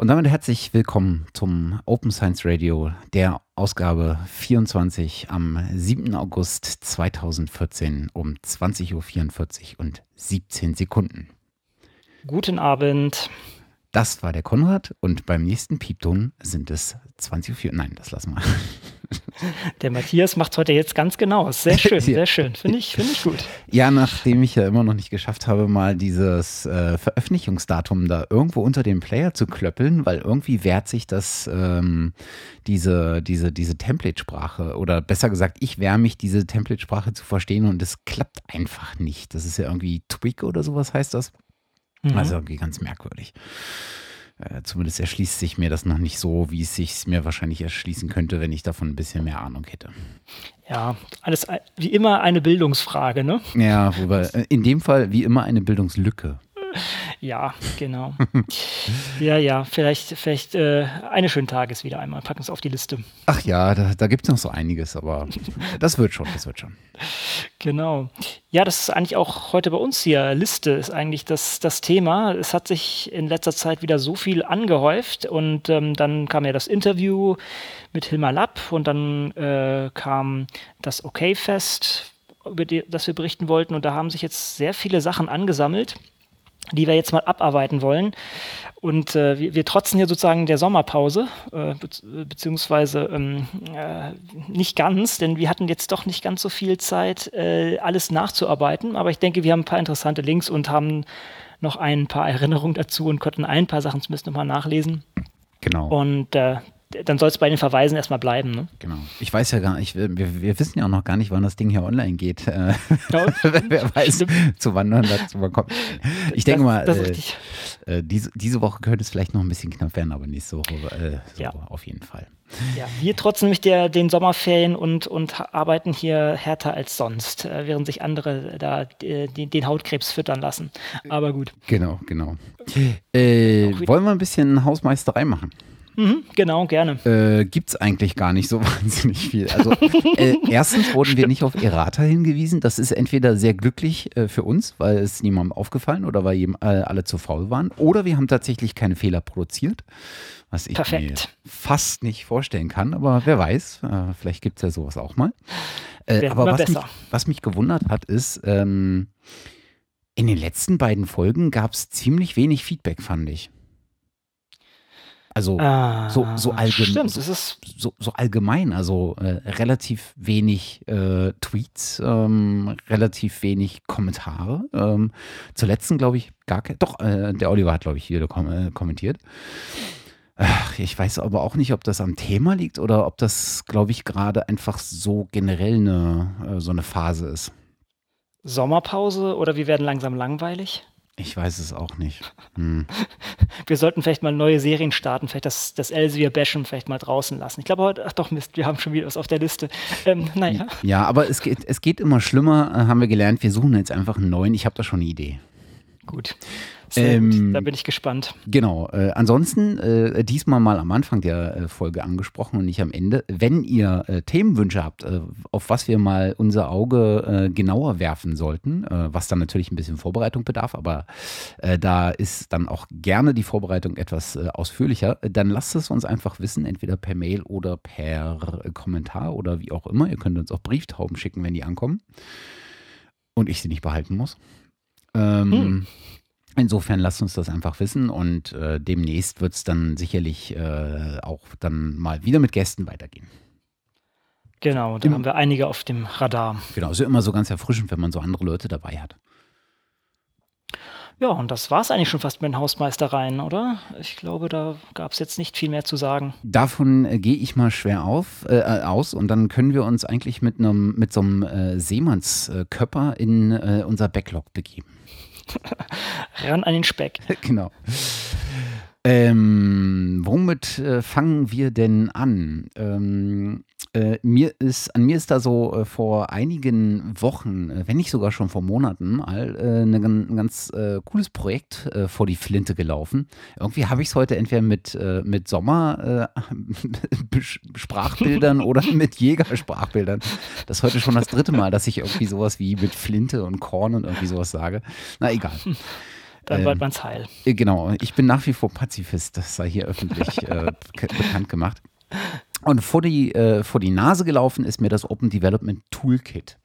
Und damit herzlich willkommen zum Open Science Radio, der Ausgabe 24 am 7. August 2014 um 20.44 Uhr und 17 Sekunden. Guten Abend. Das war der Konrad und beim nächsten Piepton sind es 20.04 Uhr. Nein, das lassen wir. Der Matthias macht es heute jetzt ganz genau. Sehr schön, sehr schön. Finde ich, find ich gut. Ja, nachdem ich ja immer noch nicht geschafft habe, mal dieses äh, Veröffentlichungsdatum da irgendwo unter dem Player zu klöppeln, weil irgendwie wehrt sich das, ähm, diese, diese, diese Template-Sprache oder besser gesagt, ich wehre mich, diese Template-Sprache zu verstehen und es klappt einfach nicht. Das ist ja irgendwie Twig oder sowas heißt das. Mhm. Also irgendwie ganz merkwürdig. Äh, zumindest erschließt sich mir das noch nicht so, wie es sich mir wahrscheinlich erschließen könnte, wenn ich davon ein bisschen mehr Ahnung hätte. Ja, alles wie immer eine Bildungsfrage, ne? Ja, wobei äh, in dem Fall wie immer eine Bildungslücke. Ja, genau. ja, ja, vielleicht, vielleicht äh, eines schönen Tages wieder einmal. Packen es auf die Liste. Ach ja, da, da gibt es noch so einiges, aber das wird schon, das wird schon. Genau. Ja, das ist eigentlich auch heute bei uns hier. Liste ist eigentlich das, das Thema. Es hat sich in letzter Zeit wieder so viel angehäuft und ähm, dann kam ja das Interview mit Hilmar Lapp und dann äh, kam das OK-Fest, über die, das wir berichten wollten und da haben sich jetzt sehr viele Sachen angesammelt die wir jetzt mal abarbeiten wollen. Und äh, wir, wir, trotzen hier sozusagen der Sommerpause, äh, be beziehungsweise ähm, äh, nicht ganz, denn wir hatten jetzt doch nicht ganz so viel Zeit, äh, alles nachzuarbeiten. Aber ich denke, wir haben ein paar interessante Links und haben noch ein paar Erinnerungen dazu und konnten ein paar Sachen zumindest nochmal nachlesen. Genau. Und äh, dann soll es bei den Verweisen erstmal bleiben. Ne? Genau. Ich weiß ja gar nicht, wir, wir, wissen ja auch noch gar nicht, wann das Ding hier online geht. Äh, ja, Wer weiß, stimmt. zu wann man dazu kommt. Ich denke mal, das äh, äh, diese, diese Woche könnte es vielleicht noch ein bisschen knapp werden, aber nicht so, äh, so ja. auf jeden Fall. Ja, wir trotzen nämlich der, den Sommerferien und, und arbeiten hier härter als sonst, äh, während sich andere da äh, den, den Hautkrebs füttern lassen. Aber gut. Genau, genau. Wollen wir ein bisschen Hausmeisterei machen? Mhm, genau, gerne. Äh, Gibt es eigentlich gar nicht so wahnsinnig viel. Also äh, erstens wurden wir nicht auf Errata hingewiesen. Das ist entweder sehr glücklich äh, für uns, weil es niemandem aufgefallen oder weil jedem, äh, alle zu faul waren. Oder wir haben tatsächlich keine Fehler produziert. Was ich Perfekt. mir fast nicht vorstellen kann, aber wer weiß, äh, vielleicht gibt es ja sowas auch mal. Äh, aber was mich, was mich, gewundert hat, ist, ähm, in den letzten beiden Folgen gab es ziemlich wenig Feedback, fand ich. Also ah, so, so, allgemein, so, so, so, allgemein, also äh, relativ wenig äh, Tweets, ähm, relativ wenig Kommentare. Ähm, zur letzten, glaube ich, gar kein. Doch, äh, der Oliver hat, glaube ich, hier kom äh, kommentiert. Ach, ich weiß aber auch nicht, ob das am Thema liegt oder ob das, glaube ich, gerade einfach so generell eine, äh, so eine Phase ist. Sommerpause oder wir werden langsam langweilig? Ich weiß es auch nicht. Hm. Wir sollten vielleicht mal neue Serien starten, vielleicht das, das Elsevier Basham vielleicht mal draußen lassen. Ich glaube heute, ach doch Mist, wir haben schon wieder was auf der Liste. Ähm, naja. Ja, aber es geht, es geht immer schlimmer, äh, haben wir gelernt. Wir suchen jetzt einfach einen neuen. Ich habe da schon eine Idee. Gut. Ähm, da bin ich gespannt. Genau. Äh, ansonsten äh, diesmal mal am Anfang der äh, Folge angesprochen und nicht am Ende. Wenn ihr äh, Themenwünsche habt, äh, auf was wir mal unser Auge äh, genauer werfen sollten, was dann natürlich ein bisschen Vorbereitung bedarf, aber da ist dann auch gerne die Vorbereitung etwas ausführlicher, dann lasst es uns einfach wissen, entweder per Mail oder per Kommentar oder wie auch immer. Ihr könnt uns auch Brieftauben schicken, wenn die ankommen und ich sie nicht behalten muss. Ähm, hm. Insofern lasst uns das einfach wissen und äh, demnächst wird es dann sicherlich äh, auch dann mal wieder mit Gästen weitergehen. Genau, da haben wir einige auf dem Radar. Genau, ist ja immer so ganz erfrischend, wenn man so andere Leute dabei hat. Ja, und das war es eigentlich schon fast mit den Hausmeistereien, oder? Ich glaube, da gab es jetzt nicht viel mehr zu sagen. Davon äh, gehe ich mal schwer auf, äh, äh aus und dann können wir uns eigentlich mit, einem, mit so einem äh, Seemannskörper in äh, unser Backlog begeben. Ran an den Speck. genau. Ähm, womit äh, fangen wir denn an? Ähm, äh, mir ist, an mir ist da so äh, vor einigen Wochen, äh, wenn nicht sogar schon vor Monaten mal, äh, ne, ein ganz äh, cooles Projekt vor die Flinte gelaufen. Irgendwie habe ich es heute entweder mit, mit Sommer Sprachbildern oder mit Jägersprachbildern. Das ist heute schon das dritte Mal, dass ich irgendwie sowas wie mit Flinte und Korn und irgendwie sowas sage. Na egal. Dann ähm, wird man es heil. Äh, genau, ich bin nach wie vor Pazifist, das sei hier öffentlich äh, bekannt gemacht. Und vor die, äh, vor die Nase gelaufen ist mir das Open Development Toolkit.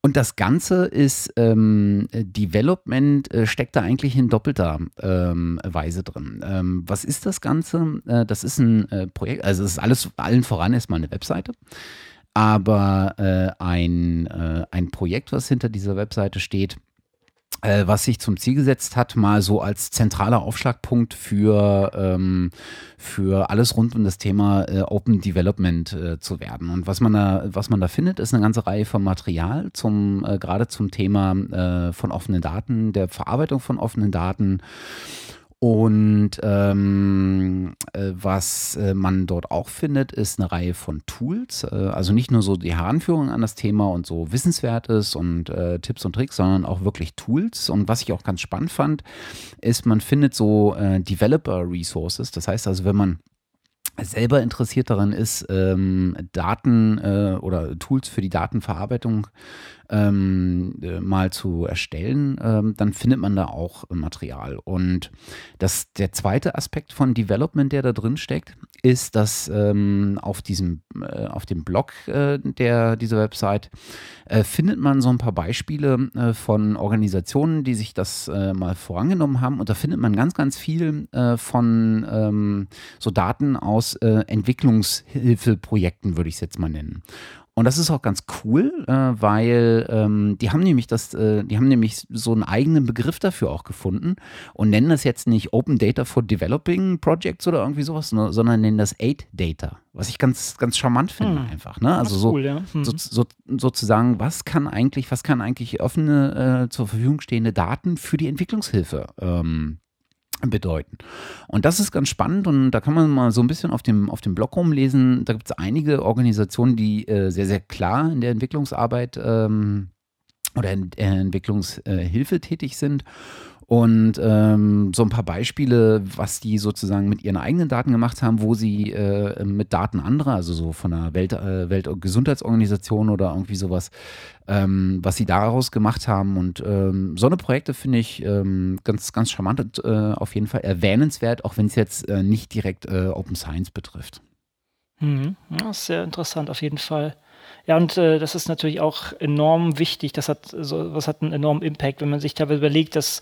Und das Ganze ist ähm, Development, äh, steckt da eigentlich in doppelter ähm, Weise drin. Ähm, was ist das Ganze? Äh, das ist ein äh, Projekt, also es ist alles, allen voran erstmal eine Webseite. Aber äh, ein, äh, ein Projekt, was hinter dieser Webseite steht, was sich zum Ziel gesetzt hat, mal so als zentraler Aufschlagpunkt für, ähm, für alles rund um das Thema äh, Open Development äh, zu werden. Und was man da, was man da findet, ist eine ganze Reihe von Material zum, äh, gerade zum Thema äh, von offenen Daten, der Verarbeitung von offenen Daten und ähm, äh, was äh, man dort auch findet, ist eine Reihe von Tools. Äh, also nicht nur so die Heranführung an das Thema und so Wissenswertes und Tipps und Tricks, sondern auch wirklich Tools. Und was ich auch ganz spannend fand, ist, man findet so Developer Resources. Das heißt also, wenn man selber interessiert daran ist, ähm, Daten äh, oder Tools für die Datenverarbeitung ähm, äh, mal zu erstellen, ähm, dann findet man da auch Material. Und das, der zweite Aspekt von Development, der da drin steckt, ist, dass ähm, auf diesem, äh, auf dem Blog äh, der, dieser Website äh, findet man so ein paar Beispiele äh, von Organisationen, die sich das äh, mal vorangenommen haben. Und da findet man ganz, ganz viel von ähm, so Daten aus Entwicklungshilfeprojekten, würde ich es jetzt mal nennen. Und das ist auch ganz cool, äh, weil ähm, die haben nämlich das, äh, die haben nämlich so einen eigenen Begriff dafür auch gefunden und nennen das jetzt nicht Open Data for Developing Projects oder irgendwie sowas, ne, sondern nennen das Aid Data, was ich ganz, ganz charmant finde hm. einfach. Ne? Also so, cool, ja. hm. so, so, sozusagen, was kann eigentlich, was kann eigentlich offene äh, zur Verfügung stehende Daten für die Entwicklungshilfe ähm, bedeuten. Und das ist ganz spannend und da kann man mal so ein bisschen auf dem, auf dem Blog rumlesen. Da gibt es einige Organisationen, die äh, sehr, sehr klar in der Entwicklungsarbeit ähm, oder in, äh, Entwicklungshilfe tätig sind. Und ähm, so ein paar Beispiele, was die sozusagen mit ihren eigenen Daten gemacht haben, wo sie äh, mit Daten anderer, also so von der Welt, äh, Weltgesundheitsorganisation oder irgendwie sowas, ähm, was sie daraus gemacht haben. Und ähm, so eine Projekte finde ich ähm, ganz, ganz charmant und äh, auf jeden Fall erwähnenswert, auch wenn es jetzt äh, nicht direkt äh, Open Science betrifft. Mhm. Ja, sehr interessant auf jeden Fall. Ja, und äh, das ist natürlich auch enorm wichtig. Das hat so, was hat einen enormen Impact, wenn man sich teilweise überlegt, dass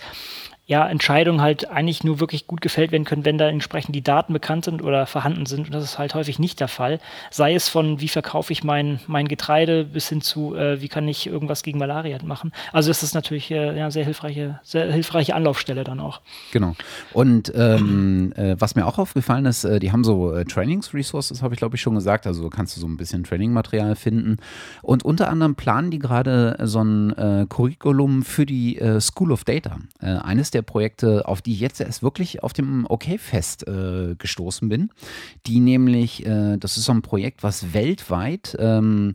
ja, Entscheidungen halt eigentlich nur wirklich gut gefällt werden können, wenn da entsprechend die Daten bekannt sind oder vorhanden sind. Und das ist halt häufig nicht der Fall. Sei es von, wie verkaufe ich mein, mein Getreide, bis hin zu, äh, wie kann ich irgendwas gegen Malaria machen. Also das ist natürlich äh, ja, sehr hilfreiche, sehr hilfreiche Anlaufstelle dann auch. Genau. Und ähm, äh, was mir auch aufgefallen ist, äh, die haben so äh, Trainings-Resources, habe ich glaube ich schon gesagt. Also kannst du so ein bisschen Training-Material finden. Und unter anderem planen die gerade so ein äh, Curriculum für die School of Data. eines der der Projekte, auf die ich jetzt erst wirklich auf dem OK-Fest äh, gestoßen bin. Die nämlich, äh, das ist so ein Projekt, was weltweit ähm,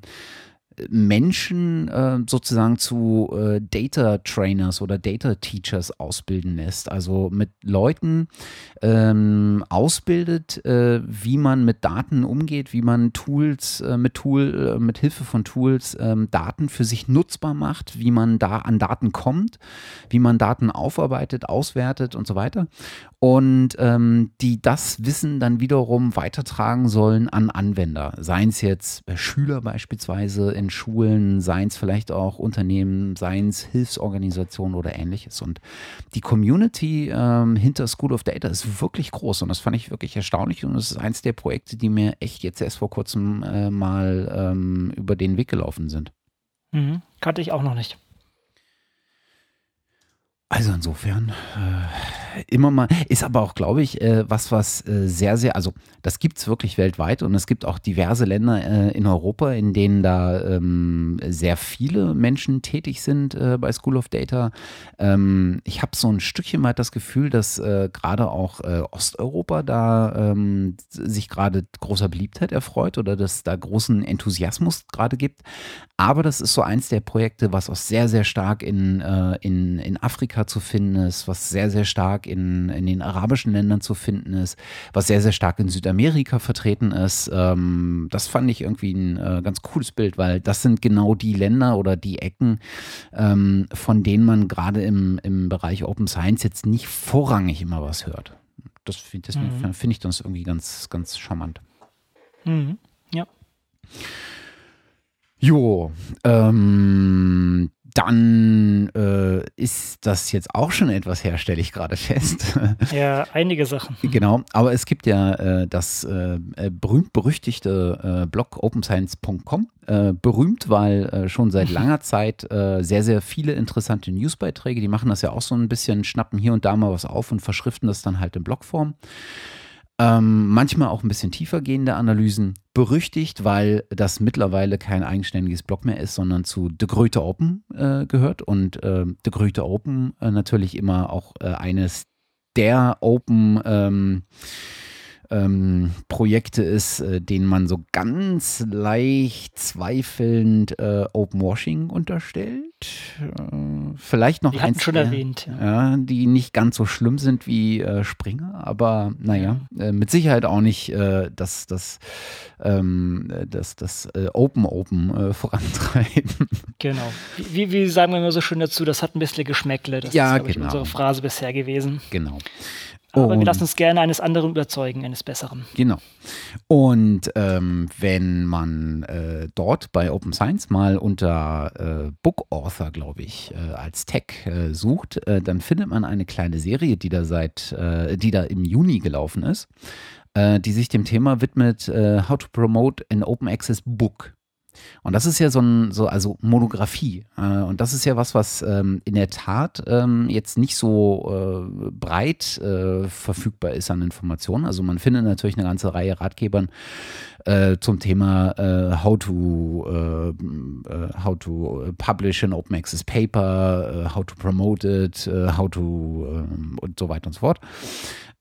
Menschen äh, sozusagen zu äh, Data Trainers oder Data Teachers ausbilden lässt. Also mit Leuten ähm, ausbildet, äh, wie man mit Daten umgeht, wie man Tools äh, mit Tool, äh, mit Hilfe von Tools ähm, Daten für sich nutzbar macht, wie man da an Daten kommt, wie man Daten aufarbeitet, auswertet und so weiter und ähm, die das Wissen dann wiederum weitertragen sollen an Anwender. Seien es jetzt Schüler beispielsweise in Schulen, seien es vielleicht auch Unternehmen, seien es Hilfsorganisationen oder ähnliches. Und die Community ähm, hinter School of Data ist wirklich groß und das fand ich wirklich erstaunlich und es ist eins der Projekte, die mir echt jetzt erst vor kurzem äh, mal ähm, über den Weg gelaufen sind. Mhm. Kannte ich auch noch nicht. Also insofern äh, immer mal, ist aber auch, glaube ich, äh, was, was äh, sehr, sehr, also das gibt es wirklich weltweit und es gibt auch diverse Länder äh, in Europa, in denen da ähm, sehr viele Menschen tätig sind äh, bei School of Data. Ähm, ich habe so ein Stückchen weit das Gefühl, dass äh, gerade auch Osteuropa da ähm, sich gerade großer Beliebtheit erfreut oder dass da großen Enthusiasmus gerade gibt. Aber das ist so eins der Projekte, was auch sehr, sehr stark in, in, in Afrika zu finden ist, was sehr, sehr stark stark in, in den arabischen Ländern zu finden ist, was sehr, sehr stark in Südamerika vertreten ist. Ähm, das fand ich irgendwie ein äh, ganz cooles Bild, weil das sind genau die Länder oder die Ecken, ähm, von denen man gerade im, im Bereich Open Science jetzt nicht vorrangig immer was hört. Das, das mhm. finde ich das irgendwie ganz, ganz charmant. Mhm. Ja. Jo, ähm, dann äh, ist das jetzt auch schon etwas her, stelle ich gerade fest. Ja, einige Sachen. Genau, aber es gibt ja äh, das äh, berühmt-berüchtigte äh, Blog openscience.com. Äh, berühmt, weil äh, schon seit langer Zeit sehr, sehr viele interessante Newsbeiträge, die machen das ja auch so ein bisschen, schnappen hier und da mal was auf und verschriften das dann halt in Blogform. Ähm, manchmal auch ein bisschen tiefer gehende Analysen. Berüchtigt, weil das mittlerweile kein eigenständiges Blog mehr ist, sondern zu The Gröte Open äh, gehört. Und äh, The Gröte Open äh, natürlich immer auch äh, eines der Open ähm, ähm, Projekte ist, äh, denen man so ganz leicht zweifelnd äh, Open Washing unterstellt. Äh, vielleicht noch eins, schon der, erwähnt, ja. die nicht ganz so schlimm sind wie äh, Springer, aber naja, ja. Äh, mit Sicherheit auch nicht äh, das, das, ähm, das, das Open Open vorantreiben. Genau. Wie, wie, sagen wir immer so schön dazu, das hat ein bisschen Geschmäckle. Das ja, ist, genau. ich, unsere Phrase bisher gewesen. Genau. Aber und, wir lassen uns gerne eines anderen überzeugen, eines Besseren. Genau. Und ähm, wenn man äh, dort bei Open Science mal unter äh, Book Author, glaube ich, äh, als Tag äh, sucht, äh, dann findet man eine kleine Serie, die da seit, äh, die da im Juni gelaufen ist, die sich dem Thema widmet, How to Promote an Open Access Book. Und das ist ja so ein, so, also Monographie. Äh, und das ist ja was, was ähm, in der Tat ähm, jetzt nicht so äh, breit äh, verfügbar ist an Informationen. Also man findet natürlich eine ganze Reihe Ratgebern äh, zum Thema äh, how to äh, how to publish an Open Access Paper, how to promote it, how to und so weiter und so fort.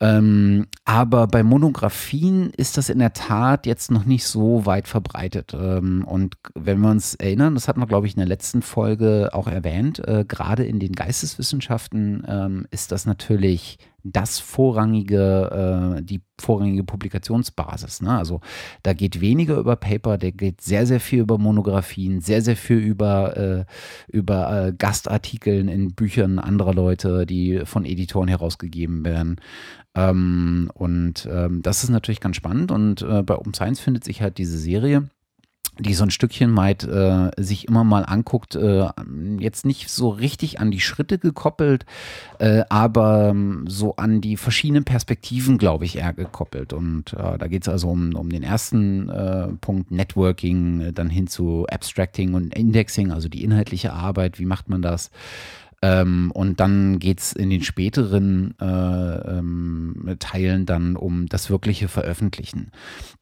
Ähm, aber bei Monographien ist das in der Tat jetzt noch nicht so weit verbreitet. Ähm, und wenn wir uns erinnern, das hat man, glaube ich, in der letzten Folge auch erwähnt, äh, gerade in den Geisteswissenschaften ähm, ist das natürlich das vorrangige, äh, die vorrangige Publikationsbasis. Ne? Also da geht weniger über Paper, der geht sehr, sehr viel über Monographien, sehr, sehr viel über, äh, über äh, Gastartikeln in Büchern anderer Leute, die von Editoren herausgegeben werden. Ähm, und ähm, das ist natürlich ganz spannend. Und äh, bei Open Science findet sich halt diese Serie die so ein Stückchen weit äh, sich immer mal anguckt, äh, jetzt nicht so richtig an die Schritte gekoppelt, äh, aber ähm, so an die verschiedenen Perspektiven, glaube ich, eher gekoppelt. Und äh, da geht es also um, um den ersten äh, Punkt Networking, dann hin zu Abstracting und Indexing, also die inhaltliche Arbeit, wie macht man das? Ähm, und dann geht es in den späteren äh, ähm, Teilen dann um das wirkliche Veröffentlichen.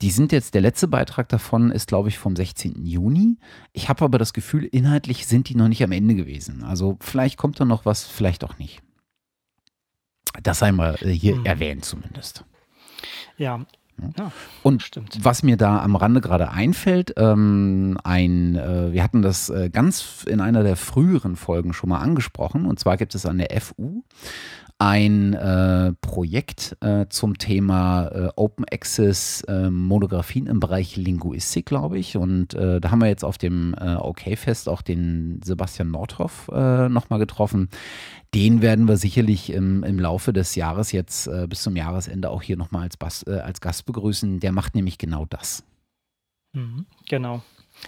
Die sind jetzt, der letzte Beitrag davon ist, glaube ich, vom 16. Juni. Ich habe aber das Gefühl, inhaltlich sind die noch nicht am Ende gewesen. Also vielleicht kommt da noch was, vielleicht auch nicht. Das sei mal äh, hier mhm. erwähnt zumindest. Ja, ja, und stimmt. was mir da am Rande gerade einfällt, ähm, ein, äh, wir hatten das äh, ganz in einer der früheren Folgen schon mal angesprochen, und zwar gibt es an der FU ein äh, Projekt äh, zum Thema äh, Open Access äh, Monographien im Bereich Linguistik, glaube ich. Und da haben wir jetzt auf dem OK-Fest auch den Sebastian Nordhoff äh, nochmal getroffen. Den werden wir sicherlich im, im Laufe des Jahres jetzt bis zum Jahresende auch hier nochmal als, als Gast begrüßen. Der macht nämlich genau das. Mhm, genau.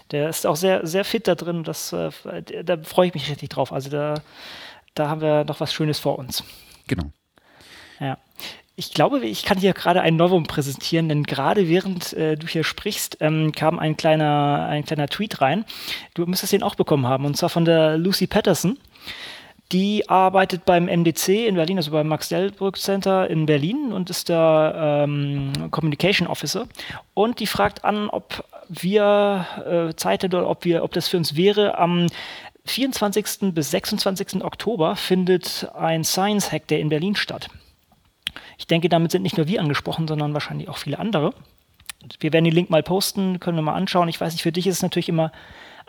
Der ist auch sehr, sehr fit da drin. Das, da freue ich mich richtig drauf. Also da, da haben wir noch was Schönes vor uns. Genau. Ja. Ich glaube, ich kann hier gerade ein Novum präsentieren, denn gerade während äh, du hier sprichst, ähm, kam ein kleiner, ein kleiner Tweet rein. Du müsstest den auch bekommen haben, und zwar von der Lucy Patterson. Die arbeitet beim MDC in Berlin, also beim Max Delbrück Center in Berlin und ist da ähm, Communication Officer. Und die fragt an, ob wir äh, Zeit hätten oder ob, wir, ob das für uns wäre, am 24. bis 26. Oktober findet ein Science Hack Day in Berlin statt. Ich denke, damit sind nicht nur wir angesprochen, sondern wahrscheinlich auch viele andere. Wir werden den Link mal posten, können wir mal anschauen. Ich weiß nicht, für dich ist es natürlich immer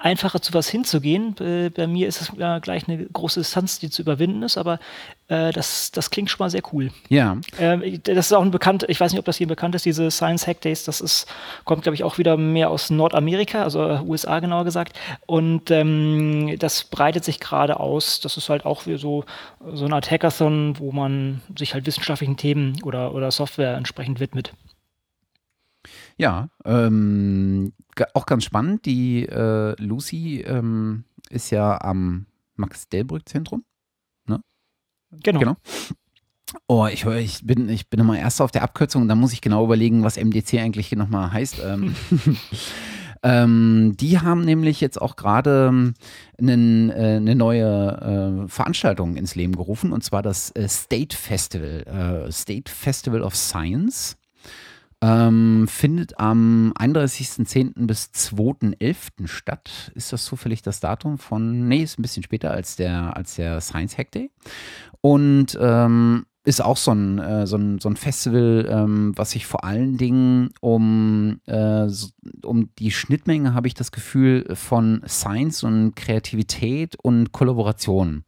einfacher zu was hinzugehen. Äh, bei mir ist es ja gleich eine große Distanz, die zu überwinden ist, aber äh, das, das klingt schon mal sehr cool. Ja. Äh, das ist auch ein bekannt, ich weiß nicht, ob das hier bekannt ist, diese Science Hack Days, das ist, kommt, glaube ich, auch wieder mehr aus Nordamerika, also äh, USA genauer gesagt. Und ähm, das breitet sich gerade aus. Das ist halt auch wie so, so eine Art Hackathon, wo man sich halt wissenschaftlichen Themen oder, oder Software entsprechend widmet. Ja, ähm, auch ganz spannend. Die äh, Lucy ähm, ist ja am Max-Delbrück-Zentrum. Ne? Genau. genau. Oh, ich, ich, bin, ich bin immer erst auf der Abkürzung und dann muss ich genau überlegen, was MDC eigentlich nochmal heißt. Ähm, ähm, die haben nämlich jetzt auch gerade einen, äh, eine neue äh, Veranstaltung ins Leben gerufen und zwar das äh, State Festival, äh, State Festival of Science. Ähm, findet am 31.10. bis 2.11. statt. Ist das zufällig das Datum von, nee, ist ein bisschen später als der, als der Science Hack Day. Und ähm, ist auch so ein, äh, so ein, so ein Festival, ähm, was sich vor allen Dingen um, äh, um die Schnittmenge, habe ich das Gefühl, von Science und Kreativität und Kollaboration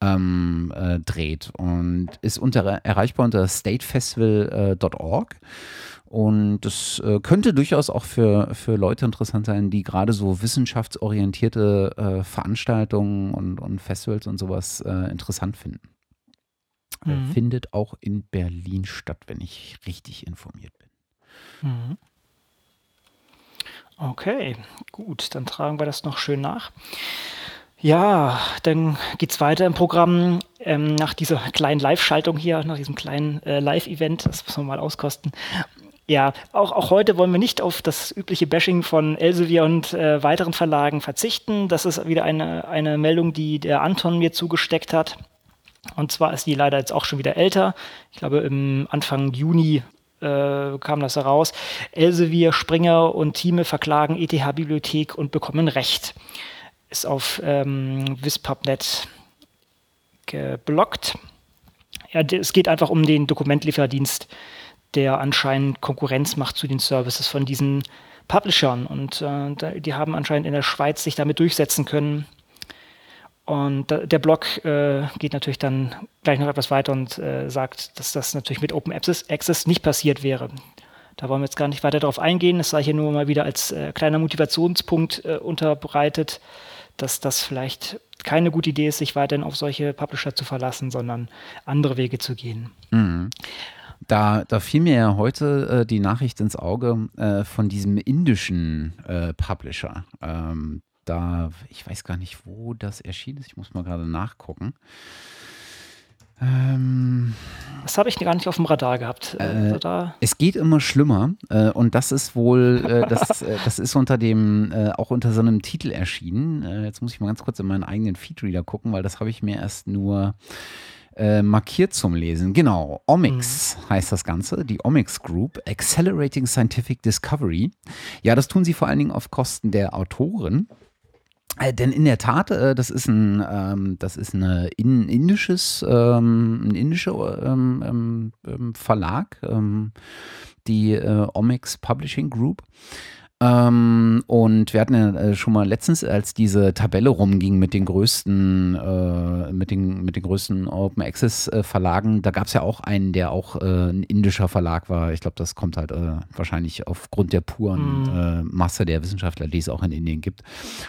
ähm, äh, dreht und ist unter, erreichbar unter statefestival.org. Und das äh, könnte durchaus auch für, für Leute interessant sein, die gerade so wissenschaftsorientierte äh, Veranstaltungen und, und Festivals und sowas äh, interessant finden. Äh, mhm. Findet auch in Berlin statt, wenn ich richtig informiert bin. Mhm. Okay, gut, dann tragen wir das noch schön nach. Ja, dann geht es weiter im Programm. Ähm, nach dieser kleinen Live-Schaltung hier, nach diesem kleinen äh, Live-Event, das müssen wir mal auskosten, ja, auch, auch heute wollen wir nicht auf das übliche Bashing von Elsevier und äh, weiteren Verlagen verzichten. Das ist wieder eine, eine Meldung, die der Anton mir zugesteckt hat. Und zwar ist die leider jetzt auch schon wieder älter. Ich glaube, im Anfang Juni äh, kam das heraus. Elsevier, Springer und Thieme verklagen ETH-Bibliothek und bekommen Recht. Ist auf ähm, Wispubnet geblockt. Ja, es geht einfach um den Dokumentlieferdienst der anscheinend Konkurrenz macht zu den Services von diesen Publishern. Und äh, die haben anscheinend in der Schweiz sich damit durchsetzen können. Und der Blog äh, geht natürlich dann gleich noch etwas weiter und äh, sagt, dass das natürlich mit Open Access, nicht passiert wäre. Da wollen wir jetzt gar nicht weiter darauf eingehen. Es sei hier nur mal wieder als äh, kleiner Motivationspunkt äh, unterbreitet, dass das vielleicht keine gute Idee ist, sich weiterhin auf solche Publisher zu verlassen, sondern andere Wege zu gehen. Mhm. Da, da fiel mir ja heute äh, die Nachricht ins Auge äh, von diesem indischen äh, Publisher. Ähm, da, ich weiß gar nicht, wo das erschienen ist. Ich muss mal gerade nachgucken. Ähm, das habe ich gar nicht auf dem Radar gehabt. Äh, also da es geht immer schlimmer äh, und das ist wohl, äh, das, äh, das ist unter dem, äh, auch unter so einem Titel erschienen. Äh, jetzt muss ich mal ganz kurz in meinen eigenen Feedreader gucken, weil das habe ich mir erst nur äh, markiert zum Lesen. Genau, Omics mhm. heißt das Ganze, die Omics Group, Accelerating Scientific Discovery. Ja, das tun sie vor allen Dingen auf Kosten der Autoren. Äh, denn in der Tat, äh, das ist ein, ähm, das ist eine in, indisches, ähm, ein indischer ähm, ähm, ähm Verlag, ähm, die äh, Omics Publishing Group. Ähm, und wir hatten ja äh, schon mal letztens, als diese Tabelle rumging mit den größten, äh, mit den, mit den größten Open Access äh, Verlagen, da gab es ja auch einen, der auch äh, ein indischer Verlag war. Ich glaube, das kommt halt äh, wahrscheinlich aufgrund der puren mhm. Masse der Wissenschaftler, die es auch in Indien gibt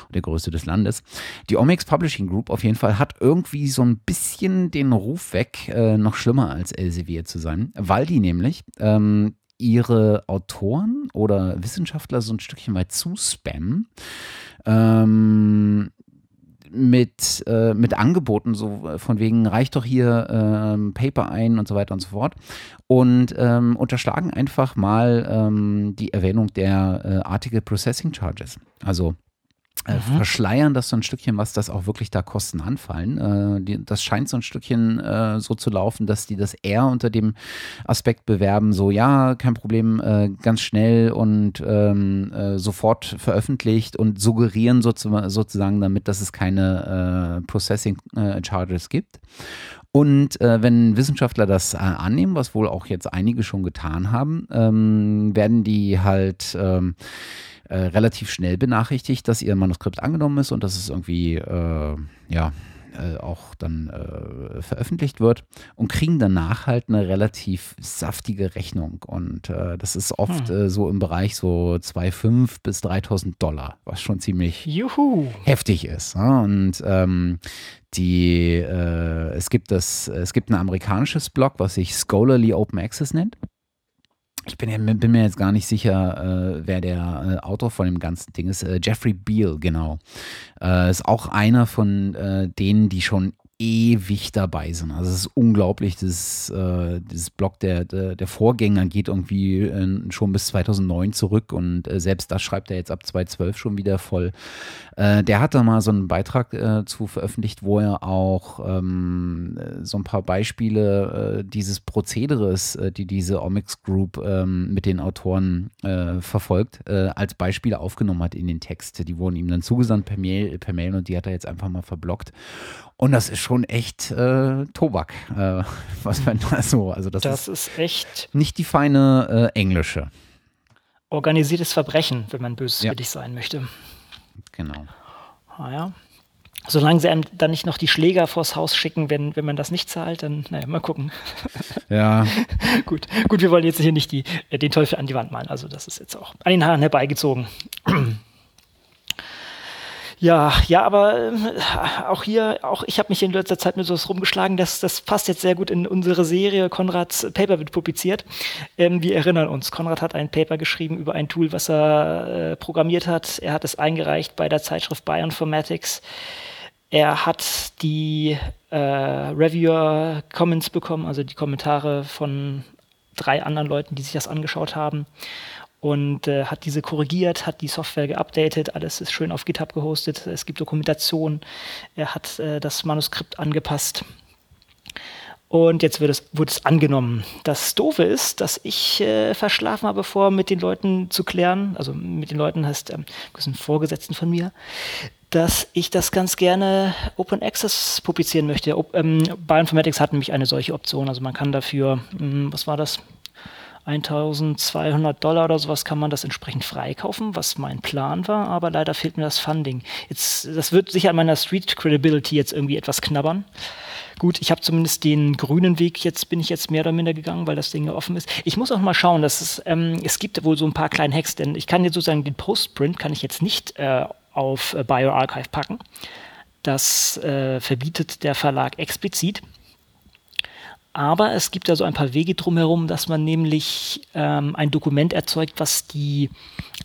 und der Größe des Landes. Die Omex Publishing Group auf jeden Fall hat irgendwie so ein bisschen den Ruf weg, noch schlimmer als Elsevier zu sein, weil die nämlich ähm, ihre Autoren oder Wissenschaftler so ein Stückchen weit zuspammen. Ähm, mit, äh, mit Angeboten, so von wegen, reicht doch hier ähm, Paper ein und so weiter und so fort. Und ähm, unterschlagen einfach mal ähm, die Erwähnung der äh, Article Processing Charges. Also äh, mhm. verschleiern das so ein Stückchen, was das auch wirklich da Kosten anfallen. Äh, die, das scheint so ein Stückchen äh, so zu laufen, dass die das eher unter dem Aspekt bewerben, so ja, kein Problem, äh, ganz schnell und ähm, äh, sofort veröffentlicht und suggerieren sozusagen damit, dass es keine äh, Processing Charges gibt. Und äh, wenn Wissenschaftler das äh, annehmen, was wohl auch jetzt einige schon getan haben, ähm, werden die halt ähm, äh, relativ schnell benachrichtigt, dass ihr Manuskript angenommen ist und dass es irgendwie, äh, ja, äh, auch dann äh, veröffentlicht wird und kriegen danach halt eine relativ saftige Rechnung. Und äh, das ist oft hm. Äh, so im Bereich so 2,5 bis 3.000 Dollar, was schon ziemlich Juhu. heftig ist. Ne? Und ähm, die, äh, es gibt das, es gibt ein amerikanisches Blog, was sich Scholarly Open Access nennt. Ich bin, bin, mir jetzt gar nicht sicher, äh, wer der äh, Autor von dem ganzen Ding ist. Äh, Jeffrey Beal, genau. Äh, ist auch einer von äh, denen, die schon ewig dabei sind. Also es ist unglaublich, das, äh, dieses Blog der, der, der, Vorgänger geht irgendwie äh, schon bis 2009 zurück und äh, selbst das schreibt er jetzt ab 2012 schon wieder voll. Äh, der hat da mal so einen Beitrag äh, zu veröffentlicht, wo er auch ähm, so ein paar Beispiele äh, dieses Prozederes, die diese Omics Group ähm, mit den Autoren verfolgt, als Beispiele aufgenommen hat in den Text. Die wurden ihm dann zugesandt per Mail, per Mail und die hat er jetzt einfach mal verblockt. Und das ist schon echt äh, Tobak, äh, was man da so. Also das, das ist, ist, echt nicht die feine äh, englische. Organisiertes Verbrechen, wenn man böswillig ja. sein möchte. Genau. Ah, ja. Solange sie einem dann nicht noch die Schläger vors Haus schicken, wenn, wenn man das nicht zahlt, dann, naja, mal gucken. Ja. gut, gut, wir wollen jetzt hier nicht die, äh, den Teufel an die Wand malen. Also, das ist jetzt auch an den Haaren herbeigezogen. Ja, ja, aber äh, auch hier, auch ich habe mich in letzter Zeit mit so was rumgeschlagen, das, das passt jetzt sehr gut in unsere Serie. Konrads Paper wird publiziert. Ähm, wir erinnern uns, Konrad hat ein Paper geschrieben über ein Tool, was er äh, programmiert hat. Er hat es eingereicht bei der Zeitschrift Bioinformatics. Er hat die äh, Reviewer Comments bekommen, also die Kommentare von drei anderen Leuten, die sich das angeschaut haben und äh, hat diese korrigiert, hat die Software geupdatet, alles ist schön auf GitHub gehostet, es gibt Dokumentation, er hat äh, das Manuskript angepasst. Und jetzt wird es, wurde es angenommen. Das Doofe ist, dass ich äh, verschlafen habe, vor mit den Leuten zu klären, also mit den Leuten heißt, ähm, das sind Vorgesetzten von mir, dass ich das ganz gerne Open Access publizieren möchte. ähm, Bioinformatics hat nämlich eine solche Option, also man kann dafür, mh, hm, was war das, 1200 Dollar oder sowas kann man das entsprechend freikaufen, was mein Plan war, aber leider fehlt mir das Funding. Jetzt, das wird sicher an meiner Street Credibility jetzt irgendwie etwas knabbern. Gut, ich habe zumindest den grünen Weg, jetzt bin ich jetzt mehr oder minder gegangen, weil das Ding ja offen ist. Ich muss auch mal schauen, dass es, ähm, es gibt wohl so ein paar kleine Hacks, denn ich kann jetzt sozusagen den Postprint kann ich jetzt nicht äh, auf äh, BioArchive packen. Das äh, verbietet der Verlag explizit. Aber es gibt da so ein paar Wege drumherum, dass man nämlich ähm, ein Dokument erzeugt, was die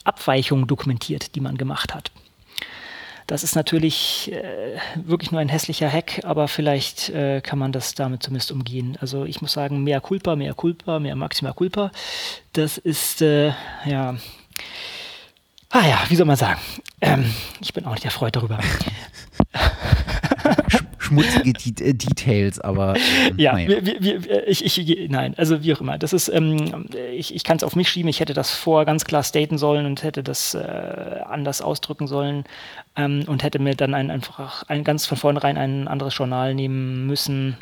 Abweichungen dokumentiert, die man gemacht hat. Das ist natürlich äh, wirklich nur ein hässlicher Hack, aber vielleicht äh, kann man das damit zumindest umgehen. Also ich muss sagen, mehr Culpa, mehr Culpa, mehr Maxima Culpa. Das ist, äh, ja, ah ja, wie soll man sagen? Ähm, ich bin auch nicht erfreut darüber. schmutzige De äh, Details, aber. Äh, ja, naja. wir, wir, ich, ich, nein, also wie auch immer. Das ist, ähm, ich, ich kann es auf mich schieben. Ich hätte das vorher ganz klar staten sollen und hätte das äh, anders ausdrücken sollen ähm, und hätte mir dann ein, einfach ein, ganz von vornherein ein anderes Journal nehmen müssen.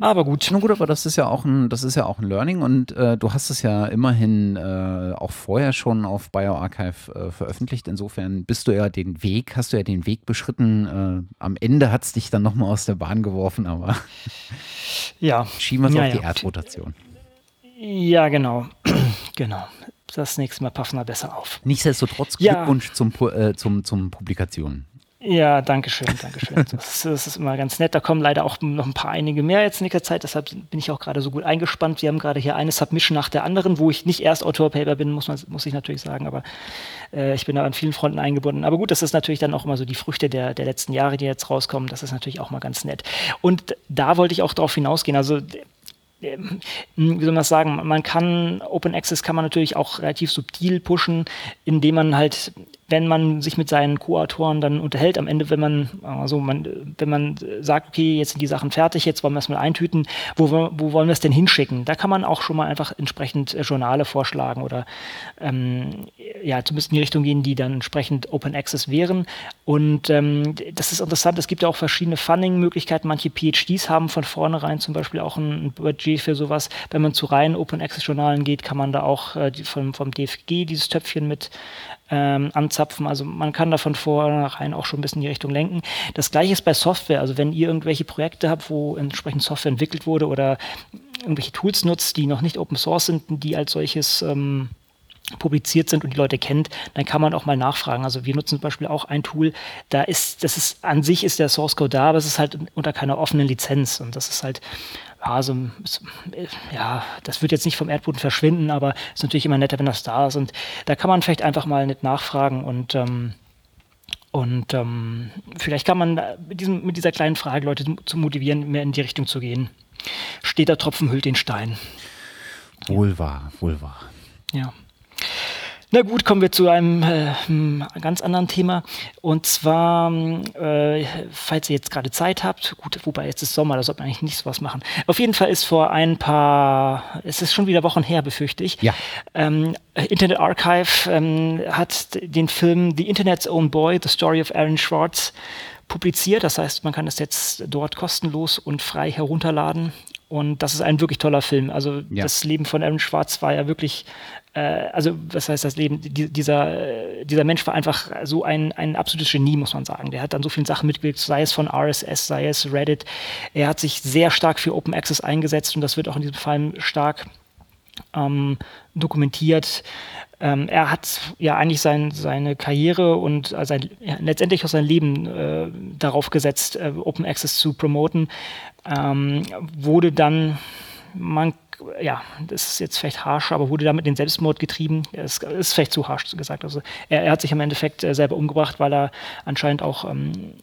Aber gut. Na gut, aber das ist ja auch ein, das ist ja auch ein Learning und äh, du hast es ja immerhin äh, auch vorher schon auf BioArchive äh, veröffentlicht. Insofern bist du ja den Weg, hast du ja den Weg beschritten. Äh, am Ende hat es dich dann nochmal aus der Bahn geworfen, aber ja. schieben wir es ja, auf ja. die Erdrotation. Ja, genau. genau. Das nächste Mal passen wir besser auf. Nichtsdestotrotz Glückwunsch ja. zum, äh, zum, zum Publikationen. Ja, danke schön, danke schön. Das, das, ist immer ganz nett. Da kommen leider auch noch ein paar einige mehr jetzt in nächster Zeit. Deshalb bin ich auch gerade so gut eingespannt. Wir haben gerade hier eine Submission nach der anderen, wo ich nicht erst Autor-Paper bin, muss, man, muss ich natürlich sagen. Aber äh, ich bin da an vielen Fronten eingebunden. Aber gut, das ist natürlich dann auch immer so die Früchte der, der letzten Jahre, die jetzt rauskommen. Das ist natürlich auch mal ganz nett. Und da wollte ich auch darauf hinausgehen. Also ähm, wie soll man das sagen, man kann Open Access kann man natürlich auch relativ subtil pushen, indem man halt wenn man sich mit seinen Co-Autoren dann unterhält, am Ende, wenn man, also man, wenn man sagt, okay, jetzt sind die Sachen fertig, jetzt wollen wir es mal eintüten, wo, wo wollen wir es denn hinschicken? Da kann man auch schon mal einfach entsprechend äh, Journale vorschlagen oder ähm, ja, zumindest in die Richtung gehen, die dann entsprechend Open Access wären. Und ähm, das ist interessant, es gibt ja auch verschiedene Funding-Möglichkeiten. Manche PhDs haben von vornherein zum Beispiel auch ein Budget für sowas. Wenn man zu reinen Open Access-Journalen geht, kann man da auch äh, vom, vom DFG dieses Töpfchen mit ähm, anzapfen. Also man kann da von vornherein auch schon ein bisschen in die Richtung lenken. Das gleiche ist bei Software. Also wenn ihr irgendwelche Projekte habt, wo entsprechend Software entwickelt wurde oder irgendwelche Tools nutzt, die noch nicht Open Source sind, die als solches ähm, publiziert sind und die Leute kennt, dann kann man auch mal nachfragen. Also wir nutzen zum Beispiel auch ein Tool, da ist, das ist an sich ist der Source Code da, aber es ist halt unter keiner offenen Lizenz und das ist halt ja, so, ja, das wird jetzt nicht vom Erdboden verschwinden, aber es ist natürlich immer netter, wenn das da ist. Und da kann man vielleicht einfach mal nicht nachfragen und ähm, und ähm, vielleicht kann man mit, diesem, mit dieser kleinen Frage Leute zu motivieren, mehr in die Richtung zu gehen. Steht der Tropfen hüllt den Stein. Wohl wahr, wohl wahr. Ja. Na gut, kommen wir zu einem äh, ganz anderen Thema. Und zwar, äh, falls ihr jetzt gerade Zeit habt, gut, wobei jetzt ist Sommer, da sollte man eigentlich nicht sowas machen. Auf jeden Fall ist vor ein paar, es ist schon wieder Wochen her, befürchte ich. Ja. Ähm, Internet Archive ähm, hat den Film The Internet's Own Boy, The Story of Aaron Schwartz publiziert. Das heißt, man kann das jetzt dort kostenlos und frei herunterladen. Und das ist ein wirklich toller Film. Also ja. das Leben von Aaron Schwartz war ja wirklich äh, also was heißt das Leben, die, dieser, dieser Mensch war einfach so ein, ein absolutes Genie, muss man sagen. Der hat dann so viele Sachen mitgewirkt, sei es von RSS, sei es Reddit. Er hat sich sehr stark für Open Access eingesetzt und das wird auch in diesem Fall stark ähm, dokumentiert. Ähm, er hat ja eigentlich sein, seine Karriere und also sein, ja, letztendlich auch sein Leben äh, darauf gesetzt, äh, Open Access zu promoten. Ähm, wurde dann, man ja, das ist jetzt vielleicht harsch, aber wurde damit den Selbstmord getrieben. Es ist vielleicht zu harsch gesagt. Also er, er, hat sich im Endeffekt äh, selber umgebracht, weil er anscheinend auch ähm,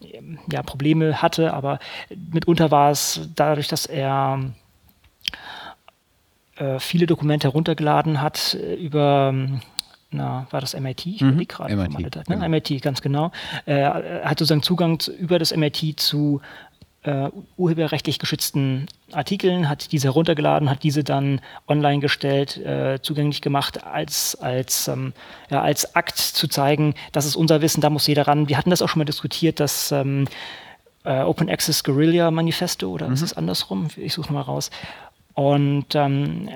ja, Probleme hatte, aber mitunter war es dadurch, dass er äh, viele Dokumente heruntergeladen hat äh, über na, war das MIT? Ich mhm. gerade. MIT, ne? genau. MIT, ganz genau. Er hat sozusagen Zugang zu, über das MIT zu äh, urheberrechtlich geschützten Artikeln, hat diese heruntergeladen, hat diese dann online gestellt, äh, zugänglich gemacht, als, als, ähm, ja, als Akt zu zeigen, das ist unser Wissen, da muss jeder ran. Wir hatten das auch schon mal diskutiert, das ähm, äh, Open Access Guerilla Manifesto, oder mhm. ist es andersrum? Ich suche mal raus. Und ähm,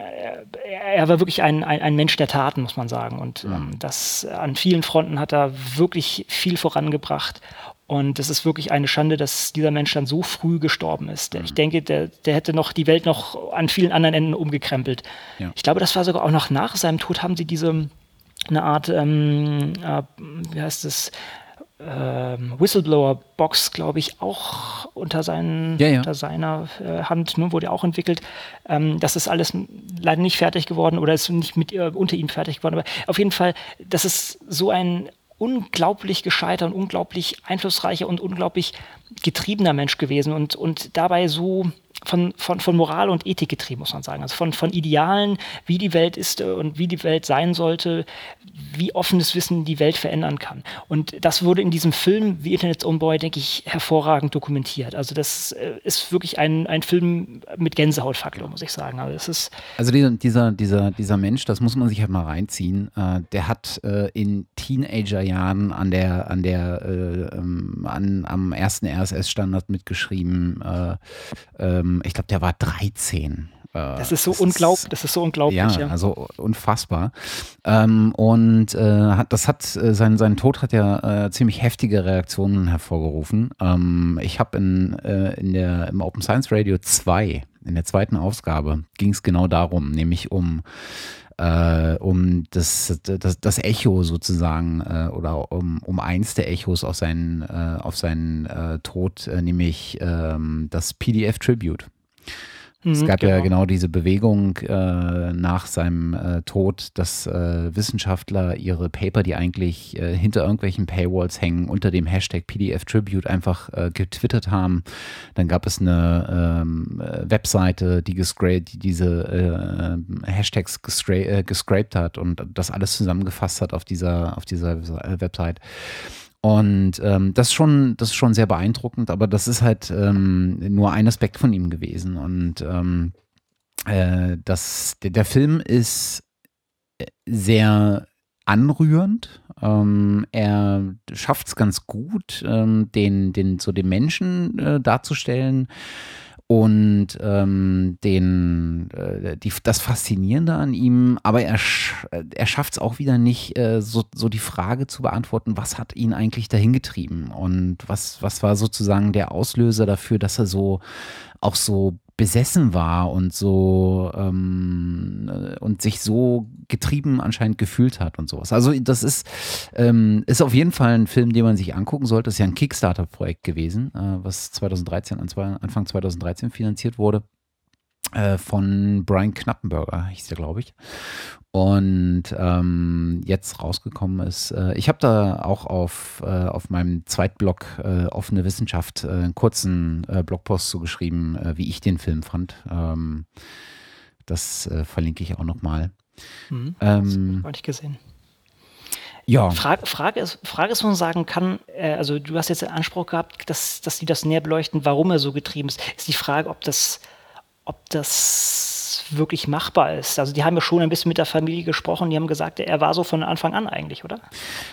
er war wirklich ein, ein, ein, Mensch der Taten, muss man sagen. Und ähm, das an vielen Fronten hat er wirklich viel vorangebracht. Und es ist wirklich eine Schande, dass dieser Mensch dann so früh gestorben ist. Mhm. Ich denke, der, der hätte noch die Welt noch an vielen anderen Enden umgekrempelt. Ja. Ich glaube, das war sogar auch noch nach seinem Tod, haben sie diese eine Art, ähm, äh, wie heißt es, ähm, Whistleblower-Box, glaube ich, auch unter, seinen, ja, ja. unter seiner äh, Hand, ne, wurde auch entwickelt. Ähm, das ist alles leider nicht fertig geworden oder ist nicht mit ihr, unter ihm fertig geworden. Aber auf jeden Fall, das ist so ein unglaublich gescheiter und unglaublich einflussreicher und unglaublich getriebener Mensch gewesen und, und dabei so von, von, von Moral und Ethik getrieben, muss man sagen. Also von, von Idealen, wie die Welt ist äh, und wie die Welt sein sollte, wie offenes Wissen die Welt verändern kann. Und das wurde in diesem Film, wie Internet's Boy, denke ich, hervorragend dokumentiert. Also das äh, ist wirklich ein, ein Film mit Gänsehautfaktor, muss ich sagen. Also, ist also dieser, dieser, dieser, dieser Mensch, das muss man sich halt mal reinziehen, äh, der hat äh, in Teenagerjahren an der, an der, äh, ähm, an, am ersten RSS-Standard mitgeschrieben, äh, ähm, ich glaube, der war 13. Äh, das ist so unglaublich, das ist so unglaublich. Ja, ja. also unfassbar. Ähm, und äh, hat, das hat, äh, sein, sein Tod hat ja äh, ziemlich heftige Reaktionen hervorgerufen. Ähm, ich habe in, äh, in der, im Open Science Radio 2, in der zweiten Ausgabe, ging es genau darum, nämlich um äh, um das, das, das Echo sozusagen äh, oder um, um eins der Echos auf seinen, äh, auf seinen äh, Tod, äh, nämlich ähm, das PDF Tribute es gab genau. ja genau diese Bewegung äh, nach seinem äh, Tod, dass äh, Wissenschaftler ihre Paper, die eigentlich äh, hinter irgendwelchen Paywalls hängen, unter dem Hashtag PDF Tribute einfach äh, getwittert haben. Dann gab es eine ähm, äh, Webseite, die, die diese Hashtags gescraped hat und das alles zusammengefasst hat auf dieser, auf dieser Website. Und ähm, das, ist schon, das ist schon sehr beeindruckend, aber das ist halt ähm, nur ein Aspekt von ihm gewesen. Und ähm, äh, das, der, der, Film ist äh, sehr anrührend. Ähm, er schafft es ganz gut, ähm, den, den, so den Menschen äh, darzustellen und ähm, den, äh, die, das Faszinierende an ihm, aber er, er schafft es auch wieder nicht, äh, so, so die Frage zu beantworten, was hat ihn eigentlich dahin getrieben? Und was, was war sozusagen der Auslöser dafür, dass er so auch so besessen war und so ähm, äh, und sich so getrieben anscheinend gefühlt hat und sowas. Also das ist, ähm, ist auf jeden Fall ein Film, den man sich angucken sollte. Das ist ja ein Kickstarter-Projekt gewesen, äh, was 2013, Anfang 2013 finanziert wurde von Brian Knappenberger, hieß der, glaube ich und ähm, jetzt rausgekommen ist. Äh, ich habe da auch auf, äh, auf meinem Zweitblog äh, Offene Wissenschaft äh, einen kurzen äh, Blogpost zugeschrieben, äh, wie ich den Film fand. Ähm, das verlinke ich auch nochmal. Mhm, ähm, habe ich gesehen. Ja. Frage, Frage, ist, Frage ist, was man sagen kann, also du hast jetzt den Anspruch gehabt, dass, dass die das näher beleuchten, warum er so getrieben ist. Ist die Frage, ob das, ob das wirklich machbar ist. Also die haben ja schon ein bisschen mit der Familie gesprochen, die haben gesagt, er war so von Anfang an eigentlich, oder?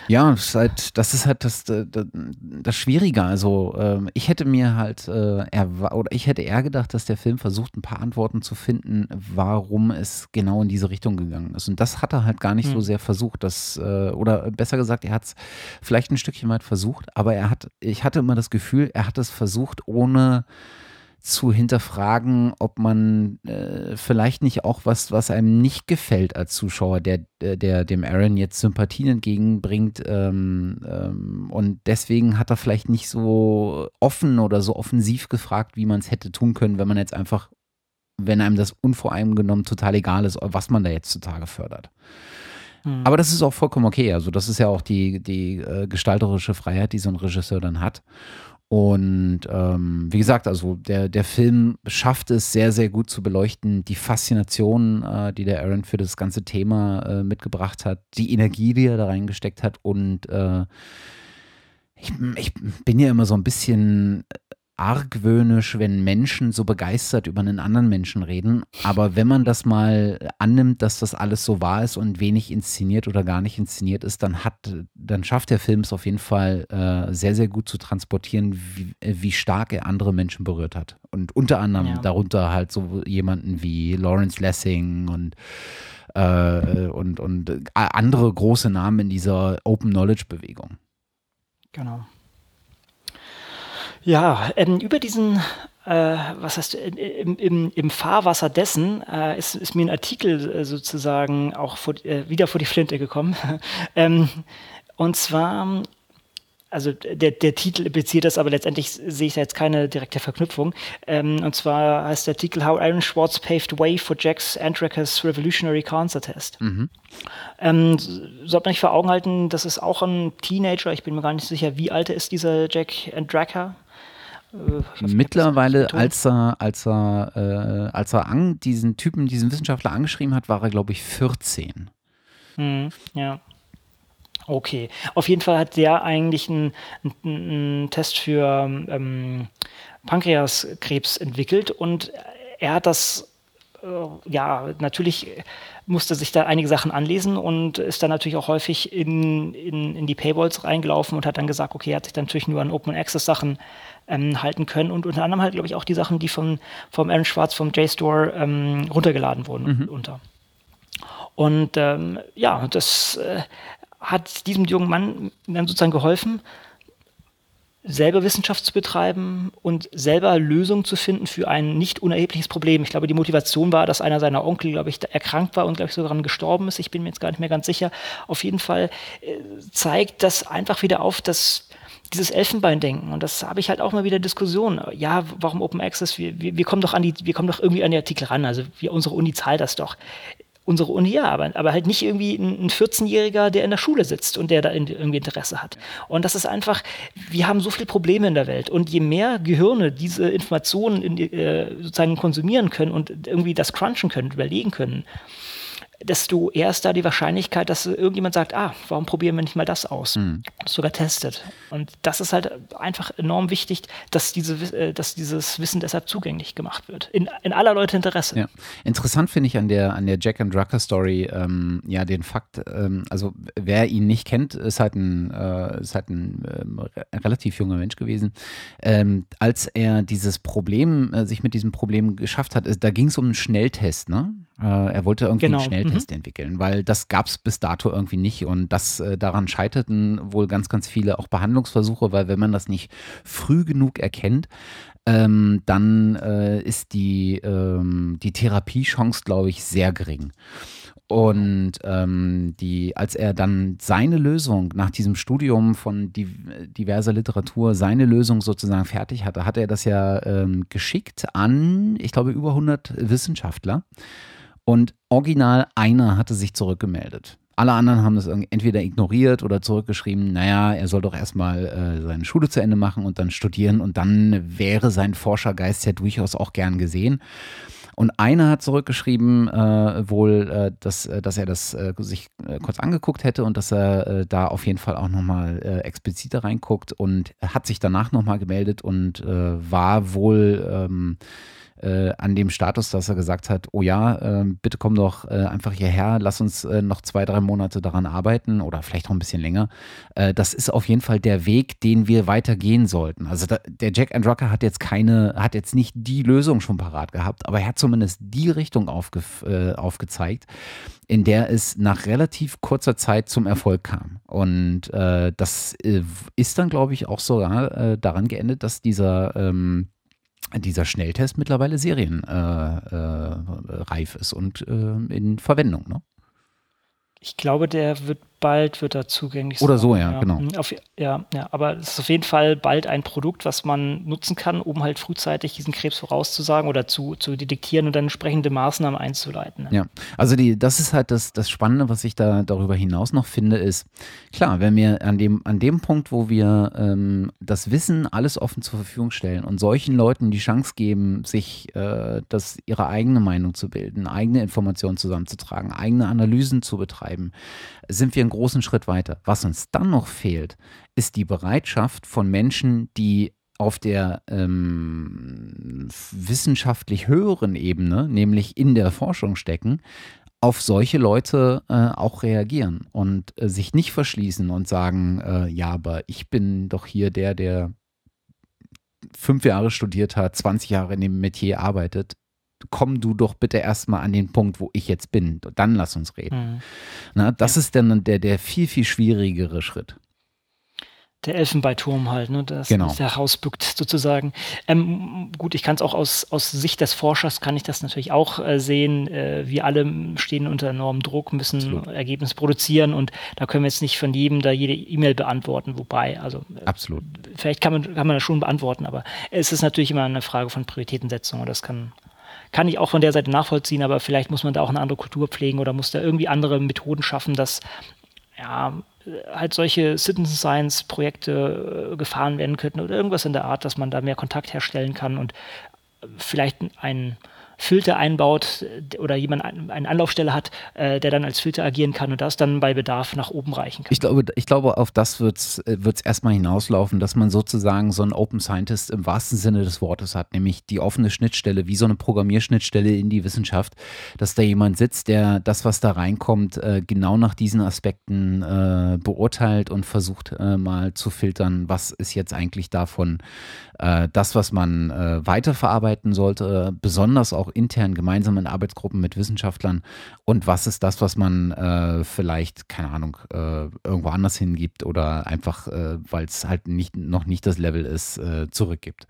Ja, das ist halt das, ist halt das, äh, das, das Schwierige. Also ähm, ich hätte mir halt, äh, er, oder ich hätte eher gedacht, dass der Film versucht, ein paar Antworten zu finden, warum es genau in diese Richtung gegangen ist. Und das hat er halt gar nicht hm. so sehr versucht. Das, äh, oder besser gesagt, er hat es vielleicht ein Stückchen weit versucht, aber er hat, ich hatte immer das Gefühl, er hat es versucht, ohne zu hinterfragen, ob man äh, vielleicht nicht auch was, was einem nicht gefällt als Zuschauer, der, der dem Aaron jetzt Sympathien entgegenbringt. Ähm, ähm, und deswegen hat er vielleicht nicht so offen oder so offensiv gefragt, wie man es hätte tun können, wenn man jetzt einfach, wenn einem das unvoreingenommen total egal ist, was man da jetzt zutage fördert. Hm. Aber das ist auch vollkommen okay. Also, das ist ja auch die, die äh, gestalterische Freiheit, die so ein Regisseur dann hat. Und ähm, wie gesagt, also der, der Film schafft es sehr, sehr gut zu beleuchten, die Faszination, äh, die der Aaron für das ganze Thema äh, mitgebracht hat, die Energie, die er da reingesteckt hat. Und äh, ich, ich bin ja immer so ein bisschen argwöhnisch, wenn Menschen so begeistert über einen anderen Menschen reden. Aber wenn man das mal annimmt, dass das alles so wahr ist und wenig inszeniert oder gar nicht inszeniert ist, dann hat, dann schafft der Film es auf jeden Fall äh, sehr, sehr gut zu transportieren, wie, wie, stark er andere Menschen berührt hat. Und unter anderem ja. darunter halt so jemanden wie Lawrence Lessing und äh, und, und andere große Namen in dieser Open Knowledge Bewegung. Genau. Ja, ähm, über diesen, äh, was heißt, im, im, im Fahrwasser dessen äh, ist, ist, mir ein Artikel äh, sozusagen auch vor, äh, wieder vor die Flinte gekommen. ähm, und zwar also der, der Titel impliziert das, aber letztendlich sehe ich da jetzt keine direkte Verknüpfung. Ähm, und zwar heißt der Artikel How Aaron Schwartz Paved Way for Jack's Andracker's Revolutionary Cancer Test. Mhm. Ähm, sollte man nicht vor Augen halten, das ist auch ein Teenager, ich bin mir gar nicht sicher, wie alt ist dieser Jack Andracker? Mittlerweile, als er, als er, äh, als er an, diesen Typen, diesen Wissenschaftler angeschrieben hat, war er, glaube ich, 14. Hm, ja. Okay. Auf jeden Fall hat der eigentlich einen, einen Test für ähm, Pankreaskrebs entwickelt und er hat das ja, natürlich musste sich da einige Sachen anlesen und ist dann natürlich auch häufig in, in, in die Paywalls reingelaufen und hat dann gesagt, okay, er hat sich dann natürlich nur an Open Access Sachen ähm, halten können und unter anderem halt, glaube ich, auch die Sachen, die von, vom Aaron Schwarz vom JSTOR ähm, runtergeladen wurden mhm. unter. Und ähm, ja, das äh, hat diesem jungen Mann dann sozusagen geholfen, selber Wissenschaft zu betreiben und selber Lösungen zu finden für ein nicht unerhebliches Problem. Ich glaube, die Motivation war, dass einer seiner Onkel, glaube ich, erkrankt war und, glaube ich, sogar gestorben ist. Ich bin mir jetzt gar nicht mehr ganz sicher. Auf jeden Fall äh, zeigt das einfach wieder auf, dass dieses Elfenbeindenken und das habe ich halt auch mal wieder Diskussionen. Ja, warum Open Access? Wir, wir, wir kommen doch an die, wir kommen doch irgendwie an die Artikel ran. Also wir, unsere Uni zahlt das doch unsere Uni ja, aber, aber halt nicht irgendwie ein, 14-Jähriger, der in der Schule sitzt und der da irgendwie Interesse hat. Und das ist einfach, wir haben so viele Probleme in der Welt und je mehr Gehirne diese Informationen in, äh, sozusagen konsumieren können und irgendwie das crunchen können, überlegen können, desto eher ist da die Wahrscheinlichkeit, dass irgendjemand sagt, ah, warum probieren wir nicht mal das aus? Mhm. Sogar testet. Und das ist halt einfach enorm wichtig, dass, diese, äh, dass dieses Wissen deshalb zugänglich gemacht wird. In, in aller Leute Interesse. Ja. Interessant finde ich an der, an der Jack and Drucker Story ähm, ja den Fakt, ähm, also wer ihn nicht kennt, ist halt ein, äh, ist halt ein äh, relativ junger Mensch gewesen. Ähm, als er dieses Problem, äh, sich mit diesem Problem geschafft hat, da ging es um einen Schnelltest, ne? Äh, er wollte irgendwie genau. einen Schnelltest mhm. entwickeln, weil das gab es bis dato irgendwie nicht. Und das äh, daran scheiterten wohl ganz, ganz viele auch Behandlungsversuche, weil wenn man das nicht früh genug erkennt, ähm, dann äh, ist die, ähm, die Therapiechance, glaube ich, sehr gering. Und ähm, die, als er dann seine Lösung nach diesem Studium von die, diverser Literatur, seine Lösung sozusagen fertig hatte, hat er das ja ähm, geschickt an, ich glaube, über 100 Wissenschaftler. Und original einer hatte sich zurückgemeldet. Alle anderen haben das entweder ignoriert oder zurückgeschrieben, naja, er soll doch erstmal äh, seine Schule zu Ende machen und dann studieren und dann wäre sein Forschergeist ja durchaus auch gern gesehen. Und einer hat zurückgeschrieben, äh, wohl, äh, dass, äh, dass er das äh, sich äh, kurz angeguckt hätte und dass er äh, da auf jeden Fall auch nochmal äh, expliziter reinguckt und hat sich danach nochmal gemeldet und war wohl ähm, äh, an dem Status, dass er gesagt hat, oh ja, äh, bitte komm doch äh, einfach hierher, lass uns äh, noch zwei, drei Monate daran arbeiten oder vielleicht noch ein bisschen länger. Äh, das ist auf jeden Fall der Weg, den wir weitergehen sollten. Also da, der Jack and Rocker hat jetzt keine, hat jetzt nicht die Lösung schon parat gehabt, aber er hat zumindest die Richtung aufge, äh, aufgezeigt, in der es nach relativ kurzer Zeit zum Erfolg kam. Und das ist dann, glaube ich, auch sogar daran geendet, dass dieser ähm, dieser Schnelltest mittlerweile serienreif äh, äh, ist und äh, in Verwendung. Ne? Ich glaube, der wird bald wird er zugänglich Oder so, ja, ja. genau. Mhm, auf, ja, ja, aber es ist auf jeden Fall bald ein Produkt, was man nutzen kann, um halt frühzeitig diesen Krebs vorauszusagen oder zu, zu detektieren und dann entsprechende Maßnahmen einzuleiten. Ne? Ja, also die, das ist halt das, das Spannende, was ich da darüber hinaus noch finde, ist, klar, wenn wir an dem, an dem Punkt, wo wir ähm, das Wissen alles offen zur Verfügung stellen und solchen Leuten die Chance geben, sich äh, das, ihre eigene Meinung zu bilden, eigene Informationen zusammenzutragen, eigene Analysen zu betreiben, sind wir einen großen Schritt weiter. Was uns dann noch fehlt, ist die Bereitschaft von Menschen, die auf der ähm, wissenschaftlich höheren Ebene, nämlich in der Forschung stecken, auf solche Leute äh, auch reagieren und äh, sich nicht verschließen und sagen, äh, ja, aber ich bin doch hier der, der fünf Jahre studiert hat, 20 Jahre in dem Metier arbeitet komm du doch bitte erstmal an den Punkt, wo ich jetzt bin. Dann lass uns reden. Mhm. Na, das ja. ist dann der, der viel, viel schwierigere Schritt der Elfenbeinturm halt, ne, das genau. der herausbückt sozusagen. Ähm, gut, ich kann es auch aus, aus Sicht des Forschers kann ich das natürlich auch äh, sehen. Äh, wir alle stehen unter enormem Druck, müssen Absolut. Ergebnis produzieren und da können wir jetzt nicht von jedem da jede E-Mail beantworten, wobei, also äh, Absolut. vielleicht kann man, kann man das schon beantworten, aber es ist natürlich immer eine Frage von Prioritätensetzung und das kann kann ich auch von der Seite nachvollziehen, aber vielleicht muss man da auch eine andere Kultur pflegen oder muss da irgendwie andere Methoden schaffen, dass ja, halt solche Citizen Science Projekte äh, gefahren werden könnten oder irgendwas in der Art, dass man da mehr Kontakt herstellen kann und vielleicht ein Filter einbaut äh, oder jemand eine Anlaufstelle hat, äh, der dann als Filter agieren kann und das dann bei Bedarf nach oben reichen kann. Ich glaube, ich glaube auf das wird es äh, erstmal hinauslaufen, dass man sozusagen so einen Open Scientist im wahrsten Sinne des Wortes hat, nämlich die offene Schnittstelle, wie so eine Programmierschnittstelle in die Wissenschaft, dass da jemand sitzt, der das, was da reinkommt, genau nach diesen Aspekten beurteilt und versucht mal zu filtern, was ist jetzt eigentlich davon das, was man weiterverarbeiten sollte, besonders auch auch intern gemeinsam in Arbeitsgruppen mit Wissenschaftlern und was ist das, was man äh, vielleicht, keine Ahnung, äh, irgendwo anders hingibt oder einfach, äh, weil es halt nicht, noch nicht das Level ist, äh, zurückgibt.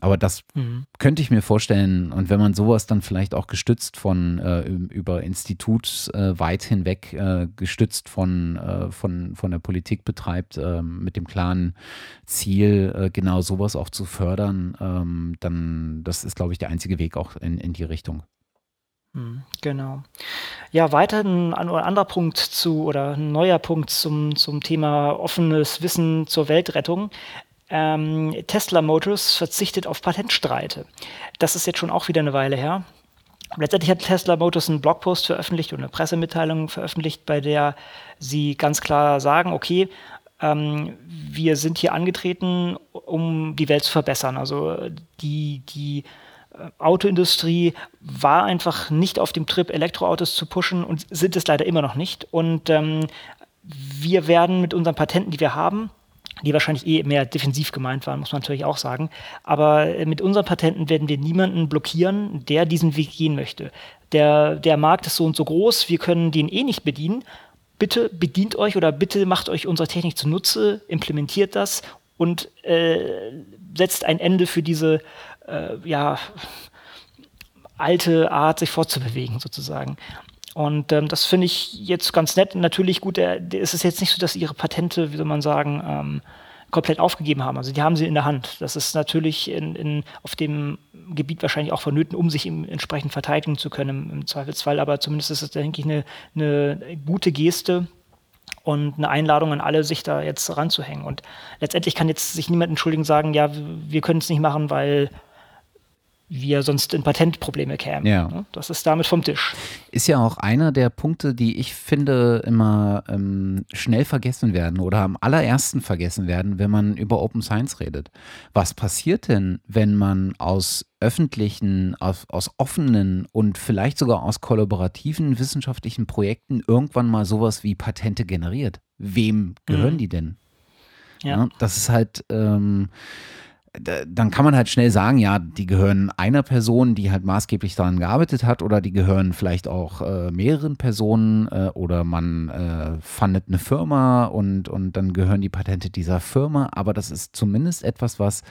Aber das mhm. könnte ich mir vorstellen. Und wenn man sowas dann vielleicht auch gestützt von äh, über Institut äh, weit hinweg äh, gestützt von, äh, von, von der Politik betreibt, ähm, mit dem klaren Ziel, äh, genau sowas auch zu fördern, ähm, dann das ist, glaube ich, der einzige Weg auch in, in die Richtung. Mhm, genau. Ja, weiter ein, ein anderer Punkt zu oder ein neuer Punkt zum, zum Thema offenes Wissen zur Weltrettung ähm, Tesla Motors verzichtet auf Patentstreite. Das ist jetzt schon auch wieder eine Weile her. Letztendlich hat Tesla Motors einen Blogpost veröffentlicht und eine Pressemitteilung veröffentlicht, bei der sie ganz klar sagen, okay, ähm, wir sind hier angetreten, um die Welt zu verbessern. Also die, die äh, Autoindustrie war einfach nicht auf dem Trip, Elektroautos zu pushen und sind es leider immer noch nicht. Und ähm, wir werden mit unseren Patenten, die wir haben, die wahrscheinlich eh mehr defensiv gemeint waren, muss man natürlich auch sagen. Aber äh, mit unseren Patenten werden wir niemanden blockieren, der diesen Weg gehen möchte. Der, der Markt ist so und so groß, wir können den eh nicht bedienen. Bitte bedient euch oder bitte macht euch unsere Technik zunutze, implementiert das und äh, setzt ein Ende für diese äh, ja, alte Art, sich fortzubewegen, sozusagen. Und ähm, das finde ich jetzt ganz nett. Natürlich gut, äh, es ist jetzt nicht so, dass ihre Patente, wie soll man sagen, ähm, komplett aufgegeben haben. Also die haben sie in der Hand. Das ist natürlich in, in, auf dem Gebiet wahrscheinlich auch vonnöten, um sich entsprechend verteidigen zu können im, im, Zweifelsfall. Aber zumindest ist es, denke ich, eine, eine gute Geste und eine Einladung an alle, sich da jetzt ranzuhängen. Und letztendlich kann jetzt sich niemand entschuldigen sagen, ja, wir können es nicht machen, weil wir sonst in Patentprobleme kämen. Ja. Ne? Das ist damit vom Tisch. Ist ja auch einer der Punkte, die ich finde immer ähm, schnell vergessen werden oder am allerersten vergessen werden, wenn man über Open Science redet. Was passiert denn, wenn man aus öffentlichen, aus, aus offenen und vielleicht sogar aus kollaborativen wissenschaftlichen Projekten irgendwann mal sowas wie Patente generiert? Wem gehören mhm. die denn? Ja. ja. Das ist halt. Ähm, dann kann man halt schnell sagen, ja, die gehören einer Person, die halt maßgeblich daran gearbeitet hat, oder die gehören vielleicht auch äh, mehreren Personen, äh, oder man äh, fundet eine Firma und, und dann gehören die Patente dieser Firma. Aber das ist zumindest etwas, was,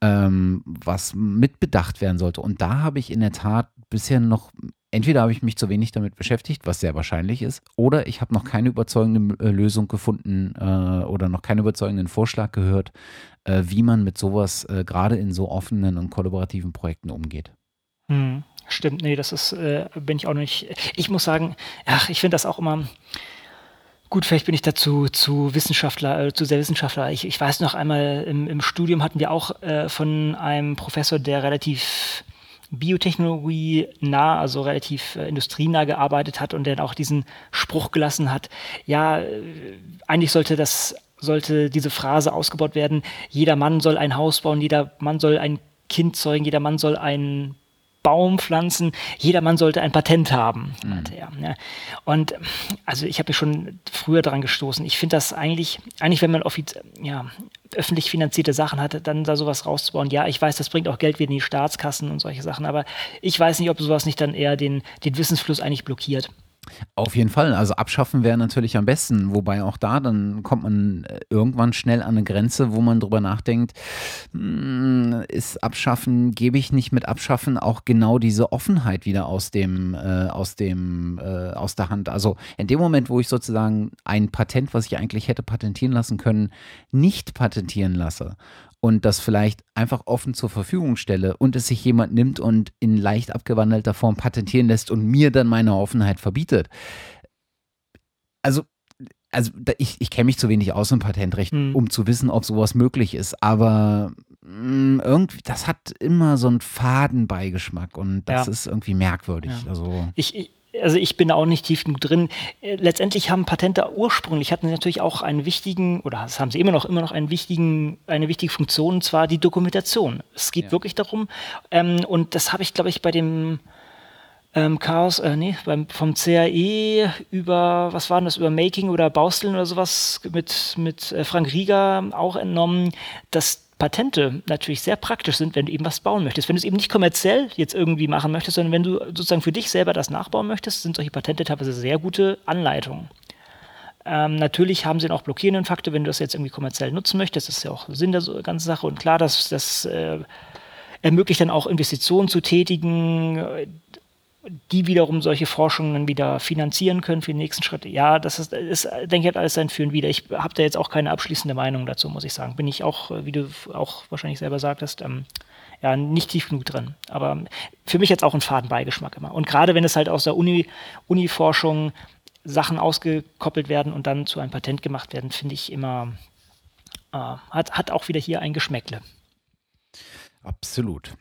ähm, was mitbedacht werden sollte. Und da habe ich in der Tat bisher noch entweder habe ich mich zu wenig damit beschäftigt, was sehr wahrscheinlich ist, oder ich habe noch keine überzeugende äh, Lösung gefunden äh, oder noch keinen überzeugenden Vorschlag gehört, äh, wie man mit sowas äh, gerade in so offenen und kollaborativen Projekten umgeht. Hm, stimmt, nee, das ist, äh, bin ich auch nicht. Ich muss sagen, ach, ich finde das auch immer. Gut, vielleicht bin ich dazu zu Wissenschaftler, äh, zu sehr Wissenschaftler. Ich, ich weiß noch einmal im, im Studium hatten wir auch äh, von einem Professor, der relativ Biotechnologie nah, also relativ äh, industrienah gearbeitet hat und der auch diesen Spruch gelassen hat, ja, äh, eigentlich sollte das sollte diese Phrase ausgebaut werden, jeder Mann soll ein Haus bauen, jeder Mann soll ein Kind zeugen, jeder Mann soll einen Baum pflanzen, jeder Mann sollte ein Patent haben, mhm. er. Ja. Und also ich habe mich schon früher daran gestoßen. Ich finde das eigentlich, eigentlich, wenn man ja, öffentlich finanzierte Sachen hat, dann da sowas rauszubauen. Ja, ich weiß, das bringt auch Geld wieder in die Staatskassen und solche Sachen, aber ich weiß nicht, ob sowas nicht dann eher den, den Wissensfluss eigentlich blockiert. Auf jeden Fall. Also abschaffen wäre natürlich am besten. Wobei auch da, dann kommt man äh, irgendwann schnell an eine Grenze, wo man drüber nachdenkt, hm, ist Abschaffen, gebe ich nicht mit Abschaffen auch genau diese Offenheit wieder aus dem, äh, aus dem, äh, aus der Hand. Also in dem Moment, wo ich sozusagen ein Patent, was ich eigentlich hätte patentieren lassen können, nicht patentieren lasse und das vielleicht einfach offen zur Verfügung stelle und es sich jemand nimmt und in leicht abgewandelter Form patentieren lässt und mir dann meine Offenheit verbietet. Also, also ich, ich kenne mich zu wenig aus im Patentrecht, mhm. um zu wissen, ob sowas möglich ist, aber mh, mm, irgendwie, das hat immer so einen Fadenbeigeschmack und das ja. ist irgendwie merkwürdig. Ja. Also ich, ich also ich bin da auch nicht tief genug drin. Äh, letztendlich haben Patente ursprünglich hatten sie natürlich auch einen wichtigen, oder das haben sie immer noch, immer noch einen wichtigen, eine wichtige Funktion, und zwar die Dokumentation. Es geht ja. wirklich darum, ähm, und das habe ich, glaube ich, bei dem ähm, Chaos, äh, nee, beim, vom CAE über, was war denn das, über Making oder Bausteln oder sowas mit, mit äh, Frank Rieger auch entnommen, dass Patente natürlich sehr praktisch sind, wenn du eben was bauen möchtest. Wenn du es eben nicht kommerziell jetzt irgendwie machen möchtest, sondern wenn du sozusagen für dich selber das nachbauen möchtest, sind solche Patente teilweise sehr gute Anleitungen. Ähm, natürlich haben sie auch blockierenden Faktor, wenn du das jetzt irgendwie kommerziell nutzen möchtest. Das ist ja auch Sinn der ganzen Sache. Und klar, das, das äh, ermöglicht dann auch Investitionen zu tätigen, die wiederum solche Forschungen wieder finanzieren können für die nächsten Schritte. Ja, das ist, ist denke ich, hat alles sein Führen wieder. Ich habe da jetzt auch keine abschließende Meinung dazu, muss ich sagen. Bin ich auch, wie du auch wahrscheinlich selber sagtest, ähm, ja, nicht tief genug drin. Aber für mich jetzt auch ein Fadenbeigeschmack immer. Und gerade wenn es halt aus der Uni, Uni-Forschung Sachen ausgekoppelt werden und dann zu einem Patent gemacht werden, finde ich immer, äh, hat, hat auch wieder hier ein Geschmäckle. Absolut.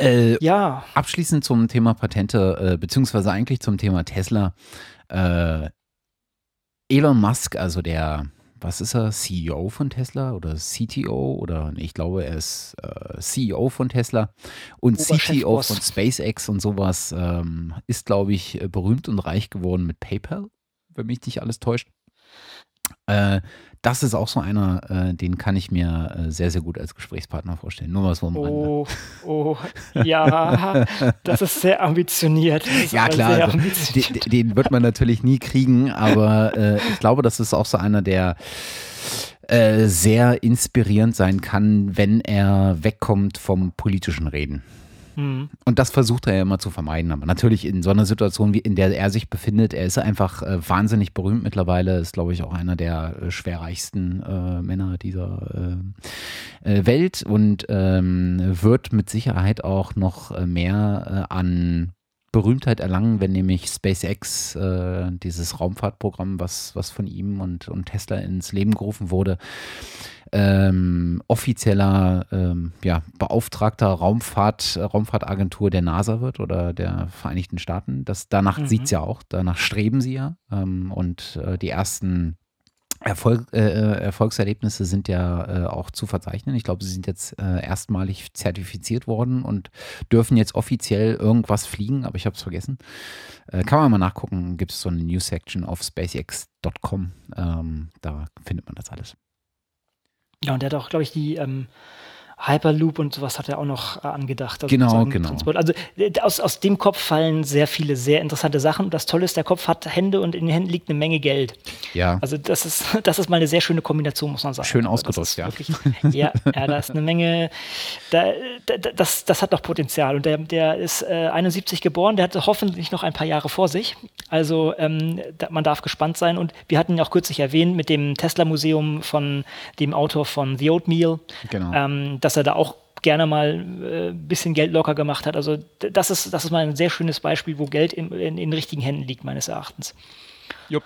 Äh, ja. Abschließend zum Thema Patente, äh, beziehungsweise eigentlich zum Thema Tesla. Äh, Elon Musk, also der, was ist er, CEO von Tesla oder CTO oder ich glaube, er ist äh, CEO von Tesla und CTO von SpaceX und sowas, ähm, ist, glaube ich, berühmt und reich geworden mit PayPal, wenn mich nicht alles täuscht. Äh, das ist auch so einer, äh, den kann ich mir äh, sehr, sehr gut als Gesprächspartner vorstellen. Nur was vom Oh, oh, ja, das ist sehr ambitioniert. Ist ja, klar, also, ambitioniert. Den, den, wird man natürlich nie kriegen, aber äh, ich glaube, das ist auch so einer, der äh, sehr inspirierend sein kann, wenn er wegkommt vom politischen Reden. Mhm. Und das versucht er ja immer zu vermeiden. Aber natürlich in so einer Situation, wie in der er sich befindet, er ist einfach äh, wahnsinnig berühmt mittlerweile, ist, glaube ich, auch einer der äh, schwerreichsten äh, Männer dieser äh, äh, Welt und ähm, wird mit Sicherheit auch noch äh, mehr an Berühmtheit erlangen, wenn nämlich SpaceX, äh, dieses Raumfahrtprogramm, was, was von ihm und, und Tesla ins Leben gerufen wurde, ähm, offizieller ähm, ja, beauftragter Raumfahrt, Raumfahrtagentur der NASA wird oder der Vereinigten Staaten. Das, danach mhm. sieht es ja auch, danach streben sie ja. Ähm, und äh, die ersten Erfolg, äh, äh, Erfolgserlebnisse sind ja äh, auch zu verzeichnen. Ich glaube, sie sind jetzt äh, erstmalig zertifiziert worden und dürfen jetzt offiziell irgendwas fliegen, aber ich habe es vergessen. Äh, kann man mal nachgucken, gibt es so eine News-Section auf spacex.com. Ähm, da findet man das alles. Ja, und der hat auch, glaube ich, die ähm, Hyperloop und sowas hat er auch noch äh, angedacht. Also genau, genau. Transport. Also äh, aus, aus dem Kopf fallen sehr viele sehr interessante Sachen. Das Tolle ist, der Kopf hat Hände und in den Händen liegt eine Menge Geld. Ja. Also das ist, das ist mal eine sehr schöne Kombination, muss man sagen. Schön also ausgedrückt, ja. Wirklich, ja. Ja, da ist eine Menge, da, da, das, das hat noch Potenzial. Und der, der ist äh, 71 geboren, der hat hoffentlich noch ein paar Jahre vor sich. Also ähm, da, man darf gespannt sein. Und wir hatten ihn auch kürzlich erwähnt mit dem Tesla-Museum von dem Autor von The Oatmeal. Genau. Ähm, dass er da auch gerne mal ein äh, bisschen Geld locker gemacht hat. Also das ist, das ist mal ein sehr schönes Beispiel, wo Geld in, in, in richtigen Händen liegt, meines Erachtens. Jupp.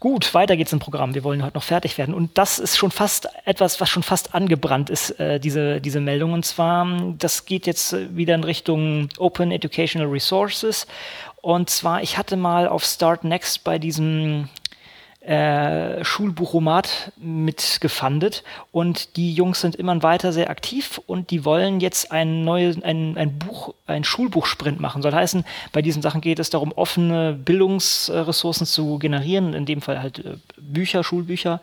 Gut, weiter geht's im Programm. Wir wollen heute noch fertig werden. Und das ist schon fast etwas, was schon fast angebrannt ist, äh, diese, diese Meldung. Und zwar, das geht jetzt wieder in Richtung Open Educational Resources. Und zwar, ich hatte mal auf Start Next bei diesem äh, Schulbuchomat mitgefandet und die Jungs sind immer weiter sehr aktiv und die wollen jetzt ein neues, ein, ein Buch, ein Schulbuchsprint machen. Soll heißen, bei diesen Sachen geht es darum, offene Bildungsressourcen zu generieren, in dem Fall halt äh, Bücher, Schulbücher.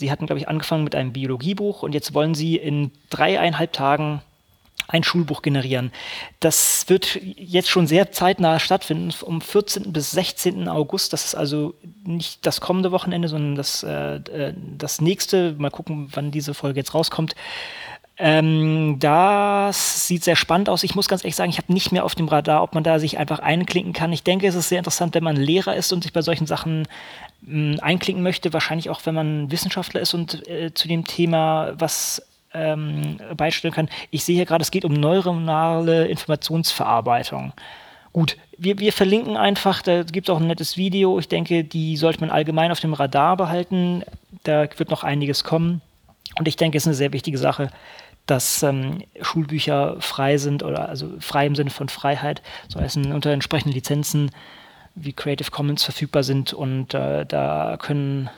Sie hatten, glaube ich, angefangen mit einem Biologiebuch und jetzt wollen sie in dreieinhalb Tagen ein Schulbuch generieren. Das wird jetzt schon sehr zeitnah stattfinden, um 14. bis 16. August. Das ist also nicht das kommende Wochenende, sondern das, äh, äh, das nächste. Mal gucken, wann diese Folge jetzt rauskommt. Ähm, das sieht sehr spannend aus. Ich muss ganz ehrlich sagen, ich habe nicht mehr auf dem Radar, ob man da sich einfach einklinken kann. Ich denke, es ist sehr interessant, wenn man Lehrer ist und sich bei solchen Sachen mh, einklinken möchte. Wahrscheinlich auch, wenn man Wissenschaftler ist und äh, zu dem Thema was ähm, beistellen kann. Ich sehe hier gerade, es geht um neuronale Informationsverarbeitung. Gut, wir, wir verlinken einfach, da gibt es auch ein nettes Video. Ich denke, die sollte man allgemein auf dem Radar behalten. Da wird noch einiges kommen. Und ich denke, es ist eine sehr wichtige Sache, dass ähm, Schulbücher frei sind oder also frei im Sinne von Freiheit, so heißt unter entsprechenden Lizenzen wie Creative Commons verfügbar sind und äh, da können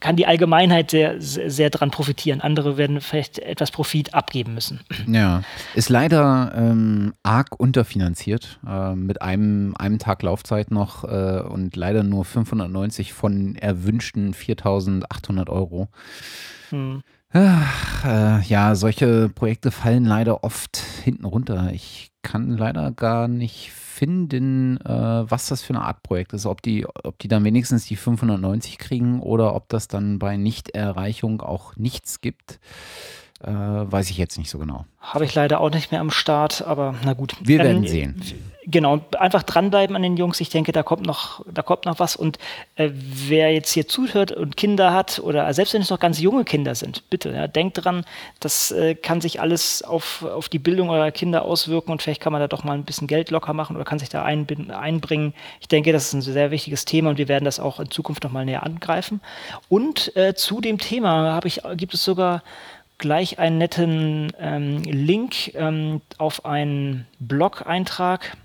kann die Allgemeinheit sehr, sehr, sehr dran profitieren. Andere werden vielleicht etwas Profit abgeben müssen. Ja, ist leider ähm, arg unterfinanziert äh, mit einem, einem Tag Laufzeit noch äh, und leider nur 590 von erwünschten 4800 Euro. Hm. Ach, äh, ja, solche Projekte fallen leider oft hinten runter. Ich kann leider gar nicht finden, äh, was das für eine Art Projekt ist. Ob die, ob die dann wenigstens die 590 kriegen oder ob das dann bei Nichterreichung auch nichts gibt. Äh, weiß ich jetzt nicht so genau. Habe ich leider auch nicht mehr am Start, aber na gut. Wir ähm, werden sehen. Genau, einfach dranbleiben an den Jungs. Ich denke, da kommt noch, da kommt noch was. Und äh, wer jetzt hier zuhört und Kinder hat oder selbst wenn es noch ganz junge Kinder sind, bitte, ja, denkt dran, das äh, kann sich alles auf, auf die Bildung eurer Kinder auswirken und vielleicht kann man da doch mal ein bisschen Geld locker machen oder kann sich da einbringen. Ich denke, das ist ein sehr wichtiges Thema und wir werden das auch in Zukunft noch mal näher angreifen. Und äh, zu dem Thema habe ich, gibt es sogar gleich einen netten ähm, Link ähm, auf einen Blog-Eintrag,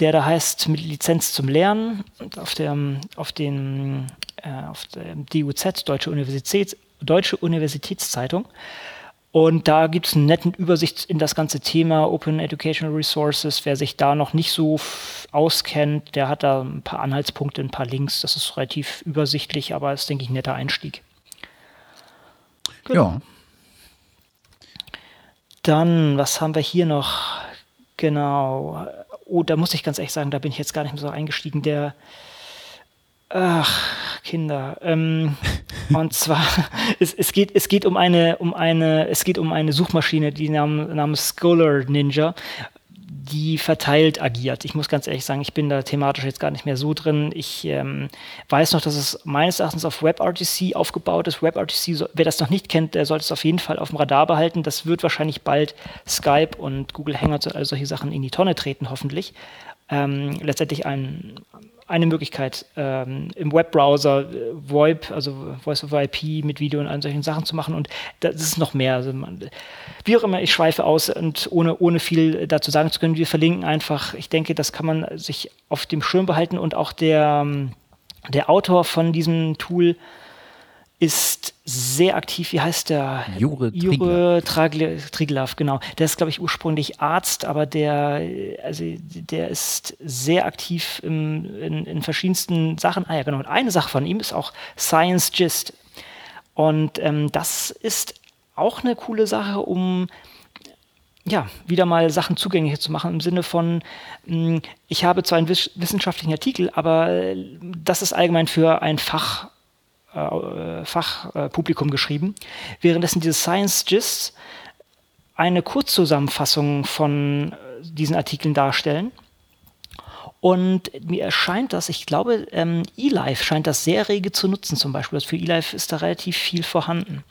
der da heißt mit Lizenz zum Lernen auf, der, auf, den, äh, auf der DUZ, Deutsche, Universität, Deutsche Universitätszeitung. Und da gibt es eine nette Übersicht in das ganze Thema Open Educational Resources. Wer sich da noch nicht so auskennt, der hat da ein paar Anhaltspunkte, ein paar Links. Das ist relativ übersichtlich, aber ist, denke ich, ein netter Einstieg. Genau. Ja. Dann, was haben wir hier noch? Genau. Oh, da muss ich ganz ehrlich sagen, da bin ich jetzt gar nicht mehr so eingestiegen. Der, ach, Kinder. Ähm, und zwar, es, es, geht, es geht um eine, um eine, es geht um eine Suchmaschine, die namens Scholar Ninja die verteilt agiert. Ich muss ganz ehrlich sagen, ich bin da thematisch jetzt gar nicht mehr so drin. Ich ähm, weiß noch, dass es meines Erachtens auf WebRTC aufgebaut ist. WebRTC, wer das noch nicht kennt, der sollte es auf jeden Fall auf dem Radar behalten. Das wird wahrscheinlich bald Skype und Google Hangouts und all solche Sachen in die Tonne treten, hoffentlich. Ähm, letztendlich ein eine Möglichkeit, ähm, im Webbrowser äh, VoIP, also Voice over IP mit Video und allen solchen Sachen zu machen. Und das ist noch mehr. Also man, wie auch immer, ich schweife aus und ohne, ohne viel dazu sagen zu können, wir verlinken einfach. Ich denke, das kann man sich auf dem Schirm behalten und auch der, ähm, der Autor von diesem Tool ist sehr aktiv. Wie heißt der? Jure, Jure Triglav, genau. Der ist, glaube ich, ursprünglich Arzt, aber der, also, der ist sehr aktiv im, in, in, verschiedensten Sachen. Ah ja, genau. Und eine Sache von ihm ist auch Science Gist. Und ähm, das ist auch eine coole Sache, um ja, wieder mal Sachen zugänglicher zu machen im Sinne von, hm, ich habe zwar einen wissenschaftlichen Artikel, aber äh, das ist allgemein für ein Fach äh, Fachpublikum geschrieben, währenddessen diese Science Gists eine Kurzzusammenfassung von äh, diesen Artikeln darstellen. Und mir erscheint das, ich glaube, ähm, eLife scheint das sehr rege zu nutzen zum Beispiel. Für eLife ist da relativ viel vorhanden.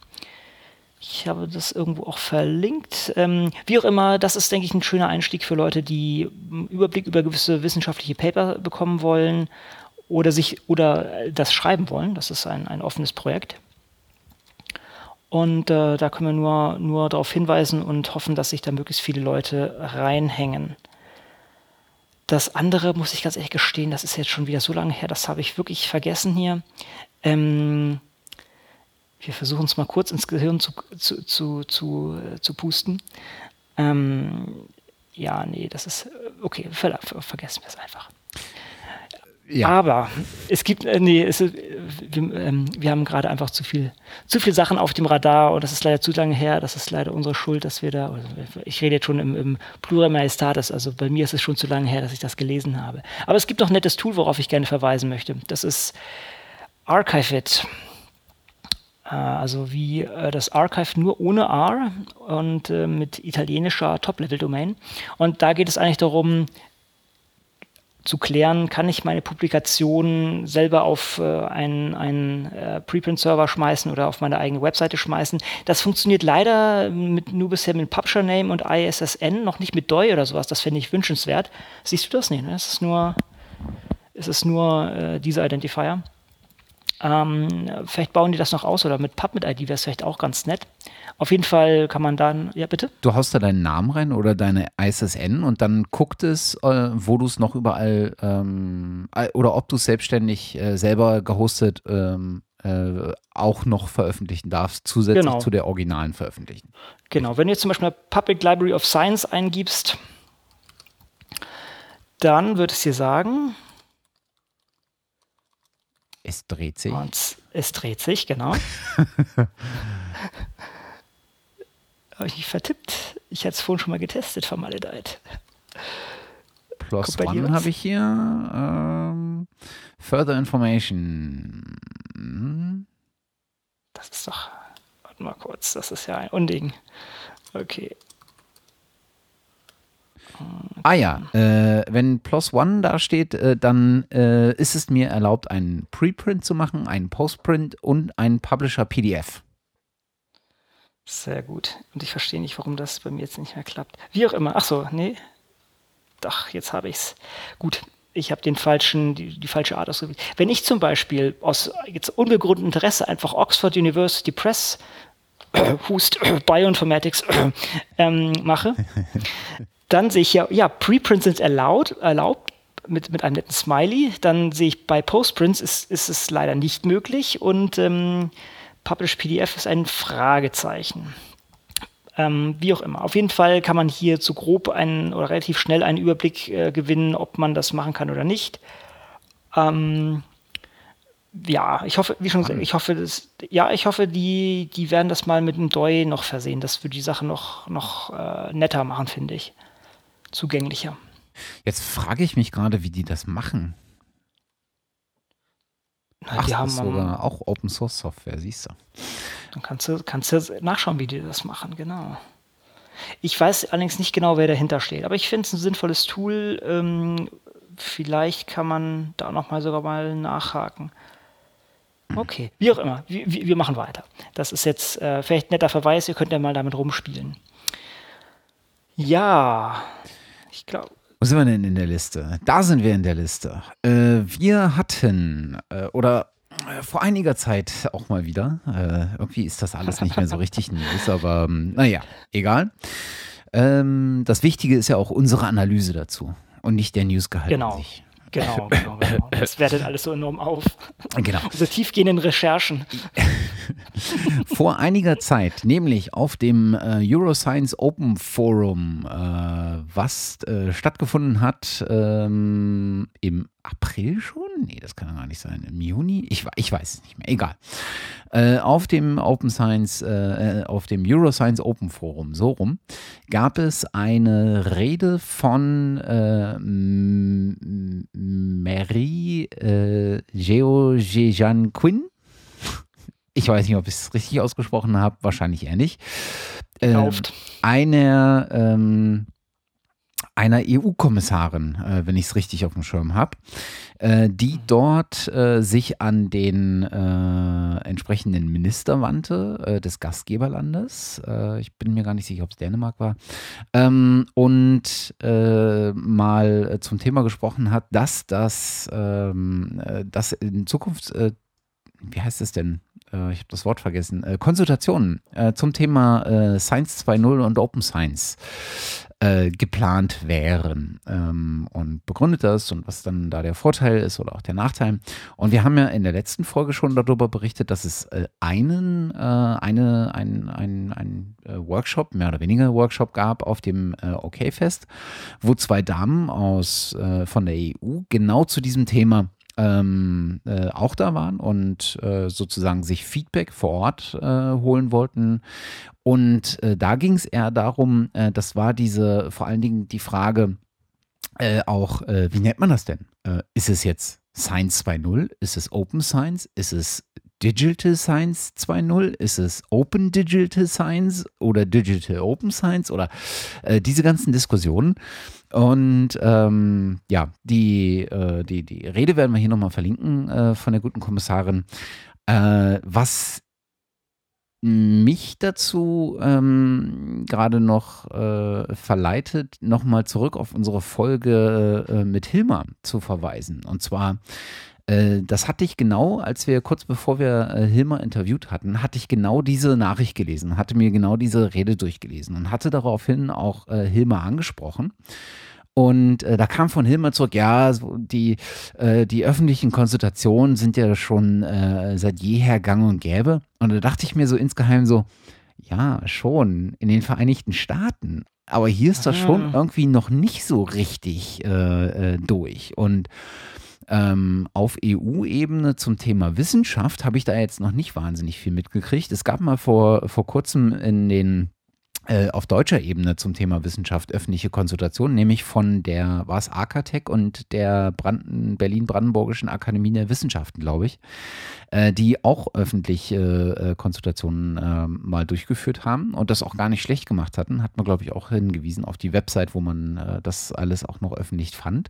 Ich habe das irgendwo auch verlinkt. Ähm, wie auch immer, das ist, denke ich, ein schöner Einstieg für Leute, die einen Überblick über gewisse wissenschaftliche Paper bekommen wollen oder sich oder das schreiben wollen. Das ist ein, ein offenes Projekt. Und äh, da können wir nur, nur darauf hinweisen und hoffen, dass sich da möglichst viele Leute reinhängen. Das andere, muss ich ganz ehrlich gestehen, das ist jetzt schon wieder so lange her, das habe ich wirklich vergessen hier. Ähm, wir versuchen es mal kurz ins Gehirn zu, zu, zu, zu, äh, zu pusten. Ähm, ja, nee, das ist okay, ver, ver, vergessen wir es einfach. Ja. Aber es gibt, äh, nee, es, wir, ähm, wir, haben gerade einfach zu viel, zu viel Sachen auf dem Radar und das ist leider zu lange her. Das ist leider unsere Schuld, dass wir da, also ich rede jetzt schon im, im Plural Majestatis, also bei mir ist es schon zu lange her, dass ich das gelesen habe. Aber es gibt noch ein nettes Tool, worauf ich gerne verweisen möchte. Das ist ArchiveIt. Äh, also wie äh, das Archive nur ohne R und äh, mit italienischer Top-Level-Domain. Und da geht es eigentlich darum, zu klären, kann ich meine Publikation selber auf äh, einen, einen äh, Preprint-Server schmeißen oder auf meine eigene Webseite schmeißen. Das funktioniert leider mit, nur bisher mit Publisher Name und ISSN, noch nicht mit DOI oder sowas. Das fände ich wünschenswert. Siehst du das nicht? Ne? Es ist nur, es ist nur äh, dieser Identifier. Ähm, vielleicht bauen die das noch aus oder mit PubMed-ID wäre es vielleicht auch ganz nett. Auf jeden Fall kann man dann, ja bitte? Du haust da deinen Namen rein oder deine ISSN und dann guckt es, äh, wo du es noch überall ähm, oder ob du es selbstständig äh, selber gehostet ähm, äh, auch noch veröffentlichen darfst, zusätzlich genau. zu der originalen veröffentlichen. Genau, wenn du jetzt zum Beispiel Public Library of Science eingibst, dann wird es dir sagen, Es dreht sich. Und es dreht sich, genau. Habe ich mich vertippt? Ich hatte es vorhin schon mal getestet, vermaledeit. Plus One habe ich hier. Ähm, further Information. Hm. Das ist doch. Warte mal kurz, das ist ja ein Unding. Okay. Ah ja, äh, wenn Plus One da steht, äh, dann äh, ist es mir erlaubt, einen Preprint zu machen, einen Postprint und einen Publisher PDF. Sehr gut. Und ich verstehe nicht, warum das bei mir jetzt nicht mehr klappt. Wie auch immer. Ach so, nee. Doch, jetzt habe ich es. Gut, ich habe den falschen, die, die falsche Art ausgewählt. Wenn ich zum Beispiel aus jetzt unbegründetem Interesse einfach Oxford University Press Hust Bioinformatics äh, ähm, mache, dann sehe ich ja, ja, Preprints sind erlaubt, erlaubt mit, mit einem netten Smiley. Dann sehe ich bei Postprints ist, ist es leider nicht möglich und ähm, Publish PDF ist ein Fragezeichen. Ähm, wie auch immer. Auf jeden Fall kann man hier zu grob einen oder relativ schnell einen Überblick äh, gewinnen, ob man das machen kann oder nicht. Ähm, ja, ich hoffe, wie schon gesagt, ich hoffe, dass, ja, ich hoffe, die, die werden das mal mit einem DOI noch versehen. Das würde die Sache noch, noch äh, netter machen, finde ich. Zugänglicher. Jetzt frage ich mich gerade, wie die das machen. Na, Ach, die haben sogar auch Open Source Software, siehst du. Dann kannst du, kannst du nachschauen, wie die das machen, genau. Ich weiß allerdings nicht genau, wer dahinter steht, aber ich finde es ein sinnvolles Tool. Ähm, vielleicht kann man da nochmal sogar mal nachhaken. Okay, wie auch immer, wir, wir machen weiter. Das ist jetzt äh, vielleicht ein netter Verweis, ihr könnt ja mal damit rumspielen. Ja, ich glaube. Wo sind wir denn in der Liste? Da sind wir in der Liste. Äh, wir hatten, äh, oder äh, vor einiger Zeit auch mal wieder, äh, irgendwie ist das alles nicht mehr so richtig News, aber ähm, naja, egal. Ähm, das Wichtige ist ja auch unsere Analyse dazu und nicht der Newsgehalt. Genau. Sich. Genau, genau, genau. Das wertet alles so enorm auf. Genau. Unsere tiefgehenden Recherchen. Vor einiger Zeit, nämlich auf dem äh, Euroscience Open Forum, äh, was äh, stattgefunden hat ähm, im April schon? Nee, das kann ja gar nicht sein. Im Juni? Ich, ich weiß es nicht mehr. Egal. Äh, auf dem Open Science, äh, äh auf dem Euroscience Open Forum, so rum, gab es eine Rede von äh, Mary äh, Georgian Quinn. Ich weiß nicht, ob ich es richtig ausgesprochen habe, wahrscheinlich eher nicht. Ähm, eine ähm, einer EU-Kommissarin, äh, wenn ich es richtig auf dem Schirm habe, äh, die dort äh, sich an den äh, entsprechenden Minister wandte äh, des Gastgeberlandes. Äh, ich bin mir gar nicht sicher, ob es Dänemark war. Ähm, und mal zum Thema gesprochen hat, dass das ähm, dass in Zukunft wie heißt es denn? ich habe das Wort vergessen, Konsultationen zum Thema Science 2.0 und Open Science äh, geplant wären ähm, und begründet das und was dann da der Vorteil ist oder auch der Nachteil. Und wir haben ja in der letzten Folge schon darüber berichtet, dass es äh, einen, äh, eine, ein, ein, ein äh, Workshop, mehr oder weniger Workshop gab auf dem äh, OK-Fest, wo zwei Damen aus, von der EU genau zu diesem Thema ähm, äh, auch da waren und äh, sozusagen sich Feedback vor Ort äh, holen wollten. Und äh, da ging es eher darum, äh, das war diese, vor allen Dingen die Frage äh, auch, wie nennt man das denn? ist es jetzt Science 2.0? Ist es Open Science? Ist es Digital Science 2.0? Ist es Open Digital Science oder Digital Open Science oder äh, diese ganzen Diskussionen? Und ähm, ja, die, äh, die, die Rede werden wir hier nochmal verlinken äh, von der guten Kommissarin. Äh, was mich dazu ähm, gerade noch äh, verleitet, nochmal zurück auf unsere Folge äh, mit Hilmar zu verweisen. Und zwar, das hatte ich genau, als wir kurz bevor wir äh, Hilmar interviewt hatten, hatte ich genau diese Nachricht gelesen, hatte mir genau diese Rede durchgelesen und hatte daraufhin auch äh, Hilmar angesprochen. Und äh, da kam von Hilmer zurück, ja, die, äh, die öffentlichen Konsultationen sind ja schon äh, seit jeher gang und gäbe. Und da dachte ich mir so insgeheim so, ja, schon, in den Vereinigten Staaten. Aber hier ist das schon irgendwie noch nicht so richtig äh, äh, durch. Und Ähm, auf EU-Ebene zum Thema Wissenschaft habe ich da jetzt noch nicht wahnsinnig viel mitgekriegt. Es gab mal vor, vor kurzem in den äh, auf deutscher Ebene zum Thema Wissenschaft öffentliche Konsultation, nämlich von der, war es Arcatec und der Berlin-Brandenburgischen Akademie der Wissenschaften, glaube ich, äh, die auch öffentliche äh, Konsultationen mal durchgeführt haben und das auch gar nicht schlecht gemacht hatten. Hat man, glaube ich, auch hingewiesen auf die Website, wo man das alles auch noch öffentlich fand.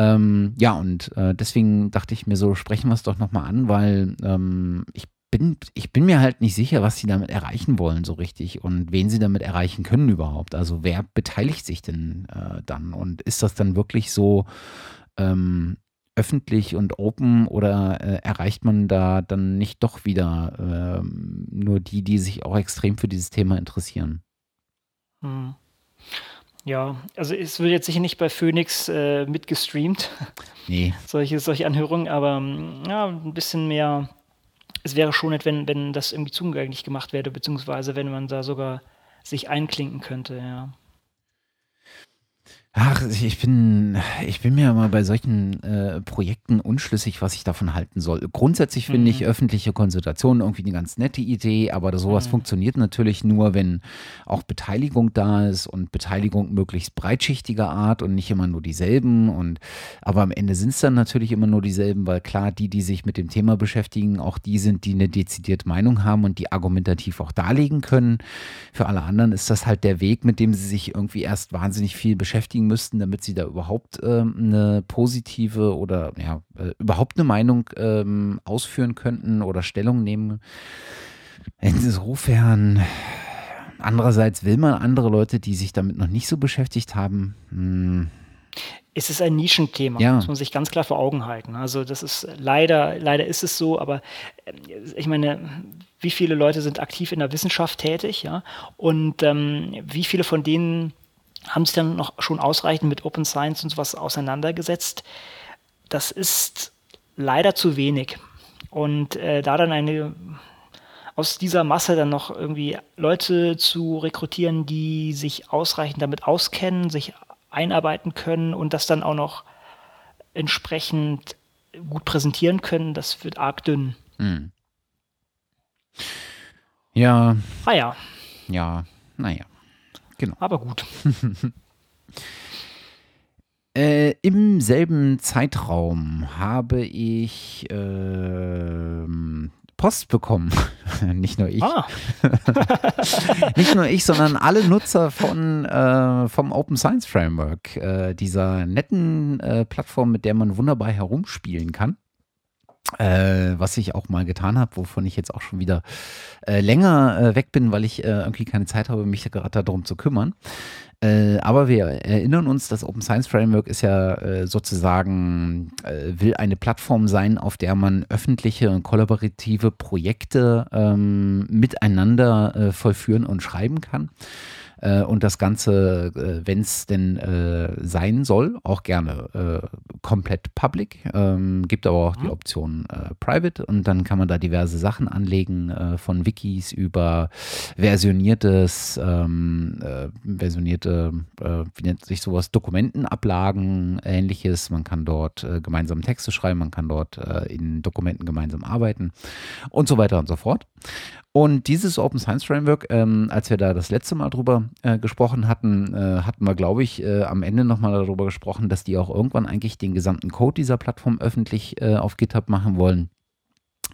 Ähm, ja, und äh, deswegen dachte ich mir so, sprechen wir es doch nochmal an, weil ähm, ich bin, ich bin mir halt nicht sicher, was sie damit erreichen wollen so richtig und wen sie damit erreichen können überhaupt. Also wer beteiligt sich denn äh, dann und ist das dann wirklich so ähm, öffentlich und open oder äh, erreicht man da dann nicht doch wieder äh, nur die, die sich auch extrem für dieses Thema interessieren? Hm. Ja, also es wird jetzt sicher nicht bei Phoenix äh, mitgestreamt. Nee. solche, solche Anhörungen, aber ja, ein bisschen mehr es wäre schon nett, wenn, wenn das irgendwie zugänglich gemacht werde, beziehungsweise wenn man da sogar sich einklinken könnte, ja. Ach, ich bin, ich bin mir mal bei solchen äh, Projekten unschlüssig, was ich davon halten soll. Grundsätzlich finde mhm. ich öffentliche Konsultationen irgendwie eine ganz nette Idee, aber sowas mhm. funktioniert natürlich nur, wenn auch Beteiligung da ist und Beteiligung möglichst breitschichtiger Art und nicht immer nur dieselben. Und aber am Ende sind es dann natürlich immer nur dieselben, weil klar, die, die sich mit dem Thema beschäftigen, auch die sind, die eine dezidierte Meinung haben und die argumentativ auch darlegen können. Für alle anderen ist das halt der Weg, mit dem sie sich irgendwie erst wahnsinnig viel beschäftigen beschäftigen müssten, damit sie da überhaupt ähm, eine positive oder ja, äh, überhaupt eine Meinung ähm, ausführen könnten oder Stellung nehmen. Insofern, andererseits will man andere Leute, die sich damit noch nicht so beschäftigt haben, hm, es ist ein Nischenthema, ja. muss man sich ganz klar vor Augen halten. Also das ist leider, leider ist es so, aber äh, ich meine, wie viele Leute sind aktiv in der Wissenschaft tätig, ja? Und ähm, wie viele von denen haben sich dann noch schon ausreichend mit Open Science und sowas auseinandergesetzt. Das ist leider zu wenig. Und äh, da dann eine aus dieser Masse dann noch irgendwie Leute zu rekrutieren, die sich ausreichend damit auskennen, sich einarbeiten können und das dann auch noch entsprechend gut präsentieren können, das wird arg dünn. Hm. Ja. Ah ja. Ja, naja. Genau. Aber gut. äh, Im selben Zeitraum habe ich äh, Post bekommen. Nicht nur ich. Ah. Nicht nur ich, sondern alle Nutzer von, äh, vom Open Science Framework, äh, dieser netten äh, Plattform, mit der man wunderbar herumspielen kann. Äh, was ich auch mal getan habe, wovon ich jetzt auch schon wieder äh, länger äh, weg bin, weil ich äh, irgendwie keine Zeit habe, mich gerade darum zu kümmern. Äh, aber wir erinnern uns, das Open Science Framework ist ja äh, sozusagen, will eine Plattform sein, auf der man öffentliche und kollaborative Projekte ähm, miteinander vollführen und schreiben kann. Äh, und das Ganze, äh, wenn es denn äh, sein soll, auch gerne äh, komplett public. Ähm, gibt aber auch mhm. die Option äh, private und dann kann man da diverse Sachen anlegen, äh, von Wikis über versioniertes, ähm, versionierte, wie nennt sich sowas, Dokumentenablagen, ähnliches. Man kann dort gemeinsam Texte schreiben, man kann dort in Dokumenten gemeinsam arbeiten und so weiter und so fort. Und dieses Open Science Framework, ähm, als wir da das letzte Mal drüber äh, gesprochen hatten, äh, hatten wir, glaube ich, äh, am Ende nochmal darüber gesprochen, dass die auch irgendwann eigentlich den gesamten Code dieser Plattform öffentlich äh, auf GitHub machen wollen.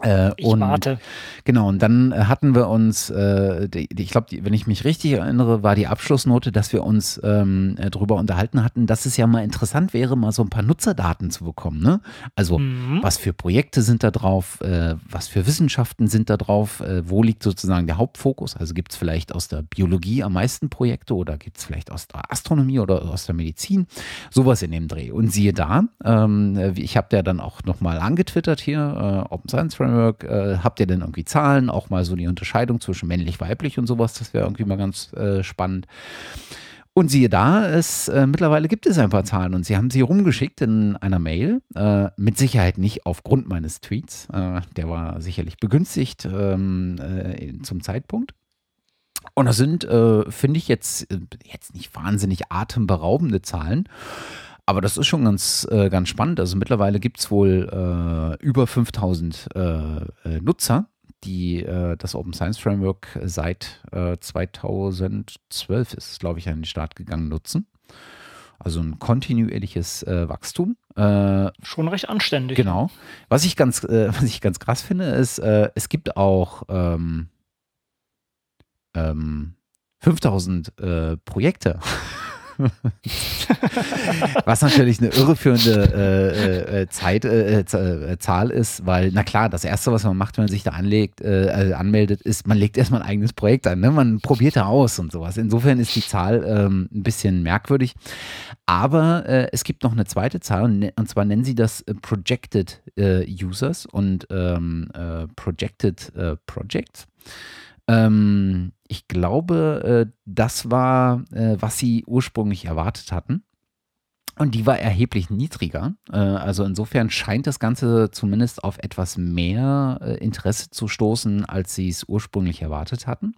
Äh, ich und, warte. Genau, und dann äh, hatten wir uns, äh, die, ich glaube, wenn ich mich richtig erinnere, war die Abschlussnote, dass wir uns ähm, äh, darüber unterhalten hatten, dass es ja mal interessant wäre, mal so ein paar Nutzerdaten zu bekommen. Ne? Also, mhm. was für Projekte sind da drauf, äh, was für Wissenschaften sind da drauf, äh, wo liegt sozusagen der Hauptfokus? Also, gibt es vielleicht aus der Biologie am meisten Projekte oder gibt es vielleicht aus der Astronomie oder aus der Medizin? Sowas in dem Dreh. Und siehe da, ähm, ich habe ja dann auch nochmal angetwittert hier, Open Science Framework, äh, habt ihr denn irgendwie Zahlen, auch mal so die Unterscheidung zwischen männlich, weiblich und sowas, das wäre irgendwie mal ganz äh, spannend. Und siehe da, es, äh, mittlerweile gibt es ein paar Zahlen und sie haben sie rumgeschickt in einer Mail. Äh, mit Sicherheit nicht aufgrund meines Tweets. Äh, der war sicherlich begünstigt ähm, äh, zum Zeitpunkt. Und das sind, äh, finde ich, jetzt, äh, jetzt nicht wahnsinnig atemberaubende Zahlen. Aber das ist schon ganz, äh, ganz spannend. Also mittlerweile gibt es wohl äh, über 5000 äh, äh, Nutzer, die äh, das Open Science Framework seit 2012 ist, glaube ich, an den Start gegangen nutzen. Also ein kontinuierliches Wachstum. schon recht anständig. Genau. Was ich ganz, was ich ganz krass finde, ist, es gibt auch ähm, ähm, 5000 Projekte. Was natürlich eine irreführende äh, äh, Zeit, äh, äh, Zahl ist, weil, na klar, das Erste, was man macht, wenn man sich da anlegt, äh, anmeldet, ist, man legt erstmal ein eigenes Projekt an. Ne? Man probiert da aus und sowas. Insofern ist die Zahl ähm, ein bisschen merkwürdig. Aber äh, es gibt noch eine zweite Zahl und, ne, zwar nennen sie das Projected Users und ähm, Projected Projects. Ähm, ich glaube, äh, das war, äh, was sie ursprünglich erwartet hatten. Und die war erheblich niedriger. Äh, also insofern scheint das Ganze zumindest auf etwas mehr Interesse zu stoßen, als sie es ursprünglich erwartet hatten.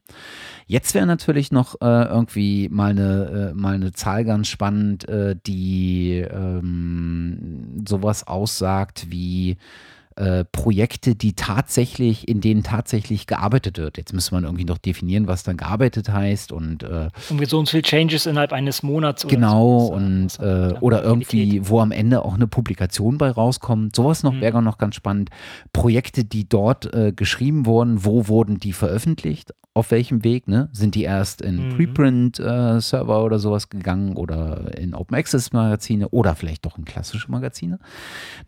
Jetzt wäre natürlich noch irgendwie mal eine, mal eine Zahl ganz spannend, die ähm, sowas aussagt wie äh, Projekte, die tatsächlich, in denen tatsächlich gearbeitet wird. Jetzt müsste man irgendwie noch definieren, was dann gearbeitet heißt und äh, um so und viel Changes innerhalb eines Monats. Oder genau so, und äh, oder irgendwie, wo am Ende auch eine Publikation bei rauskommt. Sowas noch mhm. wäre noch ganz spannend. Projekte, die dort äh, geschrieben wurden, wo wurden die veröffentlicht? Auf welchem Weg? Ne? Sind die erst in mhm. Preprint-Server äh, oder sowas gegangen oder in Open Access Magazine oder vielleicht doch in klassische Magazine?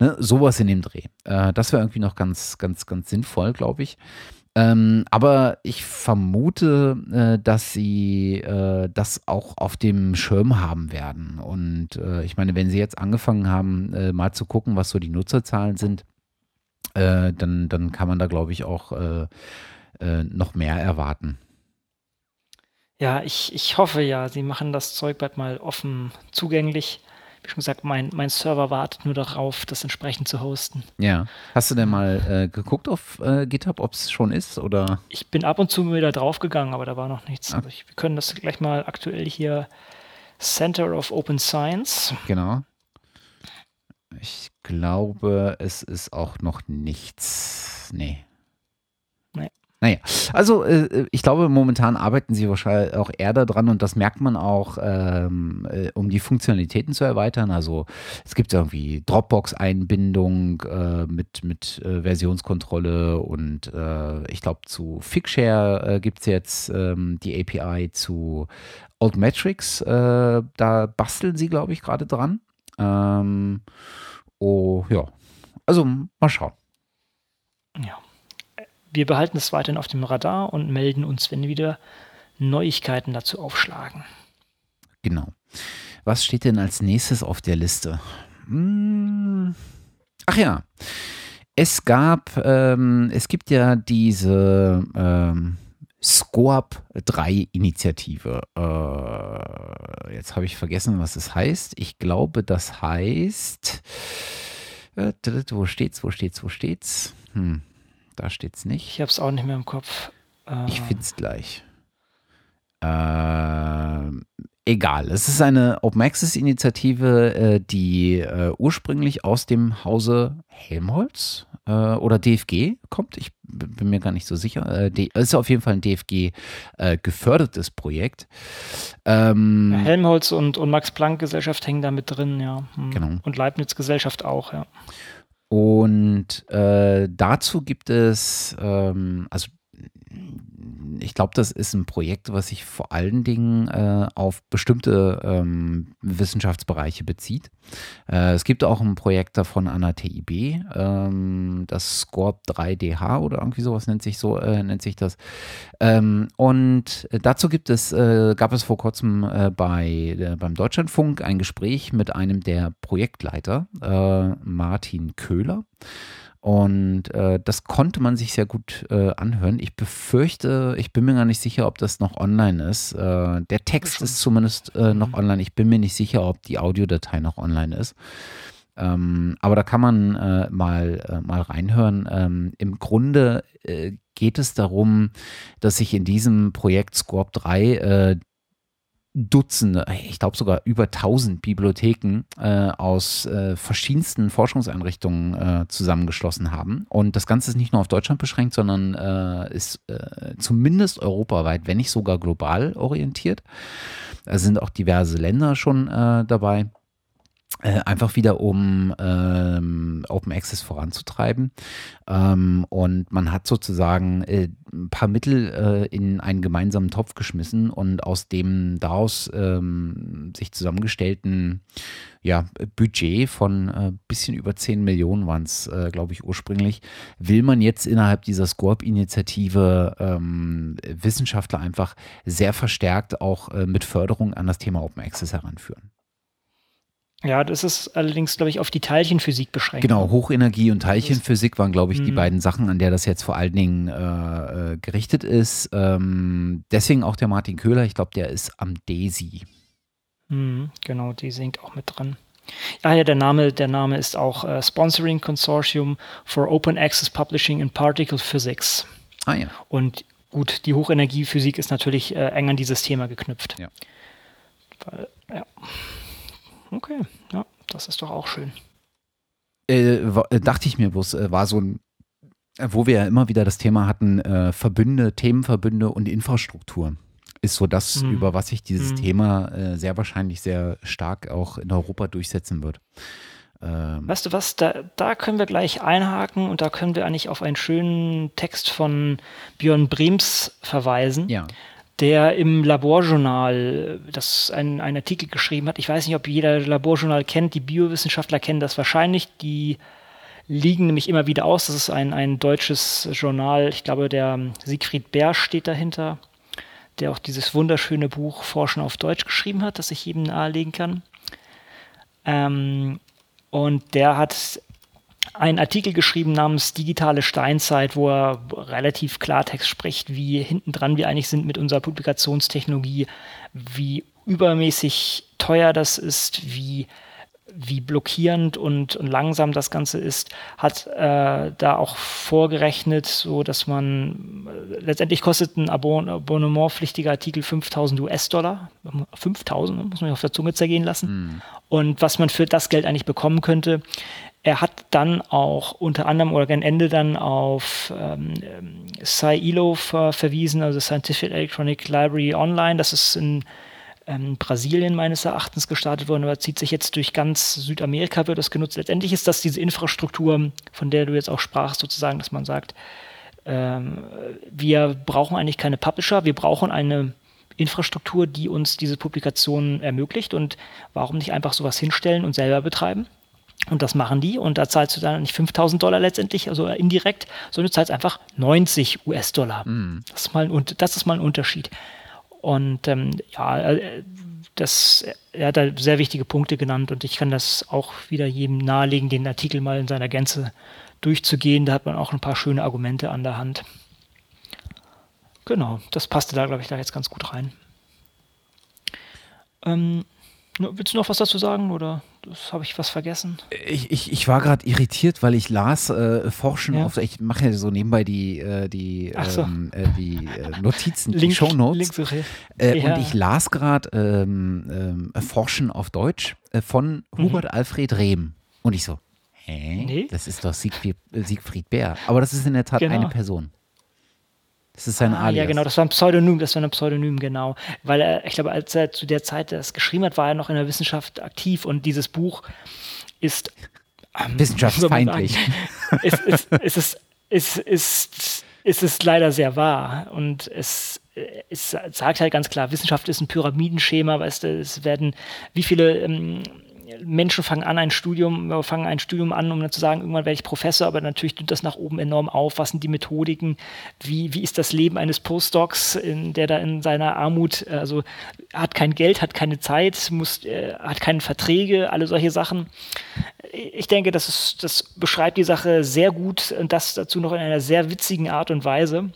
Ne? Sowas in dem Dreh. Äh, das wäre irgendwie noch ganz, ganz, ganz sinnvoll, glaube ich. Ähm, aber ich vermute, äh, dass sie äh, das auch auf dem Schirm haben werden. Und äh, ich meine, wenn sie jetzt angefangen haben, äh, mal zu gucken, was so die Nutzerzahlen sind, äh, dann, dann kann man da, glaube ich, auch äh, noch mehr erwarten. Ja, ich, ich hoffe ja, sie machen das Zeug bald mal offen zugänglich wie schon gesagt, mein, mein Server wartet nur darauf, das entsprechend zu hosten. Ja. Hast du denn mal äh, geguckt auf äh, GitHub, ob es schon ist? Oder? Ich bin ab und zu wieder draufgegangen, aber da war noch nichts. Ah. Also ich, wir können das gleich mal aktuell hier Center of Open Science. Genau. Ich glaube, es ist auch noch nichts. Nee. Naja, also äh, ich glaube, momentan arbeiten sie wahrscheinlich auch eher daran und das merkt man auch, ähm, äh, um die Funktionalitäten zu erweitern. Also es gibt irgendwie Dropbox-Einbindung äh, mit, mit äh, Versionskontrolle und äh, ich glaube, zu Figshare äh, gibt es jetzt ähm, die API zu Altmetrics. Äh, da basteln sie, glaube ich, gerade dran. Ähm, oh, ja, also mal schauen. Ja. Wir behalten es weiterhin auf dem Radar und melden uns, wenn wieder Neuigkeiten dazu aufschlagen. Genau. Was steht denn als nächstes auf der Liste? Hm. Ach ja, es gab, ähm, es gibt ja diese ähm, SCOAP 3 Initiative. Äh, jetzt habe ich vergessen, was es heißt. Ich glaube, das heißt, äh, wo steht's, wo steht's, wo steht's? Hm. Da steht es nicht. Ich habe es auch nicht mehr im Kopf. Äh, ich finde es gleich. Äh, egal. Es ist eine Open Access Initiative, äh, die äh, ursprünglich aus dem Hause Helmholtz äh, oder DFG kommt. Ich bin mir gar nicht so sicher. Es ist auf jeden Fall ein DFG gefördertes Projekt. Ähm, Helmholtz und, und Max Planck Gesellschaft hängen da mit drin, ja. Hm. Genau. Und Leibniz Gesellschaft auch, ja. Und äh, dazu gibt es, ähm, also ich glaube, das ist ein Projekt, was sich vor allen Dingen äh, auf bestimmte ähm, Wissenschaftsbereiche bezieht. Äh, es gibt auch ein Projekt davon an der TIB, ähm, das Scorp 3DH oder irgendwie sowas nennt sich so, äh, nennt sich das. Ähm, und dazu gibt es, äh, gab es vor kurzem äh, bei, äh, beim Deutschlandfunk ein Gespräch mit einem der Projektleiter, Martin Köhler. Und äh, das konnte man sich sehr gut äh, anhören. Ich befürchte, ich bin mir gar nicht sicher, ob das noch online ist. Äh, der Text ist zumindest äh, noch mhm. online. Ich bin mir nicht sicher, ob die Audiodatei noch online ist. Ähm, aber da kann man äh, mal, äh, mal reinhören. Ähm, Im Grunde geht es darum, dass sich in diesem Projekt Scorp 3 Dutzende, ich glaube sogar über 1000 Bibliotheken äh, aus äh, verschiedensten Forschungseinrichtungen äh, zusammengeschlossen haben. Und das Ganze ist nicht nur auf Deutschland beschränkt, sondern äh, ist äh, zumindest europaweit, wenn nicht sogar global orientiert. Es sind auch diverse Länder schon äh, dabei. Äh, einfach wieder um ähm, Open Access voranzutreiben. Ähm, und man hat sozusagen äh, ein paar Mittel äh, in einen gemeinsamen Topf geschmissen und aus dem daraus ähm, sich zusammengestellten ja, Budget von äh, bisschen über 10 Millionen waren es, äh, glaube ich, ursprünglich, will man jetzt innerhalb dieser Scorp-Initiative ähm, Wissenschaftler einfach sehr verstärkt auch mit Förderung an das Thema Open Access heranführen. Ja, das ist allerdings, glaube ich, auf die Teilchenphysik beschränkt. Genau, Hochenergie und Teilchenphysik waren, glaube ich, die mhm. beiden Sachen, an der das jetzt vor allen Dingen äh, äh, gerichtet ist. Ähm, deswegen auch der Martin Köhler, ich glaube, der ist am DESI. Mhm, genau, die singt auch mit dran. Ja, ja, der Name, der Name ist auch äh, Sponsoring Consortium for Open Access Publishing in Particle Physics. Ah ja. Und gut, die Hochenergiephysik ist natürlich äh, eng an dieses Thema geknüpft. Ja. Weil, ja. Okay, ja, das ist doch auch schön. Äh, äh, dachte ich mir bloß, äh, war so ein, äh, wo wir ja immer wieder das Thema hatten, äh, Verbünde, Themenverbünde und Infrastruktur. Ist so das, mhm. über was sich dieses mhm. Thema äh, sehr wahrscheinlich sehr stark auch in Europa durchsetzen wird. Ähm. Weißt du was, da, da können wir gleich einhaken und da können wir eigentlich auf einen schönen Text von Björn Brems verweisen. Ja der im Laborjournal das ein, ein Artikel geschrieben hat. Ich weiß nicht, ob jeder Laborjournal kennt, die Biowissenschaftler kennen das wahrscheinlich. Die liegen nämlich immer wieder aus. Das ist ein, ein deutsches Journal. Ich glaube, der Siegfried Bär steht dahinter, der auch dieses wunderschöne Buch Forschen auf Deutsch geschrieben hat, das ich jedem nahelegen kann. Ähm, und der hat einen Artikel geschrieben namens Digitale Steinzeit, wo er relativ Klartext spricht, wie hintendran wir eigentlich sind mit unserer Publikationstechnologie, wie übermäßig teuer das ist, wie wie blockierend und, und, langsam das Ganze ist, hat äh, da auch vorgerechnet, so dass man äh, letztendlich kostet ein Abon abonnementpflichtiger Artikel 5000 US-Dollar. 5000 muss man auf der Zunge zergehen lassen. Mhm. Und was man für das Geld eigentlich bekommen könnte, er hat dann auch unter anderem oder gegen Ende dann auf ähm, SciELO ver verwiesen, also Scientific Electronic Library Online. Das ist in ähm, Brasilien meines Erachtens gestartet worden, aber zieht sich jetzt durch ganz Südamerika, wird das genutzt. Letztendlich ist das diese Infrastruktur, von der du jetzt auch sprachst, sozusagen, dass man sagt, ähm, wir brauchen eigentlich keine Publisher, wir brauchen eine Infrastruktur, die uns diese Publikationen ermöglicht und warum nicht einfach sowas hinstellen und selber betreiben? Und das machen die. Und da zahlst du dann nicht 5000 Dollar letztendlich, also indirekt, sondern du zahlst einfach 90 US-Dollar. Mm. Das, ist mal ein, das ist mal ein Unterschied. Und ähm, ja, äh, das, er hat da sehr wichtige Punkte genannt und ich kann das auch wieder jedem nahelegen, den Artikel mal in seiner Gänze durchzugehen. Da hat man auch ein paar schöne Argumente an der Hand. Genau, das passte da, glaube ich, da jetzt ganz gut rein. Ähm, willst du noch was dazu sagen oder? Das habe ich was vergessen. Ich, ich, ich war gerade irritiert, weil ich las äh, Forschen ja. auf, ich mache ja so nebenbei die, äh, die, so. ähm, äh, die äh, Notizen, Link, die Shownotes. Äh, ja. Und ich las gerade ähm, ähm, Forschen auf Deutsch äh, von mhm. Hubert Alfred Rehm. Und ich so, hä? Nee. Das ist doch Siegfried, Siegfried Bär. Aber das ist in der Tat genau. eine Person. Das ist sein ah, Alias. Ja, genau, das war ein Pseudonym, das war ein Pseudonym, genau. Weil er, ich glaube, als er zu der Zeit das geschrieben hat, war er noch in der Wissenschaft aktiv und dieses Buch ist ähm, wissenschaftsfeindlich. es, es, es, ist, es, ist, es ist leider sehr wahr und es, es sagt halt ganz klar, Wissenschaft ist ein Pyramidenschema, weißt du, es werden wie viele ähm, Menschen fangen an, ein Studium, fangen ein Studium an, um dann zu sagen, irgendwann werde ich Professor, aber natürlich tut das nach oben enorm auf. Was sind die Methodiken? Wie, wie ist das Leben eines Postdocs, in, der da in seiner Armut, also hat kein Geld, hat keine Zeit, muss, äh, hat keine Verträge, alle solche Sachen. Ich denke, das, ist, das beschreibt die Sache sehr gut und das dazu noch in einer sehr witzigen Art und Weise.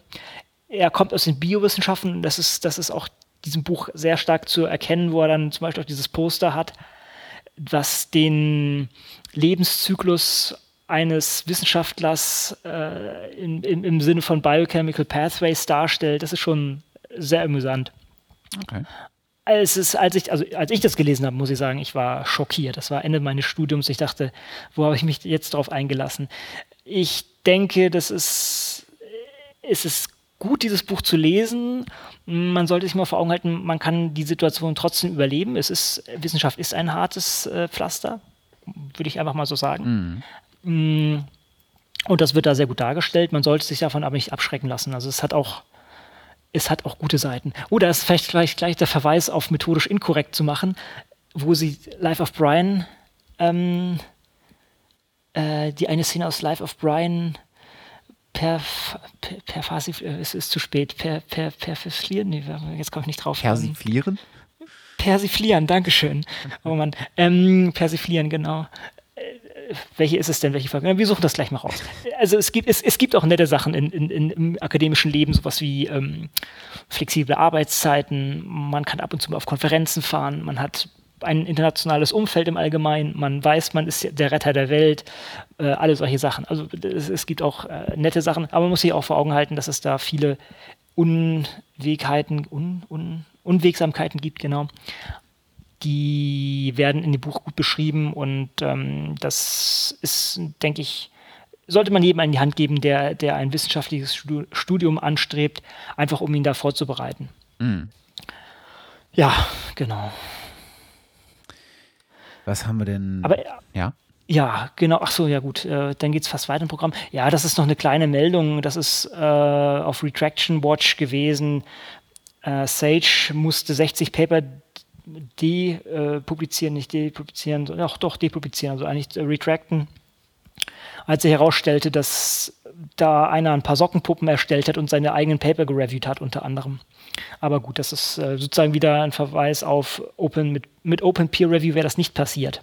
Er kommt aus den Biowissenschaften, das ist, das ist auch diesem Buch sehr stark zu erkennen, wo er dann zum Beispiel auch dieses Poster hat was den Lebenszyklus eines Wissenschaftlers äh, in, in, im Sinne von Biochemical Pathways darstellt, das ist schon sehr amüsant. Okay. als, es, als, ich, also als ich das gelesen habe, muss ich sagen, ich war schockiert. Das war Ende meines Studiums. Ich dachte, wo habe ich mich jetzt drauf eingelassen? Ich denke, das ist, es ist gut, dieses Buch zu lesen. Man sollte sich mal vor Augen halten, man kann die Situation trotzdem überleben. Es ist, Wissenschaft ist ein hartes äh, Pflaster, würde ich einfach mal so sagen. Mhm. Und das wird da sehr gut dargestellt. Man sollte sich davon aber nicht abschrecken lassen. Also es hat auch es hat auch gute Seiten. Oder es ist vielleicht gleich, gleich der Verweis auf methodisch inkorrekt zu machen, wo sie Life of Brian, ähm, äh, die eine Szene aus Life of Brian per, per, per äh, es ist zu spät, per, per, persiflieren, nee, jetzt komme ich nicht drauf. Persiflieren? Persiflieren, Dankeschön. Oh Mann, ähm, persiflieren, genau welche ist es denn, welche Folge? Wir suchen das gleich mal raus. Also es gibt, es, es gibt auch nette Sachen in, in, in, im akademischen Leben, sowas wie ähm, flexible Arbeitszeiten, man kann ab und zu mal auf Konferenzen fahren, man hat ein internationales Umfeld im Allgemeinen, man weiß, man ist der Retter der Welt, äh, alle solche Sachen. Also es, es gibt auch äh, nette Sachen, aber man muss sich auch vor Augen halten, dass es da viele Unwegheiten, Un, Un, Unwegsamkeiten gibt, genau die werden in dem Buch gut beschrieben und ähm, das ist, denke ich, sollte man jedem in die Hand geben, der, der ein wissenschaftliches Studium anstrebt, einfach um ihn da vorzubereiten. Mhm. Ja, genau. Was haben wir denn? Aber ja. Ja, genau. Ach so, ja gut. Äh, dann geht es fast weiter im Programm. Ja, das ist noch eine kleine Meldung. Das ist äh, auf Retraction Watch gewesen. Äh, Sage musste 60 Paper depublizieren, nicht depublizieren, doch, doch depublizieren, also eigentlich retracten, als er herausstellte, dass da einer ein paar Sockenpuppen erstellt hat und seine eigenen Paper gereviewt hat, unter anderem. Aber gut, das ist äh, sozusagen wieder ein Verweis auf Open, mit, mit Open Peer Review wäre das nicht passiert.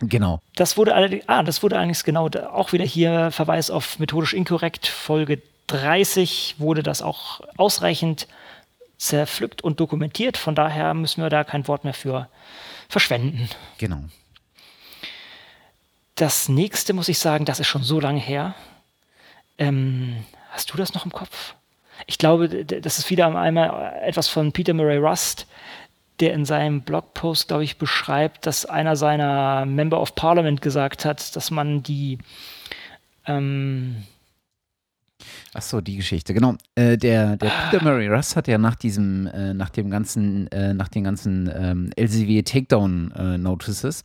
Genau. Das wurde allerdings, ah, das wurde allerdings genau, auch wieder hier Verweis auf methodisch inkorrekt, Folge 30 wurde das auch ausreichend zerpflückt und dokumentiert. Von daher müssen wir da kein Wort mehr für verschwenden. Genau. Das nächste muss ich sagen, das ist schon so lange her. Ähm, hast du das noch im Kopf? Ich glaube, das ist wieder einmal etwas von Peter Murray Rust, der in seinem Blogpost, glaube ich, beschreibt, dass einer seiner Member of Parliament gesagt hat, dass man die ähm, Ach so, die Geschichte, genau. Äh, der, der Peter Murray Russ hat ja nach diesem, äh, nach dem ganzen, äh, nach den ganzen ähm, LCW Takedown äh, Notices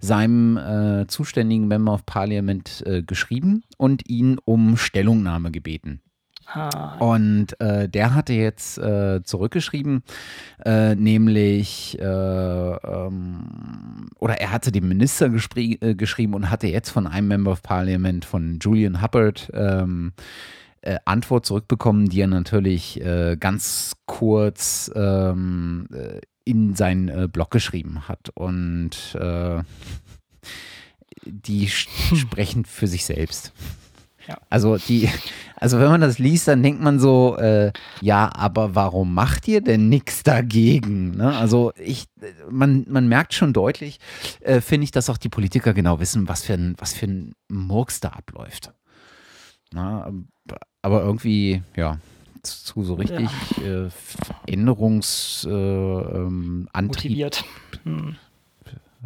seinem äh, zuständigen Member of Parliament äh, geschrieben und ihn um Stellungnahme gebeten. Ah. Und der hatte jetzt zurückgeschrieben, nämlich, ähm, oder er hatte dem Minister geschrieben und hatte jetzt von einem Member of Parliament, von Julian Hubbard, ähm, äh, Antwort zurückbekommen, die er natürlich äh, ganz kurz ähm, äh, in seinen äh, Blog geschrieben hat. Und äh, die sprechen für sich selbst. Ja. Also die, also wenn man das liest, dann denkt man so, äh, ja, aber warum macht ihr denn nichts dagegen? Ne? Also ich, man, man merkt schon deutlich, äh, finde ich, dass auch die Politiker genau wissen, was für ein, was für ein Murks da abläuft. Na, aber irgendwie, ja, zu so richtig ja. äh, Änderungsantrieb äh, ähm, Motiviert. Hm.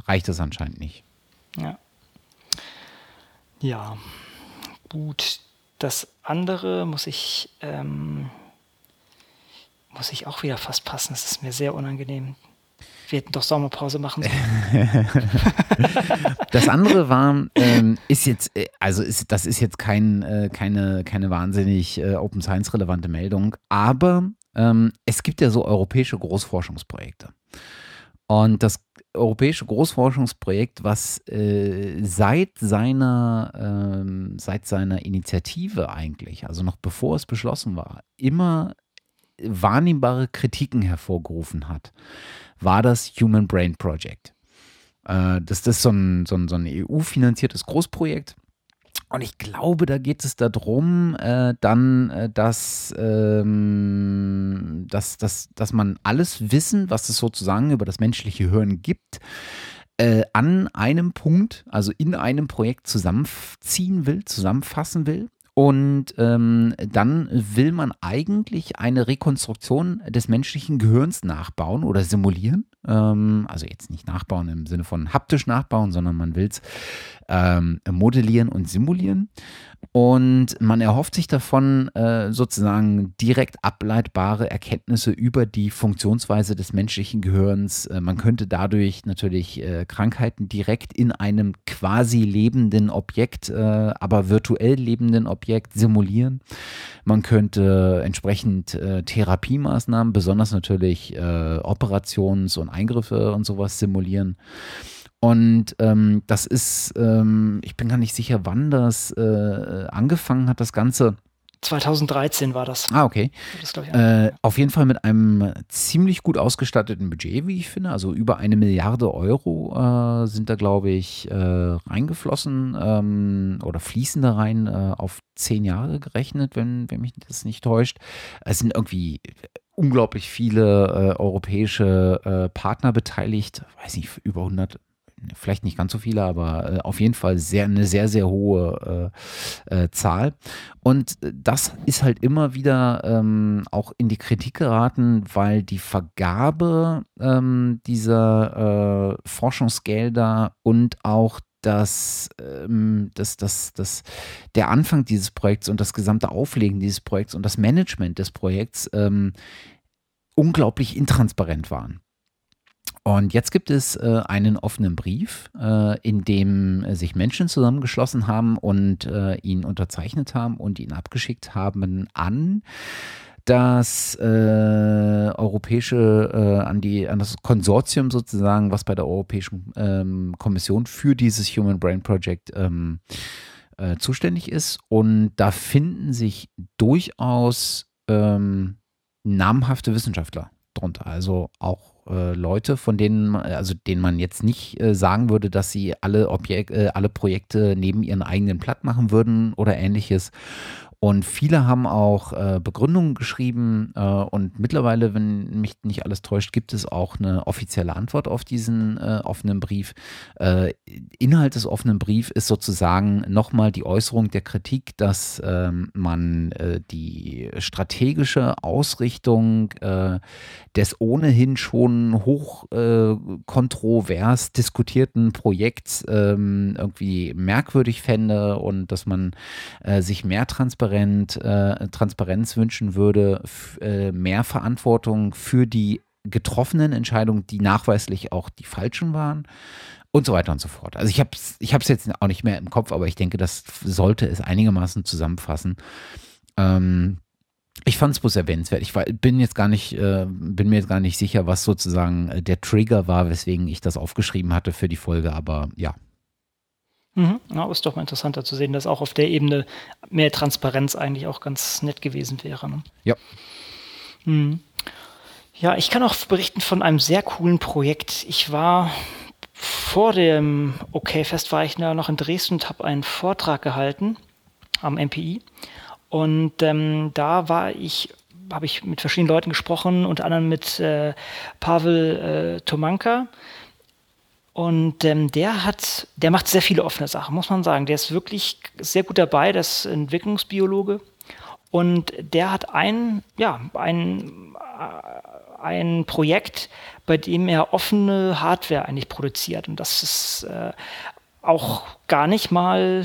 reicht es anscheinend nicht. Ja. Ja, gut. Das andere muss ich, ähm, muss ich auch wieder fast passen. Das ist mir sehr unangenehm. Wir hätten doch Sommerpause machen sollen. das andere war, ähm, ist jetzt, äh, also ist, das ist jetzt kein, äh, keine, keine wahnsinnig äh, Open Science relevante Meldung, aber ähm, es gibt ja so europäische Großforschungsprojekte. Und das europäische Großforschungsprojekt, was äh, seit seiner äh, seit seiner Initiative eigentlich, also noch bevor es beschlossen war, immer wahrnehmbare Kritiken hervorgerufen hat, war das Human Brain Project. Äh, das, ist so ein, so ein, so ein EU-finanziertes Großprojekt. Und ich glaube, da geht es darum, äh, dann, äh, dass, ähm, dass, dass, dass man alles Wissen, was es sozusagen über das menschliche Hirn gibt, äh, an einem Punkt, also in einem Projekt zusammenziehen will, zusammenfassen will Und ähm, dann will man eigentlich eine Rekonstruktion des menschlichen Gehirns nachbauen oder simulieren. Ähm, also jetzt nicht nachbauen im Sinne von haptisch nachbauen, sondern man will es ähm, modellieren und simulieren. Und man erhofft sich davon äh, sozusagen direkt ableitbare Erkenntnisse über die Funktionsweise des menschlichen Gehirns. Äh, man könnte dadurch natürlich äh, Krankheiten direkt in einem quasi lebenden Objekt, äh, aber virtuell lebenden Objekt simulieren. Man könnte entsprechend äh, Therapiemaßnahmen, besonders natürlich Operations- und Eingriffe und sowas simulieren. Und ähm, das ist, ähm, ich bin gar nicht sicher, wann das äh, angefangen hat, das Ganze. 2013 war das. Ah, okay. Das, ich, äh, auf jeden Fall mit einem ziemlich gut ausgestatteten Budget, wie ich finde. Also über eine Milliarde Euro äh, sind da, glaube ich, äh, reingeflossen ähm, oder fließen da rein äh, auf zehn Jahre gerechnet, wenn, wenn mich das nicht täuscht. Es sind irgendwie unglaublich viele äh, europäische Partner beteiligt. Weiß nicht, über 100 vielleicht nicht ganz so viele, aber äh, auf jeden Fall sehr, eine sehr, sehr hohe äh, äh, Zahl. Und das ist halt immer wieder ähm, auch in die Kritik geraten, weil die Vergabe ähm, dieser äh, Forschungsgelder und auch dass, ähm, dass, dass, dass der Anfang dieses Projekts und das gesamte Auflegen dieses Projekts und das Management des Projekts ähm, unglaublich intransparent waren. Und jetzt gibt es äh, einen offenen Brief, äh, in dem sich Menschen zusammengeschlossen haben und äh, ihn unterzeichnet haben und ihn abgeschickt haben an das äh, europäische, äh, an, die, an das Konsortium sozusagen, was bei der Europäischen ähm, Kommission für dieses Human Brain Project ähm, äh, zuständig ist. Und da finden sich durchaus ähm, namhafte Wissenschaftler drunter. Also auch äh, Leute, von denen, also denen man jetzt nicht äh, sagen würde, dass sie alle Objek äh, alle Projekte neben ihren eigenen Platt machen würden oder ähnliches. Und viele haben auch äh, Begründungen geschrieben äh, und mittlerweile, wenn mich nicht alles täuscht, gibt es auch eine offizielle Antwort auf diesen äh, offenen Brief. Äh, Inhalt des offenen Briefs ist sozusagen nochmal die Äußerung der Kritik, dass ähm, man äh, die strategische Ausrichtung äh, des ohnehin schon hoch kontrovers diskutierten Projekts ähm, irgendwie merkwürdig fände und dass man sich mehr Transparenz transparent, äh, Transparenz wünschen würde, äh, mehr Verantwortung für die getroffenen Entscheidungen, die nachweislich auch die falschen waren und so weiter und so fort. Also ich habe es ich jetzt auch nicht mehr im Kopf, aber ich denke, das sollte es einigermaßen zusammenfassen. Ähm, ich fand es bloß erwähnenswert. Ich war, bin jetzt gar nicht, äh, bin mir jetzt gar nicht sicher, was sozusagen äh, der Trigger war, weswegen ich das aufgeschrieben hatte für die Folge, aber ja, Mhm. Ja, ist doch mal interessanter zu sehen, dass auch auf der Ebene mehr Transparenz eigentlich auch ganz nett gewesen wäre. Ne? Ja. Mhm. Ja, ich kann auch berichten von einem sehr coolen Projekt. Ich war vor dem OK-Fest war ich noch in Dresden und habe einen Vortrag gehalten am MPI. Und ähm, da war ich, habe ich mit verschiedenen Leuten gesprochen, unter anderem mit äh, Pavel äh, Tomanka, und ähm, der hat, der macht sehr viele offene Sachen, muss man sagen. Der ist wirklich sehr gut dabei, der ist Entwicklungsbiologe. Und der hat ein, ja, ein, äh, ein Projekt, bei dem er offene Hardware eigentlich produziert. Und das ist äh, auch gar nicht mal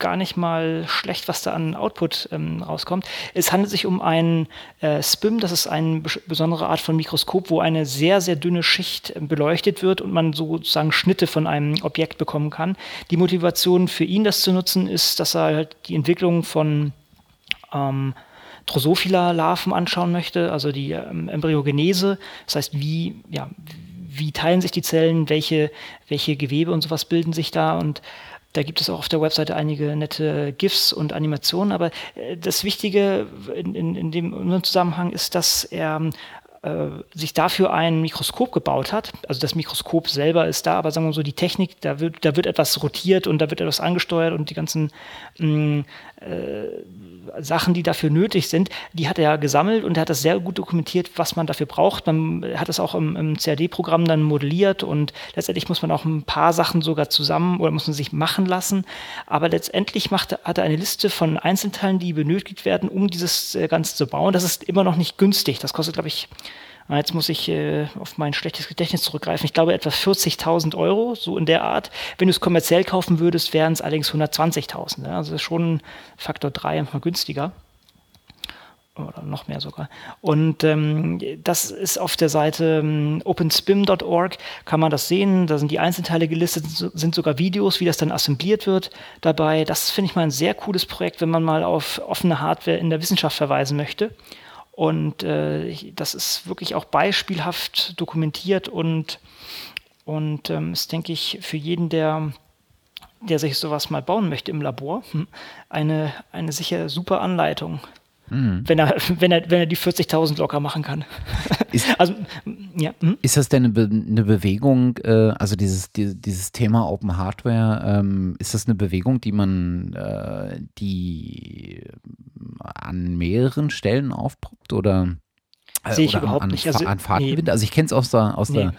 gar nicht mal schlecht, was da an Output ähm, rauskommt. Es handelt sich um ein äh, SPIM, das ist eine besondere Art von Mikroskop, wo eine sehr, sehr dünne Schicht äh, beleuchtet wird und man sozusagen Schnitte von einem Objekt bekommen kann. Die Motivation für ihn, das zu nutzen, ist, dass er halt die Entwicklung von ähm, Drosophila-Larven anschauen möchte, also die ähm, Embryogenese, das heißt, wie, ja, wie teilen sich die Zellen, welche, welche Gewebe und sowas bilden sich da und da gibt es auch auf der Webseite einige nette GIFs und Animationen, aber äh, das Wichtige in, in, in dem Zusammenhang ist, dass er äh, sich dafür ein Mikroskop gebaut hat. Also das Mikroskop selber ist da, aber sagen wir so, die Technik, da wird, da wird etwas rotiert und da wird etwas angesteuert und die ganzen mh, mm, äh, Sachen, die dafür nötig sind, die hat er gesammelt und er hat das sehr gut dokumentiert, was man dafür braucht. Man hat das auch im, im CAD-Programm dann modelliert und letztendlich muss man auch ein paar Sachen sogar zusammen oder muss man sich machen lassen. Aber letztendlich macht, hat er eine Liste von Einzelteilen, die benötigt werden, um dieses äh, Ganze zu bauen. Das ist immer noch nicht günstig. Das kostet, glaube ich, jetzt muss ich äh, auf mein schlechtes Gedächtnis zurückgreifen. Ich glaube etwa 40.000 Euro, so in der Art. Wenn du es kommerziell kaufen würdest, wären es allerdings 120.000. Ja? Also schon Faktor 3 mal günstiger. Oder noch mehr sogar. Und ähm, das ist auf der Seite ähm, openspim.org, kann man das sehen. Da sind die Einzelteile gelistet, sind sogar Videos, wie das dann assembliert wird dabei. Das finde ich mal ein sehr cooles Projekt, wenn man mal auf offene Hardware in der Wissenschaft verweisen möchte. Und äh, das ist wirklich auch beispielhaft dokumentiert und, und ähm, ist, denke ich, für jeden, der, der sich sowas mal bauen möchte im Labor, hm, eine, eine sicher super Anleitung. Mhm. Wenn, er, wenn, er, wenn er die 40.000 locker machen kann. Ist, also, ja, hm? ist das denn eine, Be eine Bewegung, äh, also dieses, die, dieses Thema Open Hardware, ähm, ist das eine Bewegung, die man, äh, die an mehreren Stellen aufpoppt oder? Äh, Sehe ich überhaupt an, nicht. Also, an Fahrt nee. Also ich kenne es aus der, aus nee. der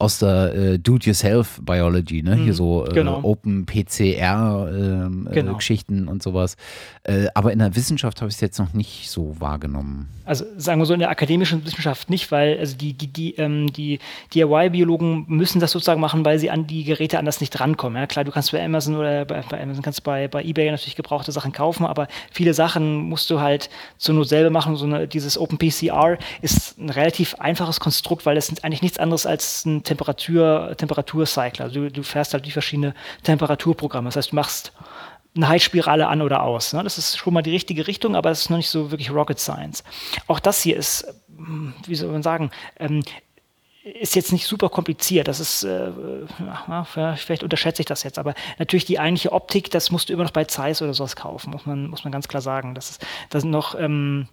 aus der äh, Do-it-yourself-Biology, ne? Mhm, Hier so äh, genau. Open-PCR-Geschichten ähm, äh, genau. und sowas. Äh, aber in der Wissenschaft habe ich es jetzt noch nicht so wahrgenommen. Also sagen wir so in der akademischen Wissenschaft nicht, weil also die, die, die, ähm, die DIY-Biologen müssen das sozusagen machen, weil sie an die Geräte anders nicht rankommen. Ja? Klar, du kannst bei Amazon oder bei, bei Amazon kannst bei, bei Ebay natürlich gebrauchte Sachen kaufen, aber viele Sachen musst du halt zur Not selber machen. So eine, dieses OpenPCR ist ein relativ einfaches Konstrukt, weil es eigentlich nichts anderes als ein Temperatur, Temperaturcycler. Also du, du fährst halt die verschiedene Temperaturprogramme. Das heißt, du machst eine Heizspirale an oder aus. Ne? Das ist schon mal die richtige Richtung, aber es ist noch nicht so wirklich Rocket Science. Auch das hier ist, hm, wie soll man sagen, ähm, ist jetzt nicht super kompliziert. Das ist, äh, ja, vielleicht unterschätze ich das jetzt, aber natürlich die eigentliche Optik, das musst du immer noch bei Zeiss oder sowas kaufen, muss man, muss man ganz klar sagen. Das ist, das sind noch, ähm,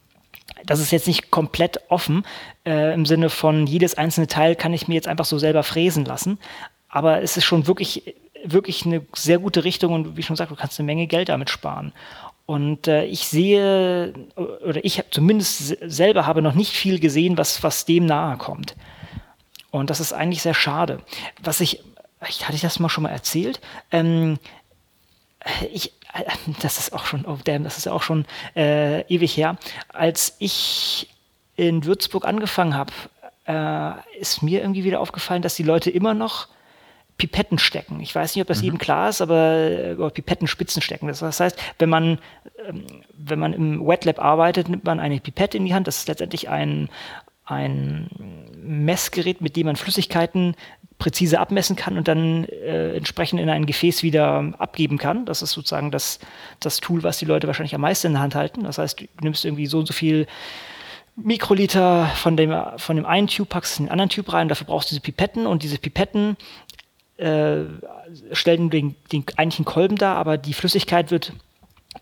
das ist jetzt nicht komplett offen äh, im Sinne von jedes einzelne Teil kann ich mir jetzt einfach so selber fräsen lassen. Aber es ist schon wirklich, wirklich eine sehr gute Richtung und wie schon gesagt, du kannst eine Menge Geld damit sparen. Und äh, ich sehe, oder ich zumindest selber habe noch nicht viel gesehen, was, was dem nahe kommt. Und das ist eigentlich sehr schade. Was ich, hatte ich das mal schon mal erzählt? Ähm, ich, das ist auch schon, oh damn, das ist ja auch schon äh, ewig her. Als ich in Würzburg angefangen habe, äh, ist mir irgendwie wieder aufgefallen, dass die Leute immer noch Pipetten stecken. Ich weiß nicht, ob das mhm. jedem klar ist, aber äh, Pipettenspitzen stecken. Das heißt, wenn man, ähm, wenn man im Wet Lab arbeitet, nimmt man eine Pipette in die Hand. Das ist letztendlich ein, ein Messgerät, mit dem man Flüssigkeiten präzise abmessen kann und dann äh, entsprechend in ein Gefäß wieder abgeben kann. Das ist sozusagen das, das Tool, was die Leute wahrscheinlich am meisten in der Hand halten. Das heißt, du nimmst irgendwie so und so viel Mikroliter von dem, von dem einen Tube, packst in den anderen Tube rein. Dafür brauchst du diese Pipetten und diese Pipetten äh, stellen den, den eigentlichen Kolben dar, aber die Flüssigkeit wird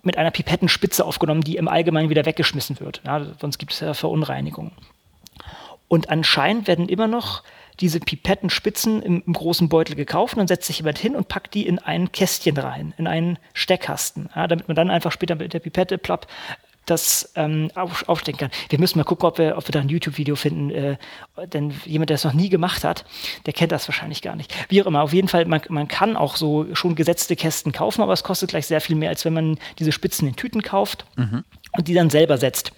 mit einer Pipettenspitze aufgenommen, die im Allgemeinen wieder weggeschmissen wird. Ja, sonst gibt es ja Verunreinigungen. Und anscheinend werden immer noch diese Pipettenspitzen im, im, großen Beutel gekauft und dann setzt sich jemand hin und packt die in ein Kästchen rein, in einen Steckkasten, ja, damit man dann einfach später mit der Pipette plapp das ähm, auf, aufstecken kann. Wir müssen mal gucken, ob wir, ob wir da ein YouTube-Video finden, äh, denn jemand, der es noch nie gemacht hat, der kennt das wahrscheinlich gar nicht. Wie auch immer, auf jeden Fall, man, man kann auch so schon gesetzte Kästen kaufen, aber es kostet gleich sehr viel mehr, als wenn man diese Spitzen in Tüten kauft mhm. und die dann selber setzt.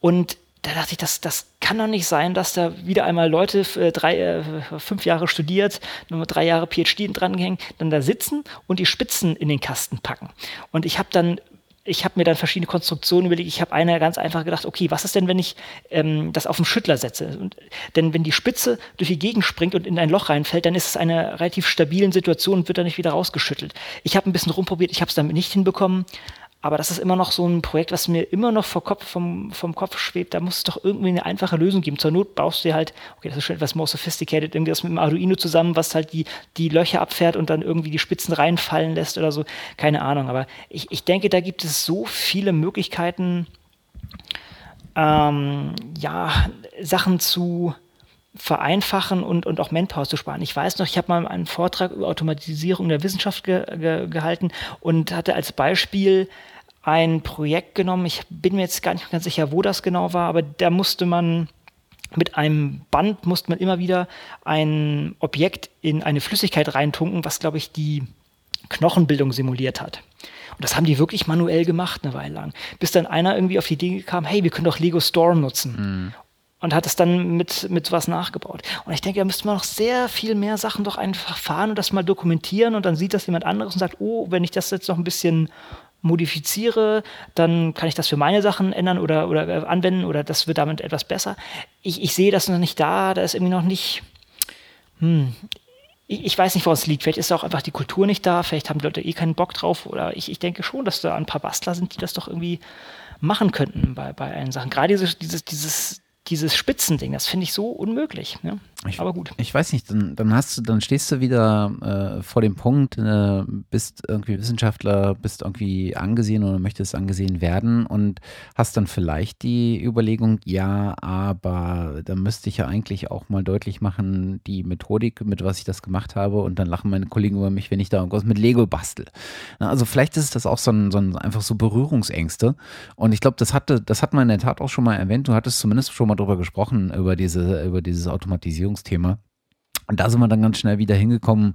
Und da dachte ich, das, das kann doch nicht sein, dass da wieder einmal Leute äh, drei, äh, fünf Jahre studiert, nochmal drei Jahre PhD dran gehängt, dann da sitzen und die Spitzen in den Kasten packen. Und ich habe dann ich habe mir dann verschiedene Konstruktionen überlegt. Ich habe eine ganz einfach gedacht, okay, was ist denn, wenn ich ähm, das auf den Schüttler setze? Und, denn wenn die Spitze durch die Gegend springt und in ein Loch reinfällt, dann ist es eine relativ stabilen Situation und wird dann nicht wieder rausgeschüttelt. Ich habe ein bisschen rumprobiert, ich habe es damit nicht hinbekommen, aber das ist immer noch so ein Projekt, was mir immer noch vor Kopf, vom, vom Kopf schwebt. Da muss es doch irgendwie eine einfache Lösung geben. Zur Not baust du dir halt, okay, das ist schon etwas more sophisticated, irgendwie das mit dem Arduino zusammen, was halt die, die Löcher abfährt und dann irgendwie die Spitzen reinfallen lässt oder so. Keine Ahnung. Aber ich, ich denke, da gibt es so viele Möglichkeiten, ähm, ja, Sachen zu, vereinfachen und, und auch Manpower zu sparen. Ich weiß noch, ich habe mal einen Vortrag über Automatisierung der Wissenschaft ge, ge, gehalten und hatte als Beispiel ein Projekt genommen. Ich bin mir jetzt gar nicht ganz sicher, wo das genau war, aber da musste man mit einem Band musste man immer wieder ein Objekt in eine Flüssigkeit reintunken, was, glaube ich, die Knochenbildung simuliert hat. Und das haben die wirklich manuell gemacht eine Weile lang. Bis dann einer irgendwie auf die Idee kam, hey, wir können doch Lego Storm nutzen. Mhm. Und hat es dann mit, mit was nachgebaut. Und ich denke, da müsste man noch sehr viel mehr Sachen doch einfach fahren und das mal dokumentieren und dann sieht das jemand anderes und sagt, oh, wenn ich das jetzt noch ein bisschen modifiziere, dann kann ich das für meine Sachen ändern oder, oder äh, anwenden oder das wird damit etwas besser. Ich, ich sehe das noch nicht da, da ist irgendwie noch nicht, hm, ich, ich weiß nicht, woran es liegt. Vielleicht ist auch einfach die Kultur nicht da, vielleicht haben die Leute eh keinen Bock drauf oder ich, ich denke schon, dass da ein paar Bastler sind, die das doch irgendwie machen könnten bei, bei allen Sachen. Gerade dieses, dieses, dieses dieses Spitzending, das finde ich so unmöglich. Ne? Ich, Aber gut. Ich weiß nicht, dann, dann hast du, dann stehst du wieder äh, vor dem Punkt, äh, bist irgendwie Wissenschaftler, bist irgendwie angesehen oder möchtest angesehen werden und hast dann vielleicht die Überlegung, ja, aber da müsste ich ja eigentlich auch mal deutlich machen, die Methodik, mit was ich das gemacht habe und dann lachen meine Kollegen über mich, wenn ich da irgendwas mit Lego bastel. Na, also vielleicht ist das auch so ein, so ein einfach so Berührungsängste und ich glaube, das hatte, das hat man in der Tat auch schon mal erwähnt, du hattest zumindest schon mal drüber gesprochen, über diese, über dieses Automatisierungsthema. Und da sind wir dann ganz schnell wieder hingekommen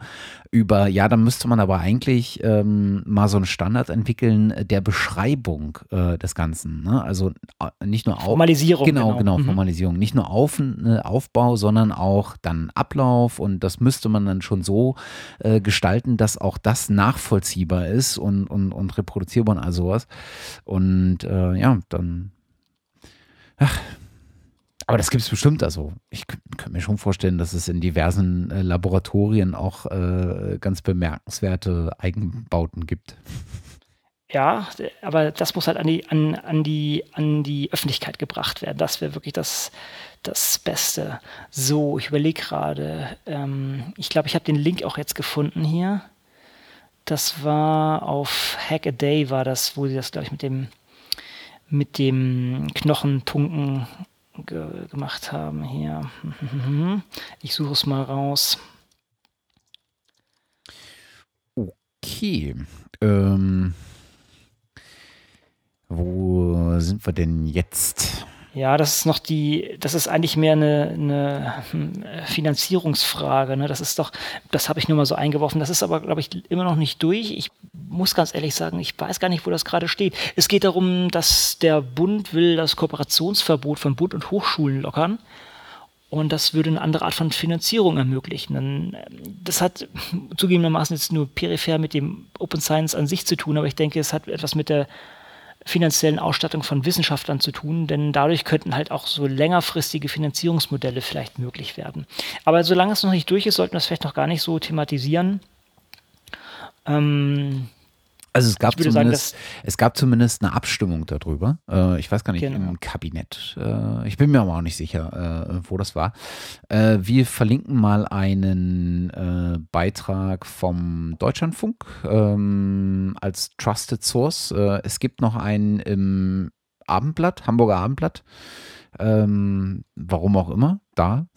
über, ja, da müsste man aber eigentlich ähm, mal so einen Standard entwickeln der Beschreibung äh, des Ganzen. Ne? Also äh, nicht nur auf, Formalisierung. Genau, genau, genau mhm. Formalisierung. Nicht nur auf, äh, Aufbau, sondern auch dann Ablauf. Und das müsste man dann schon so äh, gestalten, dass auch das nachvollziehbar ist und, und, und reproduzierbar und all sowas. Und äh, ja, dann. Ach, aber das gibt es bestimmt. Also ich könnte mir schon vorstellen, dass es in diversen äh, Laboratorien auch äh, ganz bemerkenswerte Eigenbauten gibt. Ja, aber das muss halt an die, an, an die, an die Öffentlichkeit gebracht werden. Das wäre wirklich das, das Beste. So, ich überlege gerade. Ähm, ich glaube, ich habe den Link auch jetzt gefunden hier. Das war auf Hack a Day war das, wo sie das, glaube ich, mit dem mit dem Knochentunken ge gemacht haben hier. Ich suche es mal raus. Okay. Ähm, wo sind wir denn jetzt? Ja, das ist noch die, das ist eigentlich mehr eine, eine hm, Finanzierungsfrage. Ne? Das ist doch, das habe ich nur mal so eingeworfen. Das ist aber, glaube ich, immer noch nicht durch. Ich muss ganz ehrlich sagen, ich weiß gar nicht, wo das gerade steht. Es geht darum, dass der Bund will das Kooperationsverbot von Bund und Hochschulen lockern. Und das würde eine andere Art von Finanzierung ermöglichen. Das hat zugegebenermaßen jetzt nur peripher mit dem Open Science an sich zu tun, aber ich denke, es hat etwas mit der finanziellen Ausstattung von Wissenschaftlern zu tun, denn dadurch könnten halt auch so längerfristige Finanzierungsmodelle vielleicht möglich werden. Aber solange es noch nicht durch ist, sollten wir es vielleicht noch gar nicht so thematisieren. Ähm, also es gab, zumindest, sagen, es gab zumindest eine Abstimmung darüber. Äh, ich weiß gar nicht, genau. im Kabinett. Äh, ich bin mir aber auch nicht sicher, äh, wo das war. Äh, wir verlinken mal einen äh, Beitrag vom Deutschlandfunk ähm, als Trusted Source. Äh, es gibt noch einen im Abendblatt, Hamburger Abendblatt. Ähm, warum auch immer, da.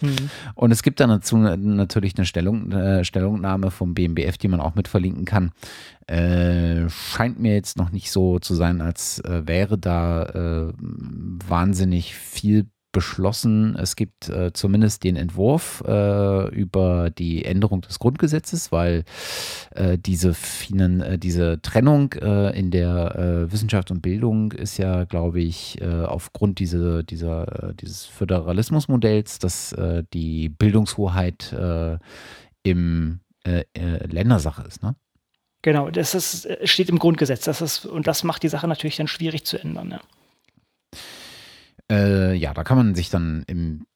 Mhm. Und es gibt dann dazu natürlich eine Stellung, äh, Stellungnahme vom BMBF, die man auch mit verlinken kann. Äh, scheint mir jetzt noch nicht so zu sein, als äh, wäre da äh, wahnsinnig viel beschlossen. Es gibt äh, zumindest den Entwurf äh, über die Änderung des Grundgesetzes, weil äh, diese, Finan äh, diese Trennung äh, in der äh, Wissenschaft und Bildung ist ja, glaube ich, aufgrund diese, dieser, dieses Föderalismusmodells, dass die Bildungshoheit im Ländersache ist. Ne? Genau, das ist, steht im Grundgesetz. Das ist, und das macht die Sache natürlich dann schwierig zu ändern. Ja. Äh, ja, da kann man sich dann im,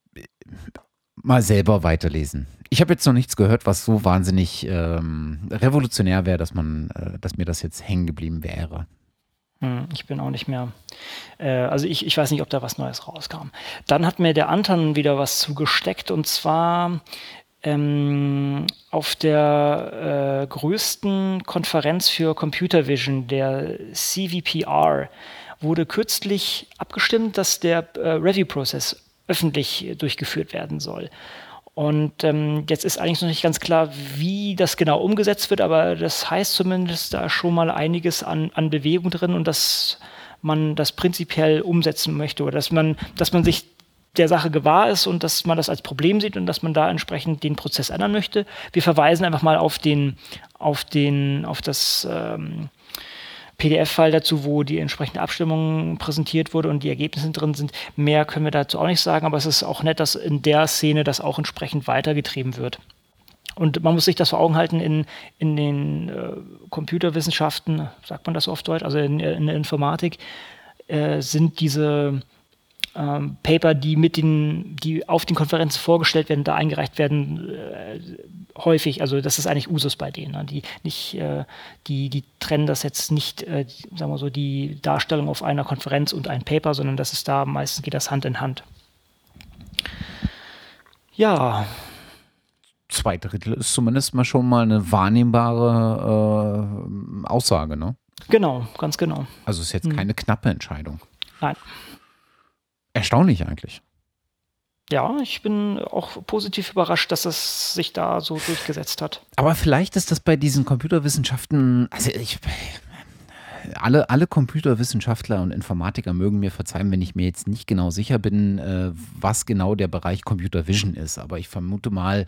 mal selber weiterlesen. Ich habe jetzt noch nichts gehört, was so wahnsinnig ähm, revolutionär wäre, dass man, äh, dass mir das jetzt hängen geblieben wäre. Hm, ich bin auch nicht mehr. Äh, also ich, ich weiß nicht, ob da was Neues rauskam. Dann hat mir der Anton wieder was zugesteckt und zwar ähm, auf der äh, größten Konferenz für Computer Vision, der CVPR, wurde kürzlich abgestimmt, dass der äh, Review-Prozess öffentlich durchgeführt werden soll. Und ähm, jetzt ist eigentlich noch nicht ganz klar, wie das genau umgesetzt wird, aber das heißt zumindest da schon mal einiges an, an Bewegung drin und dass man das prinzipiell umsetzen möchte oder dass man, dass man sich der Sache gewahr ist und dass man das als Problem sieht und dass man da entsprechend den Prozess ändern möchte. Wir verweisen einfach mal auf den, auf den, auf das ähm, PDF-File dazu, wo die entsprechende Abstimmung präsentiert wurde und die Ergebnisse drin sind. Mehr können wir dazu auch nicht sagen, aber es ist auch nett, dass in der Szene das auch entsprechend weitergetrieben wird. Und man muss sich das vor Augen halten, in, in den äh, Computerwissenschaften, sagt man das auf Deutsch, also in, in der Informatik, äh, sind diese ähm, Paper, die mit den, die auf den Konferenzen vorgestellt werden, da eingereicht werden, äh, häufig, also das ist eigentlich Usus bei denen. Ne? Die nicht, äh, die, die trennen das jetzt nicht, äh, sagen wir so, die Darstellung auf einer Konferenz und ein Paper, sondern das ist da, meistens geht das Hand in Hand. Ja. Zwei Drittel ist zumindest mal schon mal eine wahrnehmbare äh, Aussage, ne? Genau, ganz genau. Also ist jetzt hm. keine knappe Entscheidung. Nein. Erstaunlich eigentlich. Ja, ich bin auch positiv überrascht, dass es sich da so durchgesetzt hat. Aber vielleicht ist das bei diesen Computerwissenschaften, also ich, alle, alle Computerwissenschaftler und Informatiker mögen mir verzeihen, wenn ich mir jetzt nicht genau sicher bin, äh, was genau der Bereich Computer Vision ist. Aber ich vermute mal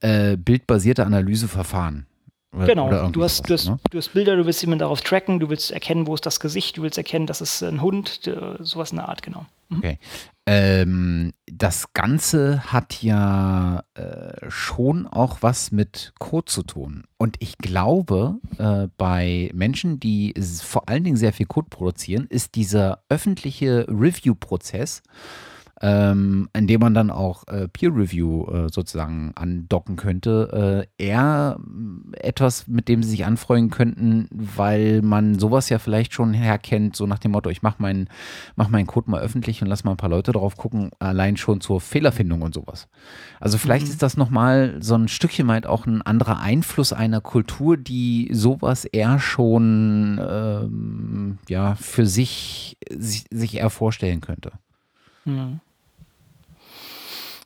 äh, bildbasierte Analyseverfahren. Oder, genau, oder du, hast, du, hast, ne? du hast Bilder, du willst jemanden darauf tracken, du willst erkennen, wo ist das Gesicht, du willst erkennen, das ist ein Hund, sowas in der Art, genau. Mhm. Okay. Ähm, das Ganze hat ja äh, schon auch was mit Code zu tun. Und ich glaube, äh, bei Menschen, die vor allen Dingen sehr viel Code produzieren, ist dieser öffentliche Review-Prozess ähm, in dem man dann auch äh, Peer Review äh, sozusagen andocken könnte, äh, eher mm, etwas, mit dem sie sich anfreuen könnten, weil man sowas ja vielleicht schon herkennt, so nach dem Motto, ich mache meinen mach meinen Code mal öffentlich und lass mal ein paar Leute drauf gucken, allein schon zur Fehlerfindung und sowas. Also vielleicht mhm. ist das nochmal so ein Stückchen weit auch ein anderer Einfluss einer Kultur, die sowas eher schon ähm, ja, für sich, sich, sich eher vorstellen könnte. Mhm.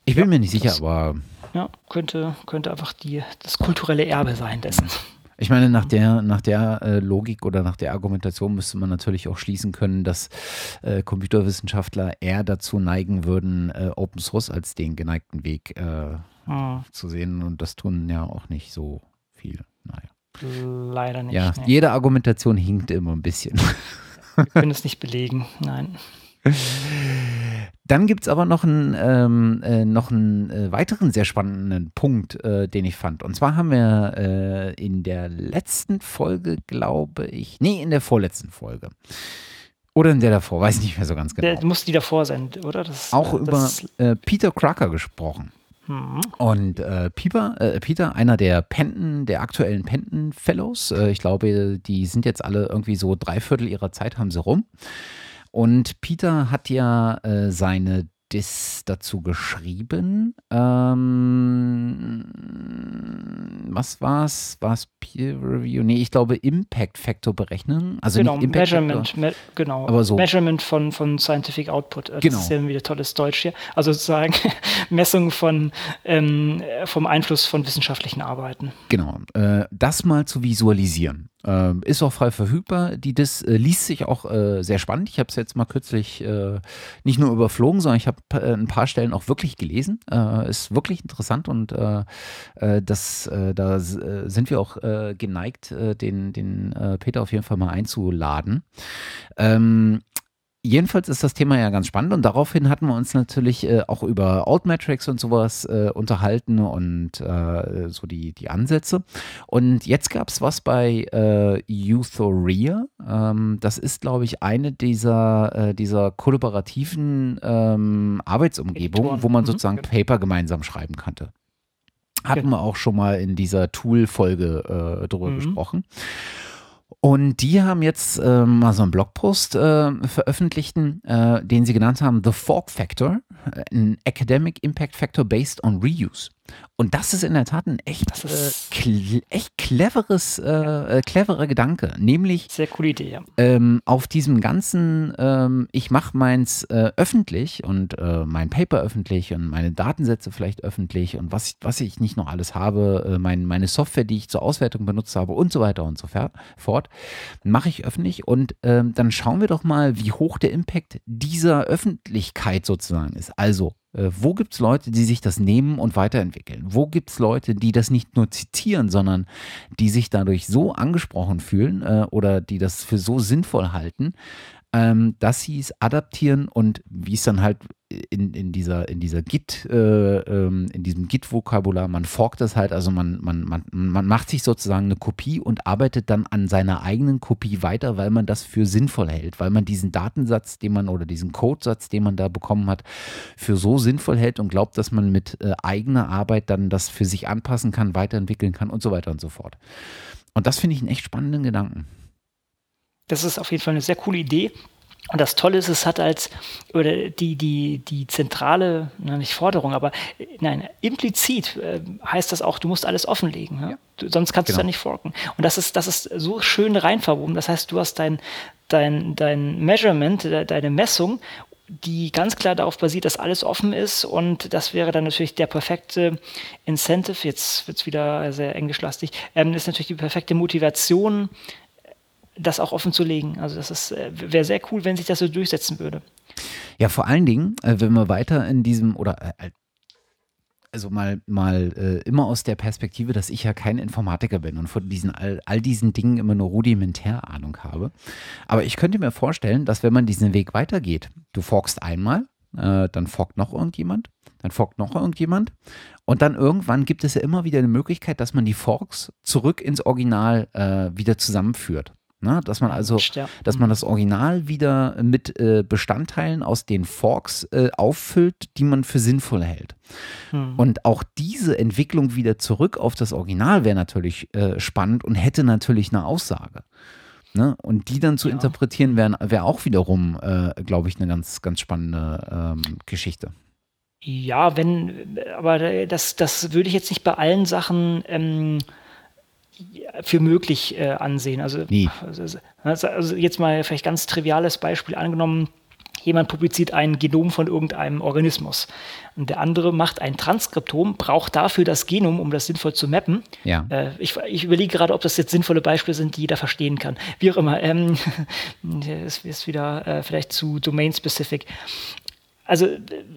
Ich bin ja, mir nicht sicher, das, aber. Ja, könnte, könnte einfach die, das kulturelle Erbe sein dessen. Ich meine, nach der, nach der äh, Logik oder nach der Argumentation müsste man natürlich auch schließen können, dass äh, Computerwissenschaftler eher dazu neigen würden, äh, Open Source als den geneigten Weg ah. zu sehen. Und das tun ja auch nicht so viel. Naja. Leider nicht. Ja, nee. jede Argumentation hinkt immer ein bisschen. Wir können es nicht belegen, nein. Dann gibt es aber noch einen, ähm, äh, noch einen äh, weiteren sehr spannenden Punkt, äh, den ich fand. Und zwar haben wir äh, in der letzten Folge, glaube ich, nee, in der vorletzten Folge. Oder in der davor, weiß ich nicht mehr so ganz genau. Der muss die davor sein, oder? Das, Auch äh, über äh, Peter Cracker gesprochen. Mhm. Und äh, Pieper, äh, Peter, einer der Penton, der aktuellen Penton Fellows, äh, ich glaube, die sind jetzt alle irgendwie so dreiviertel ihrer Zeit haben sie rum. Und Peter hat ja äh, seine Dis dazu geschrieben. Ähm, was war's? War es Peer Review? Nee, ich glaube Impact Factor berechnen. Also genau, Impact Measurement, me genau. Aber so. Measurement von, von Scientific Output. Das genau. ist ja wieder tolles Deutsch hier. Also sozusagen Messung von, ähm, vom Einfluss von wissenschaftlichen Arbeiten. Genau. Äh, das mal zu visualisieren. Ähm, ist auch frei verfügbar. Die Dis äh, liest sich auch äh, sehr spannend. Ich habe es jetzt mal kürzlich äh, nicht nur überflogen, sondern ich habe äh, ein paar Stellen auch wirklich gelesen. Äh, ist wirklich interessant und äh, das, da sind wir auch geneigt, den, den Peter auf jeden Fall mal einzuladen. Ähm, Jedenfalls ist das Thema ja ganz spannend und daraufhin hatten wir uns natürlich äh, auch über Altmetrics und sowas äh, unterhalten und äh, so die, die Ansätze. Und jetzt gab es was bei äh, Euthoria. Ähm, das ist, glaube ich, eine dieser, äh, dieser kollaborativen ähm, Arbeitsumgebungen, wo man mhm, sozusagen genau. Paper gemeinsam schreiben konnte. Hatten genau. wir auch schon mal in dieser Tool-Folge äh, drüber mhm. gesprochen. Und die haben jetzt äh, mal so einen Blogpost äh, veröffentlicht, äh, den sie genannt haben The Fork Factor, an Academic Impact Factor Based on Reuse. Und das ist in der Tat ein echt, äh, kle echt cleveres, äh, äh, cleverer Gedanke. Nämlich sehr coole Idee, ja. ähm, auf diesem ganzen, ähm, ich mache meins äh, öffentlich und äh, mein Paper öffentlich und meine Datensätze vielleicht öffentlich und was, was ich nicht noch alles habe, äh, mein, meine Software, die ich zur Auswertung benutzt habe und so weiter und so fort, mache ich öffentlich und ähm, dann schauen wir doch mal, wie hoch der Impact dieser Öffentlichkeit sozusagen ist. Also wo gibt es Leute, die sich das nehmen und weiterentwickeln? Wo gibt es Leute, die das nicht nur zitieren, sondern die sich dadurch so angesprochen fühlen äh, oder die das für so sinnvoll halten, ähm, dass sie es adaptieren und wie es dann halt in, in dieser, in dieser Git, äh, ähm, in diesem Git-Vokabular, man forkt das halt, also man, man, man, man macht sich sozusagen eine Kopie und arbeitet dann an seiner eigenen Kopie weiter, weil man das für sinnvoll hält, weil man diesen Datensatz, den man oder diesen Codesatz, den man da bekommen hat, für so sinnvoll hält und glaubt, dass man mit äh, eigener Arbeit dann das für sich anpassen kann, weiterentwickeln kann und so weiter und so fort. Und das finde ich einen echt spannenden Gedanken. Das ist auf jeden Fall eine sehr coole Idee. Und das Tolle ist, es hat als, oder die, die, die zentrale, na nicht Forderung, aber nein, implizit äh, heißt das auch, du musst alles offenlegen. Ja? Du, sonst kannst genau. du es ja nicht forken. Und das ist, das ist so schön rein verwoben. Das heißt, du hast dein, dein, dein Measurement, deine Messung die ganz klar darauf basiert, dass alles offen ist und das wäre dann natürlich der perfekte Incentive, jetzt wird es wieder sehr englischlastig, ähm, ist natürlich die perfekte Motivation, das auch offen zu legen. Also das äh, wäre sehr cool, wenn sich das so durchsetzen würde. Ja, vor allen Dingen, äh, wenn wir weiter in diesem oder äh, also mal, mal äh, immer aus der Perspektive, dass ich ja kein Informatiker bin und von diesen all, all diesen Dingen immer nur rudimentär Ahnung habe. Aber ich könnte mir vorstellen, dass wenn man diesen Weg weitergeht, du forkst einmal, äh, dann forkt noch irgendjemand, dann forkt noch irgendjemand und dann irgendwann gibt es ja immer wieder eine Möglichkeit, dass man die Forks zurück ins Original äh, wieder zusammenführt. Ne? Dass man also, ja. dass man das Original wieder mit äh, Bestandteilen aus den Forks äh, auffüllt, die man für sinnvoll hält. Hm. Und auch diese Entwicklung wieder zurück auf das Original wäre natürlich äh, spannend und hätte natürlich eine Aussage. Ne? Und die dann zu ja. interpretieren wäre wär auch wiederum, äh, glaube ich, eine ganz, ganz spannende ähm, Geschichte. Ja, wenn, aber das, das würde ich jetzt nicht bei allen Sachen ähm, für möglich äh, ansehen. Also, also, also, also, jetzt mal vielleicht ganz triviales Beispiel angenommen. Jemand publiziert ein Genom von irgendeinem Organismus und der andere macht ein Transkriptom, braucht dafür das Genom, um das sinnvoll zu mappen. Ja. Äh, ich, ich, überlege gerade, ob das jetzt sinnvolle Beispiele sind, die jeder verstehen kann. Wie auch immer. Ähm, das ist wieder äh, vielleicht zu domain-specific also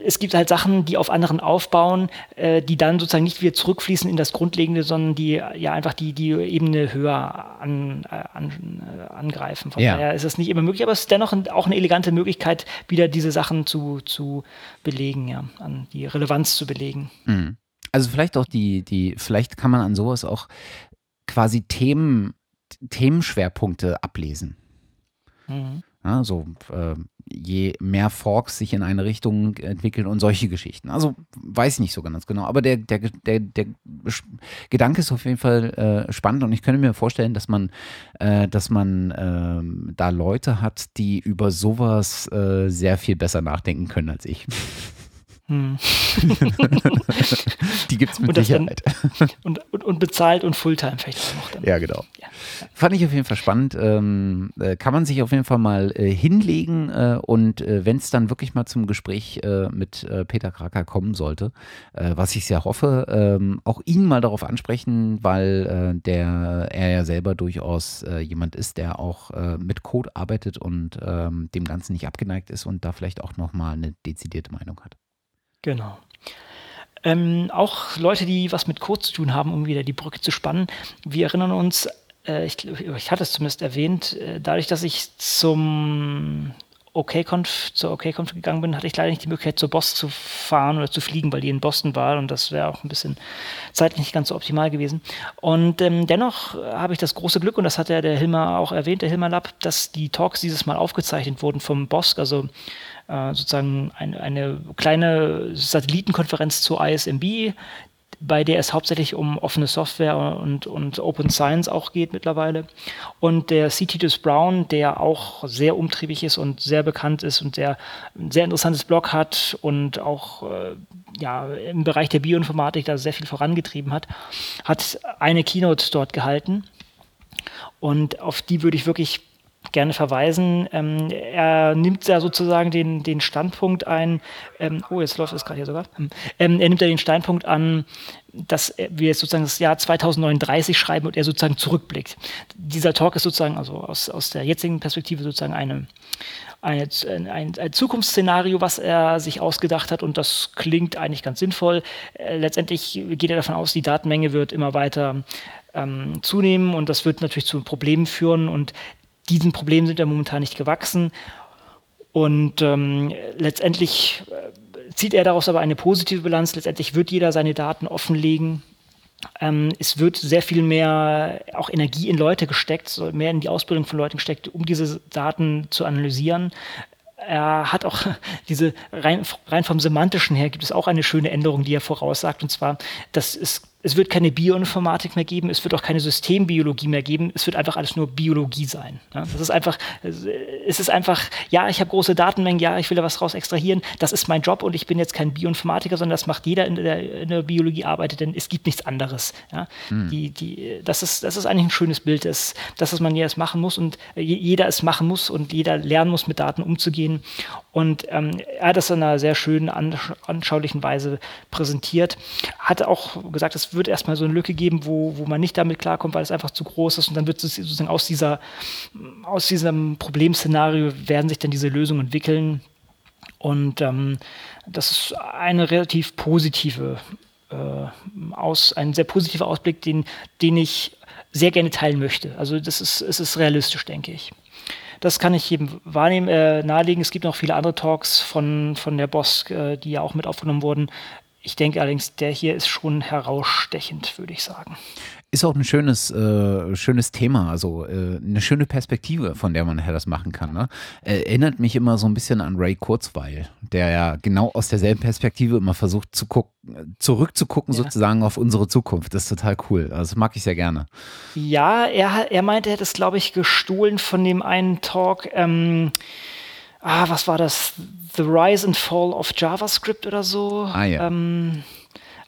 es gibt halt Sachen, die auf anderen aufbauen, äh, die dann sozusagen nicht wieder zurückfließen in das Grundlegende, sondern die ja einfach die, die Ebene höher an, äh, an, äh, angreifen. Von ja. daher ist es nicht immer möglich, aber es ist dennoch ein, auch eine elegante Möglichkeit, wieder diese Sachen zu, zu belegen, ja, an die Relevanz zu belegen. Mhm. Also vielleicht auch die, die, vielleicht kann man an sowas auch quasi Themen, Themenschwerpunkte ablesen. Mhm. Ja, so äh, je mehr Forks sich in eine Richtung entwickeln und solche Geschichten. Also weiß ich nicht so ganz genau. Aber der, der, der, der Gedanke ist auf jeden Fall äh, spannend und ich könnte mir vorstellen, dass man, äh, dass man äh, da Leute hat, die über sowas äh, sehr viel besser nachdenken können als ich. Hm. die gibt es mit und Sicherheit. Dann, und, und, und, bezahlt und Fulltime vielleicht auch noch. Dann. Ja, genau. Ja. Fand ich auf jeden Fall spannend. Ähm, äh, kann man sich auf jeden Fall mal äh, hinlegen äh, und äh, wenn es dann wirklich mal zum Gespräch äh, mit äh, Peter Kraker kommen sollte, was ich sehr hoffe, ähm, auch ihn mal darauf ansprechen, weil der er ja selber durchaus jemand ist, der auch mit Code arbeitet und ähm, dem Ganzen nicht abgeneigt ist und da vielleicht auch nochmal eine dezidierte Meinung hat. Genau. Ähm, auch Leute, die was mit Code zu tun haben, um wieder die Brücke zu spannen. Wir erinnern uns, äh, ich, ich hatte es zumindest erwähnt, äh, dadurch, dass ich zum OKConf, zur OKConf gegangen bin, hatte ich leider nicht die Möglichkeit, zur Boss zu fahren oder zu fliegen, weil die in Boston war und das wäre auch ein bisschen zeitlich nicht ganz so optimal gewesen. Und ähm, dennoch habe ich das große Glück, und das hat ja der Hilmer auch erwähnt, der Hilmer Lab, dass die Talks dieses Mal aufgezeichnet wurden vom BOSC, also äh, sozusagen ein, eine kleine Satellitenkonferenz zur ISMB, bei der es hauptsächlich um offene Software und, und Open Science auch geht mittlerweile. Und der C. Titus Brown, der auch sehr umtriebig ist und sehr bekannt ist und der ein sehr interessantes Blog hat und auch äh, ja, im Bereich der Bioinformatik da sehr viel vorangetrieben hat, hat eine Keynote dort gehalten. Und auf die würde ich wirklich gerne verweisen. Ähm, er nimmt da sozusagen den, den Standpunkt ein, ähm, oh, jetzt läuft es gerade hier sogar, ähm, er nimmt da den Standpunkt an, dass wir jetzt sozusagen das Jahr 2039 schreiben und er sozusagen zurückblickt. Dieser Talk ist sozusagen, also aus, aus der jetzigen Perspektive sozusagen eine, eine, ein, ein Zukunftsszenario, was er sich ausgedacht hat und das klingt eigentlich ganz sinnvoll. Äh, letztendlich geht er davon aus, die Datenmenge wird immer weiter ähm, zunehmen und das wird natürlich zu Problemen führen und diesen Problemen sind wir momentan nicht gewachsen. Und ähm, letztendlich äh, zieht er daraus aber eine positive Bilanz. Letztendlich wird jeder seine Daten offenlegen. Ähm, es wird sehr viel mehr auch Energie in Leute gesteckt, mehr in die Ausbildung von Leuten gesteckt, um diese Daten zu analysieren. Er hat auch diese rein, rein vom semantischen her gibt es auch eine schöne Änderung, die er voraussagt, und zwar, dass es es wird keine Bioinformatik mehr geben, es wird auch keine Systembiologie mehr geben, es wird einfach alles nur Biologie sein. Ja, das ist einfach, es ist einfach, ja, ich habe große Datenmengen, ja, ich will da was raus extrahieren, das ist mein Job und ich bin jetzt kein Bioinformatiker, sondern das macht jeder, in der, in der Biologie arbeitet, denn es gibt nichts anderes. Ja. Hm. Die, die, das, ist, das ist eigentlich ein schönes Bild, das, das was man jetzt machen muss und jeder es machen muss und jeder lernen muss, mit Daten umzugehen. Und ähm, er hat das in einer sehr schönen, anschaulichen Weise präsentiert. Hat auch gesagt, es wird erstmal so eine Lücke geben, wo, wo man nicht damit klarkommt, weil es einfach zu groß ist. Und dann wird es sozusagen aus, dieser, aus diesem Problemszenario werden sich dann diese Lösungen entwickeln. Und ähm, das ist eine relativ positive, äh, aus, ein sehr positiver Ausblick, den, den ich sehr gerne teilen möchte. Also das ist, es ist realistisch, denke ich. Das kann ich jedem wahrnehmen, äh, nahelegen. Es gibt noch viele andere Talks von, von der BOSC, äh, die ja auch mit aufgenommen wurden. Ich denke allerdings, der hier ist schon herausstechend, würde ich sagen. Ist auch ein schönes, äh, schönes Thema, also äh, eine schöne Perspektive, von der man her das machen kann. Ne? Erinnert mich immer so ein bisschen an Ray Kurzweil, der ja genau aus derselben Perspektive immer versucht zu gucken, zurückzugucken ja. sozusagen auf unsere Zukunft. Das ist total cool. Also das mag ich sehr gerne. Ja, er, er meinte, er hätte es, glaube ich, gestohlen von dem einen Talk. Ähm, ah, was war das? The Rise and Fall of JavaScript oder so. Ah, ja. Ähm,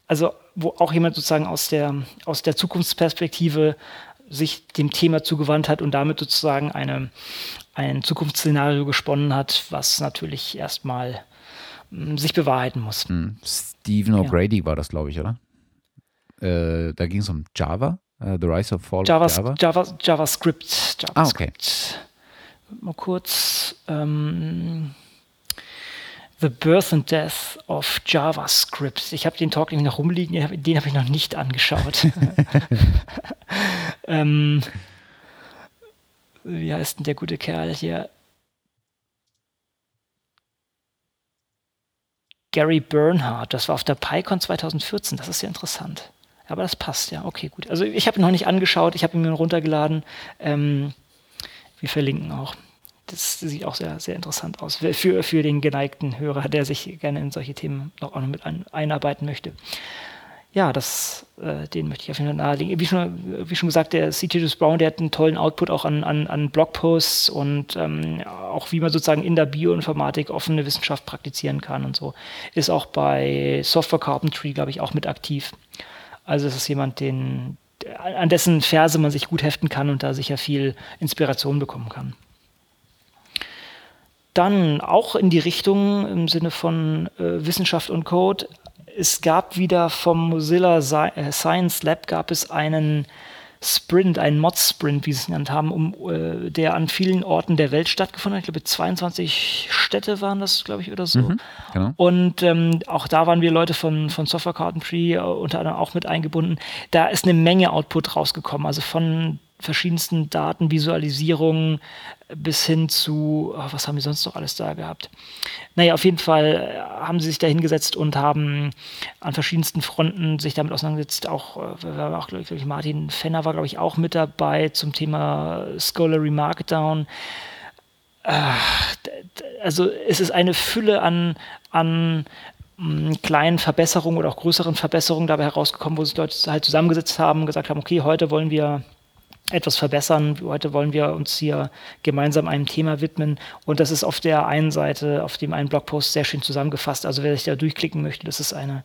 also wo auch jemand sozusagen aus der, aus der Zukunftsperspektive sich dem Thema zugewandt hat und damit sozusagen eine, ein Zukunftsszenario gesponnen hat, was natürlich erstmal hm, sich bewahrheiten muss. Hm. Stephen O'Grady ja. war das, glaube ich, oder? Äh, da ging es um Java, uh, The Rise of Fall Javas, of Java. Java, JavaScript. JavaScript. Ah, okay. Mal kurz. Ähm, The Birth and Death of JavaScript. Ich habe den Talk nämlich noch rumliegen, den habe ich noch nicht angeschaut. ähm, wie heißt denn der gute Kerl hier? Gary Bernhardt, das war auf der PyCon 2014, das ist ja interessant. Aber das passt, ja, okay, gut. Also ich habe ihn noch nicht angeschaut, ich habe ihn mir runtergeladen. Ähm, wir verlinken auch das sieht auch sehr, sehr interessant aus für, für den geneigten Hörer, der sich gerne in solche Themen noch, auch noch mit ein, einarbeiten möchte. Ja, das, äh, den möchte ich auf jeden Fall nahelegen. Wie schon, wie schon gesagt, der C.T. Brown, der hat einen tollen Output auch an, an, an Blogposts und ähm, auch wie man sozusagen in der Bioinformatik offene Wissenschaft praktizieren kann und so. Ist auch bei Software Carpentry, glaube ich, auch mit aktiv. Also es ist jemand, den, an dessen Verse man sich gut heften kann und da sicher viel Inspiration bekommen kann. Dann auch in die Richtung im Sinne von äh, Wissenschaft und Code. Es gab wieder vom Mozilla äh, Science Lab gab es einen Sprint, einen Mod-Sprint, wie sie es genannt haben, um, äh, der an vielen Orten der Welt stattgefunden hat. Ich glaube, 22 Städte waren das, glaube ich, oder so. Mhm, genau. Und ähm, auch da waren wir Leute von, von Software Carpentry äh, unter anderem auch mit eingebunden. Da ist eine Menge Output rausgekommen, also von verschiedensten Datenvisualisierungen bis hin zu, oh, was haben wir sonst noch alles da gehabt? Naja, auf jeden Fall äh, haben sie sich da hingesetzt und haben an verschiedensten Fronten sich damit auseinandergesetzt. Auch, äh, auch glaube ich, Martin Fenner war, glaube ich, auch mit dabei zum Thema Scholarly Markdown. Äh, also es ist eine Fülle an, an kleinen Verbesserungen oder auch größeren Verbesserungen dabei herausgekommen, wo sich Leute halt zusammengesetzt haben, gesagt haben, okay, heute wollen wir etwas verbessern. Heute wollen wir uns hier gemeinsam einem Thema widmen. Und das ist auf der einen Seite, auf dem einen Blogpost sehr schön zusammengefasst. Also wer sich da durchklicken möchte, das ist eine,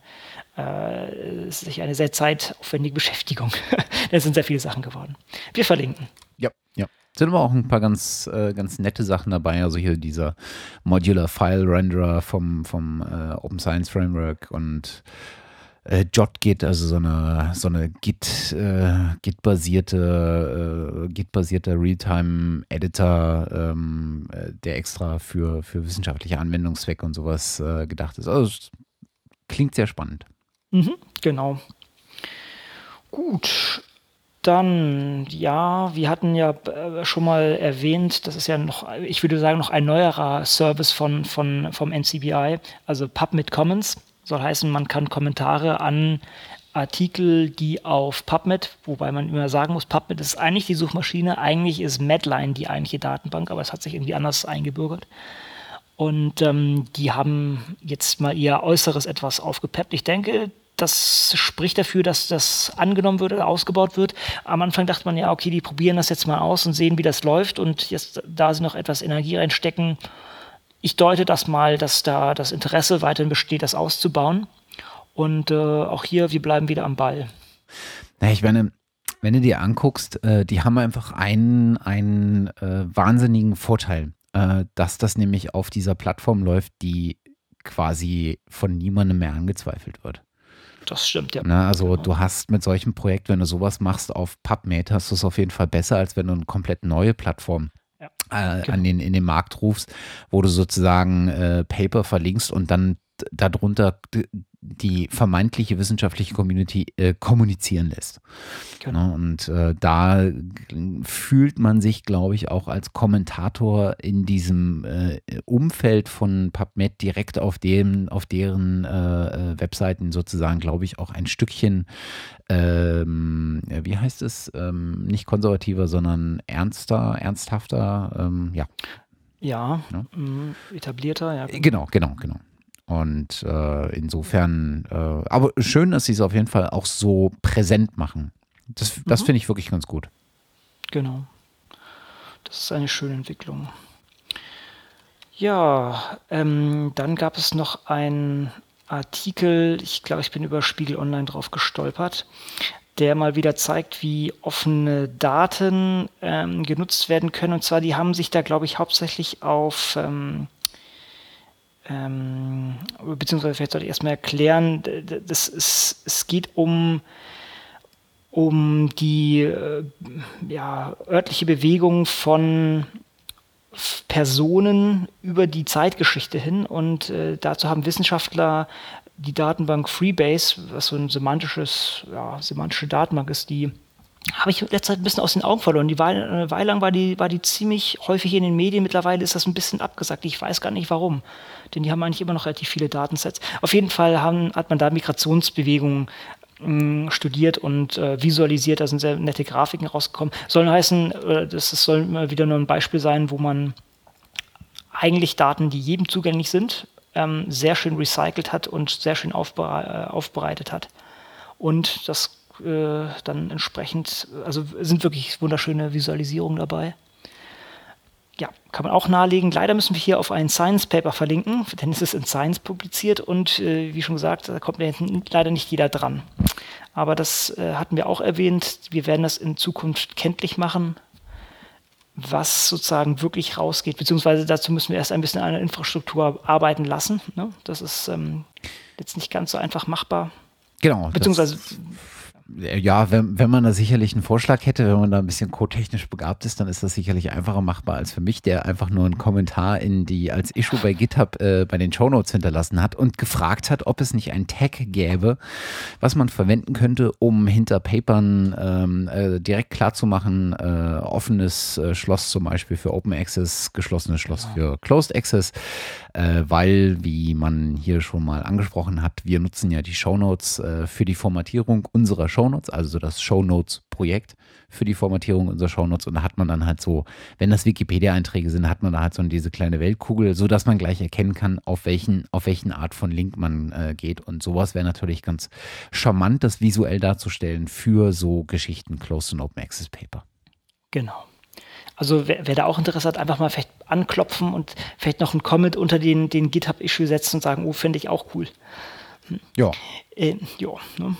äh, ist eine sehr zeitaufwendige Beschäftigung. Es sind sehr viele Sachen geworden. Wir verlinken. Ja, ja. Sind aber auch ein paar ganz, äh, ganz nette Sachen dabei. Also hier dieser Modular File Renderer vom, vom äh, Open Science Framework und äh, JotGit, also so eine, so eine Git, äh, Git-basierte, äh, Git-basierter Realtime-Editor, ähm, äh, der extra für, für wissenschaftliche Anwendungszwecke und sowas äh, gedacht ist. Also klingt sehr spannend. Mhm, genau. Gut, dann, ja, wir hatten ja äh, schon mal erwähnt, das ist ja noch, ich würde sagen, noch ein neuerer Service von, von, vom NCBI, also PubMed Commons. Soll heißen, man kann Kommentare an Artikel, die auf PubMed, wobei man immer sagen muss, PubMed ist eigentlich die Suchmaschine, eigentlich ist Medline die eigentliche Datenbank, aber es hat sich irgendwie anders eingebürgert. Und ähm, die haben jetzt mal ihr Äußeres etwas aufgepeppt. Ich denke, das spricht dafür, dass das angenommen wird ausgebaut wird. Am Anfang dachte man ja, okay, die probieren das jetzt mal aus und sehen, wie das läuft. Und jetzt, da sie noch etwas Energie reinstecken, ich deute das mal, dass da das Interesse weiterhin besteht, das auszubauen. Und äh, auch hier, wir bleiben wieder am Ball. Na, ich meine, wenn du dir anguckst, äh, die haben einfach einen, einen äh, wahnsinnigen Vorteil, äh, dass das nämlich auf dieser Plattform läuft, die quasi von niemandem mehr angezweifelt wird. Das stimmt, ja. Na, also genau. du hast mit solchem Projekt, wenn du sowas machst auf PubMed, hast du es auf jeden Fall besser, als wenn du eine komplett neue Plattform äh, genau. an den, in den Markt rufst, wo du sozusagen äh, Paper verlinkst und dann darunter die vermeintliche wissenschaftliche Community äh, kommunizieren lässt. Genau. Und äh, da fühlt man sich, glaube ich, auch als Kommentator in diesem äh, Umfeld von PubMed direkt auf dem, auf deren äh, äh, Webseiten sozusagen, glaube ich, auch ein Stückchen, ähm, wie heißt es, ähm, nicht konservativer, sondern ernster, ernsthafter, ähm, ja. Ja, ja. Mm, etablierter, ja. Genau, genau, genau. Und äh, insofern, äh, aber schön, dass sie es auf jeden Fall auch so präsent machen. Das, das mhm. finde ich wirklich ganz gut. Genau. Das ist eine schöne Entwicklung. Ja, ähm, dann gab es noch einen Artikel, ich glaube, ich bin über Spiegel Online drauf gestolpert, der mal wieder zeigt, wie offene Daten ähm, genutzt werden können. Und zwar, die haben sich da, glaube ich, hauptsächlich auf ähm, ähm, beziehungsweise vielleicht sollte ich erstmal erklären, das ist, es geht um, um die äh, ja, örtliche Bewegung von Personen über die Zeitgeschichte hin und äh, dazu haben Wissenschaftler die Datenbank Freebase, was so ein semantisches, ja, semantische Datenbank ist, die habe ich letzte Zeit ein bisschen aus den Augen verloren. Die Weile, eine Weile lang war die, war die ziemlich häufig in den Medien. Mittlerweile ist das ein bisschen abgesagt. Ich weiß gar nicht warum. Denn die haben eigentlich immer noch relativ viele Datensets. Auf jeden Fall haben, hat man da Migrationsbewegungen mh, studiert und äh, visualisiert. Da sind sehr nette Grafiken rausgekommen. Sollen heißen, äh, das soll immer wieder nur ein Beispiel sein, wo man eigentlich Daten, die jedem zugänglich sind, ähm, sehr schön recycelt hat und sehr schön aufbere äh, aufbereitet hat. Und das äh, dann entsprechend, also sind wirklich wunderschöne Visualisierungen dabei. Ja, kann man auch nahelegen. Leider müssen wir hier auf ein Science Paper verlinken, denn es ist in Science publiziert und äh, wie schon gesagt, da kommt leider nicht jeder dran. Aber das äh, hatten wir auch erwähnt. Wir werden das in Zukunft kenntlich machen, was sozusagen wirklich rausgeht. Beziehungsweise dazu müssen wir erst ein bisschen an der Infrastruktur arbeiten lassen. Ne? Das ist ähm, jetzt nicht ganz so einfach machbar. Genau. Beziehungsweise ja, wenn, wenn man da sicherlich einen Vorschlag hätte, wenn man da ein bisschen codetechnisch begabt ist, dann ist das sicherlich einfacher machbar als für mich, der einfach nur einen Kommentar in die als Issue bei GitHub äh, bei den Show Notes hinterlassen hat und gefragt hat, ob es nicht ein Tag gäbe, was man verwenden könnte, um hinter Papern ähm, äh, direkt klarzumachen, äh, offenes äh, Schloss zum Beispiel für Open Access, geschlossenes Schloss für Closed Access äh, weil, wie man hier schon mal angesprochen hat, wir nutzen ja die Shownotes äh, für die Formatierung unserer Shownotes, also das Shownotes-Projekt für die Formatierung unserer Shownotes. Und da hat man dann halt so, wenn das Wikipedia-Einträge sind, hat man da halt so diese kleine Weltkugel, sodass man gleich erkennen kann, auf welchen, auf welchen Art von Link man äh, geht. Und sowas wäre natürlich ganz charmant, das visuell darzustellen für so Geschichten Close to Open Access Paper. Genau. Also wer, wer, da auch Interesse hat, einfach mal vielleicht anklopfen und vielleicht noch einen Comment unter den, den GitHub-Issue setzen und sagen, oh, finde ich auch cool. Hm. Ja. Äh, ja, ne?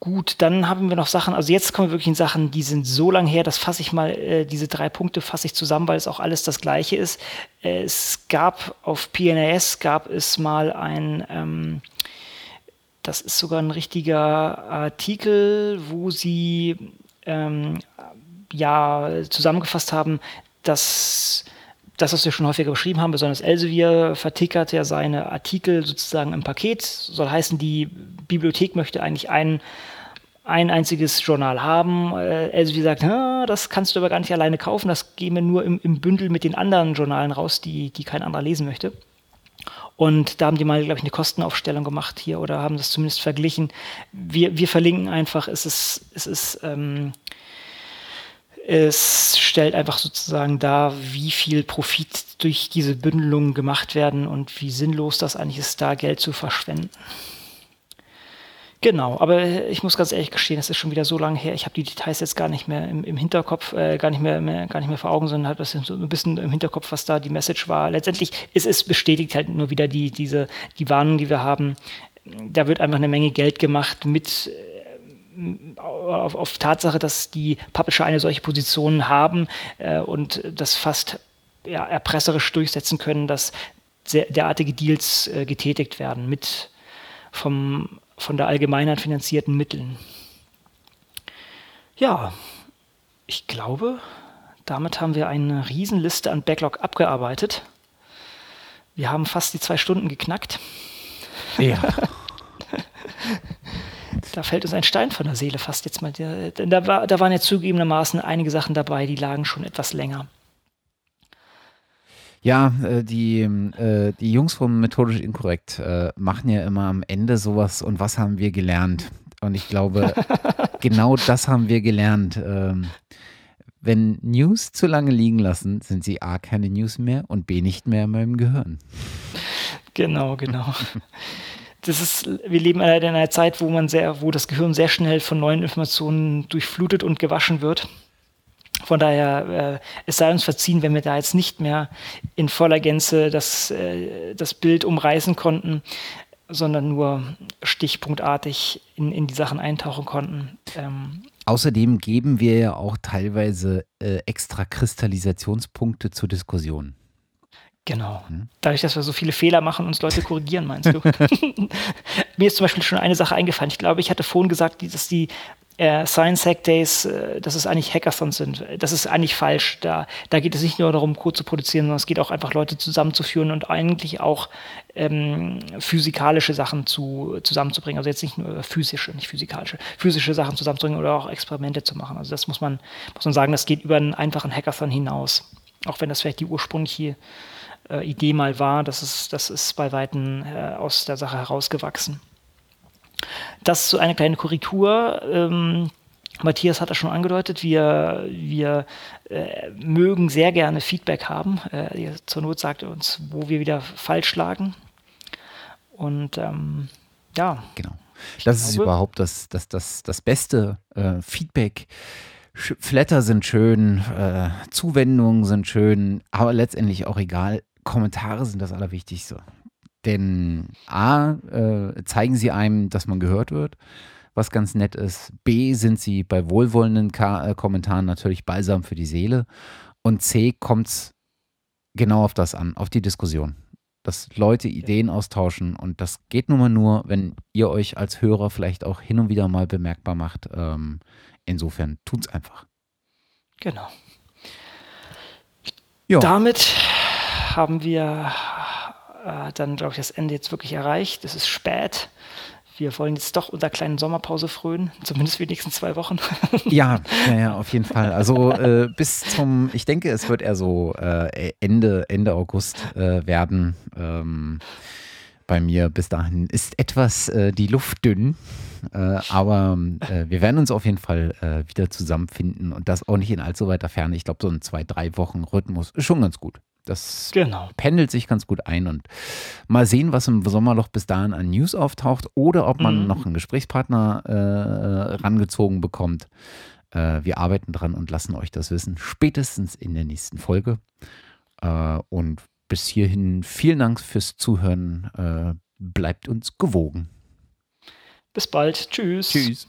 Gut, dann haben wir noch Sachen, also jetzt kommen wir wirklich in Sachen, die sind so lang her, das fasse ich mal, äh, diese drei Punkte fasse ich zusammen, weil es auch alles das gleiche ist. Äh, es gab auf PNAS, gab es mal ein, ähm, das ist sogar ein richtiger Artikel, wo sie ähm, ja zusammengefasst haben, dass das, was wir schon häufiger beschrieben haben, besonders Elsevier vertickert ja seine Artikel sozusagen im Paket. Soll heißen, die Bibliothek möchte eigentlich ein, ein einziges Journal haben. Äh, Elsevier sagt, das kannst du aber gar nicht alleine kaufen, das gehen wir nur im, im Bündel mit den anderen Journalen raus, die, die kein anderer lesen möchte. Und da haben die mal, glaube ich, eine Kostenaufstellung gemacht hier oder haben das zumindest verglichen. Wir, wir verlinken einfach, es ist, es ist ähm, es stellt einfach sozusagen dar, wie viel Profit durch diese Bündelung gemacht werden und wie sinnlos das eigentlich ist, da Geld zu verschwenden. Genau, aber ich muss ganz ehrlich gestehen, es ist schon wieder so lange her. Ich habe die Details jetzt gar nicht mehr im, im Hinterkopf, äh, gar nicht mehr, mehr, gar nicht mehr vor Augen, sondern habe das so ein bisschen im Hinterkopf, was da die Message war. Letztendlich ist es bestätigt halt nur wieder die diese die Warnung, die wir haben. Da wird einfach eine Menge Geld gemacht mit auf, auf Tatsache, dass die Publisher eine solche Position haben äh, und das fast ja, erpresserisch durchsetzen können, dass sehr, derartige Deals äh, getätigt werden mit vom, von der Allgemeinheit finanzierten Mitteln. Ja, ich glaube, damit haben wir eine Riesenliste an Backlog abgearbeitet. Wir haben fast die zwei Stunden geknackt. Ja. da fällt uns ein Stein von der Seele fast jetzt mal. Denn da, war, da waren ja zugegebenermaßen einige Sachen dabei, die lagen schon etwas länger. Ja, äh, die, äh, die Jungs vom Methodisch Inkorrekt äh, machen ja immer am Ende sowas und was haben wir gelernt? Und ich glaube, genau das haben wir gelernt. Ähm, wenn News zu lange liegen lassen, sind sie A, keine News mehr und B, nicht mehr in meinem Gehirn. Genau, genau. das ist, wir leben in einer Zeit, wo man sehr, wo das Gehirn sehr schnell von neuen Informationen durchflutet und gewaschen wird. Von daher, äh, es sei uns verziehen, wenn wir da jetzt nicht mehr in voller Gänze das, äh, das Bild umreißen konnten, sondern nur stichpunktartig in, in die Sachen eintauchen konnten. Ähm, Außerdem geben wir ja auch teilweise äh, extra Kristallisationspunkte zur Diskussion. Genau. Mhm. Dadurch, dass wir so viele Fehler machen, uns Leute korrigieren, meinst du? Mir ist zum Beispiel schon eine Sache eingefallen. Ich glaube, ich hatte vorhin gesagt, dass die äh, Science Hack Days, äh, dass es eigentlich Hackathons sind. Das ist eigentlich falsch. Da, da geht es nicht nur darum, Code zu produzieren, sondern es geht auch einfach Leute zusammenzuführen und eigentlich auch ähm, physikalische Sachen zu, zusammenzubringen. Also jetzt nicht nur physische, nicht physikalische, physische Sachen zusammenzubringen oder auch Experimente zu machen. Also das muss man, muss man sagen, das geht über einen einfachen Hackathon hinaus. Auch wenn das vielleicht die ursprüngliche äh, Idee mal war. Das ist, das ist bei Weitem äh, aus der Sache herausgewachsen. Das ist so eine kleine Korrektur. Ähm, Matthias hat das schon angedeutet, wir, wir äh, mögen sehr gerne Feedback haben. Äh, zur Not sagt er uns, wo wir wieder falsch lagen. Und ähm, ja. Genau. Das ist überhaupt das, das, das, das beste äh, Feedback. Flatter sind schön, äh, Zuwendungen sind schön, aber letztendlich auch egal. Kommentare sind das Allerwichtigste. Denn A, äh, zeigen sie einem, dass man gehört wird, was ganz nett ist. B, sind sie bei wohlwollenden Ka äh, Kommentaren natürlich balsam für die Seele. Und C, kommt es genau auf das an, auf die Diskussion. Dass Leute Ideen austauschen und das geht nun mal nur, wenn ihr euch als Hörer vielleicht auch hin und wieder mal bemerkbar macht. Ähm, insofern tut's einfach. Genau. Jo. Damit haben wir äh, dann, glaube ich, das Ende jetzt wirklich erreicht. Es ist spät. wir wollen jetzt doch unserer kleinen Sommerpause frönen, zumindest für die nächsten zwei Wochen. ja, ja, ja, auf jeden Fall. Also äh, bis zum, ich denke, es wird eher so äh, Ende, Ende August äh, werden. Ähm, bei mir bis dahin ist etwas äh, die Luft dünn. Äh, aber äh, wir werden uns auf jeden Fall äh, wieder zusammenfinden und das auch nicht in allzu weiter Ferne. Ich glaube, so ein zwei, drei Wochen Rhythmus ist schon ganz gut. Das genau. pendelt sich ganz gut ein und mal sehen, was im Sommerloch bis dahin an News auftaucht oder ob man mhm. noch einen Gesprächspartner äh, rangezogen bekommt. Äh, wir arbeiten dran und lassen euch das wissen, spätestens in der nächsten Folge. Äh, und bis hierhin vielen Dank fürs Zuhören. Äh, bleibt uns gewogen. Bis bald. Tschüss. Tschüss.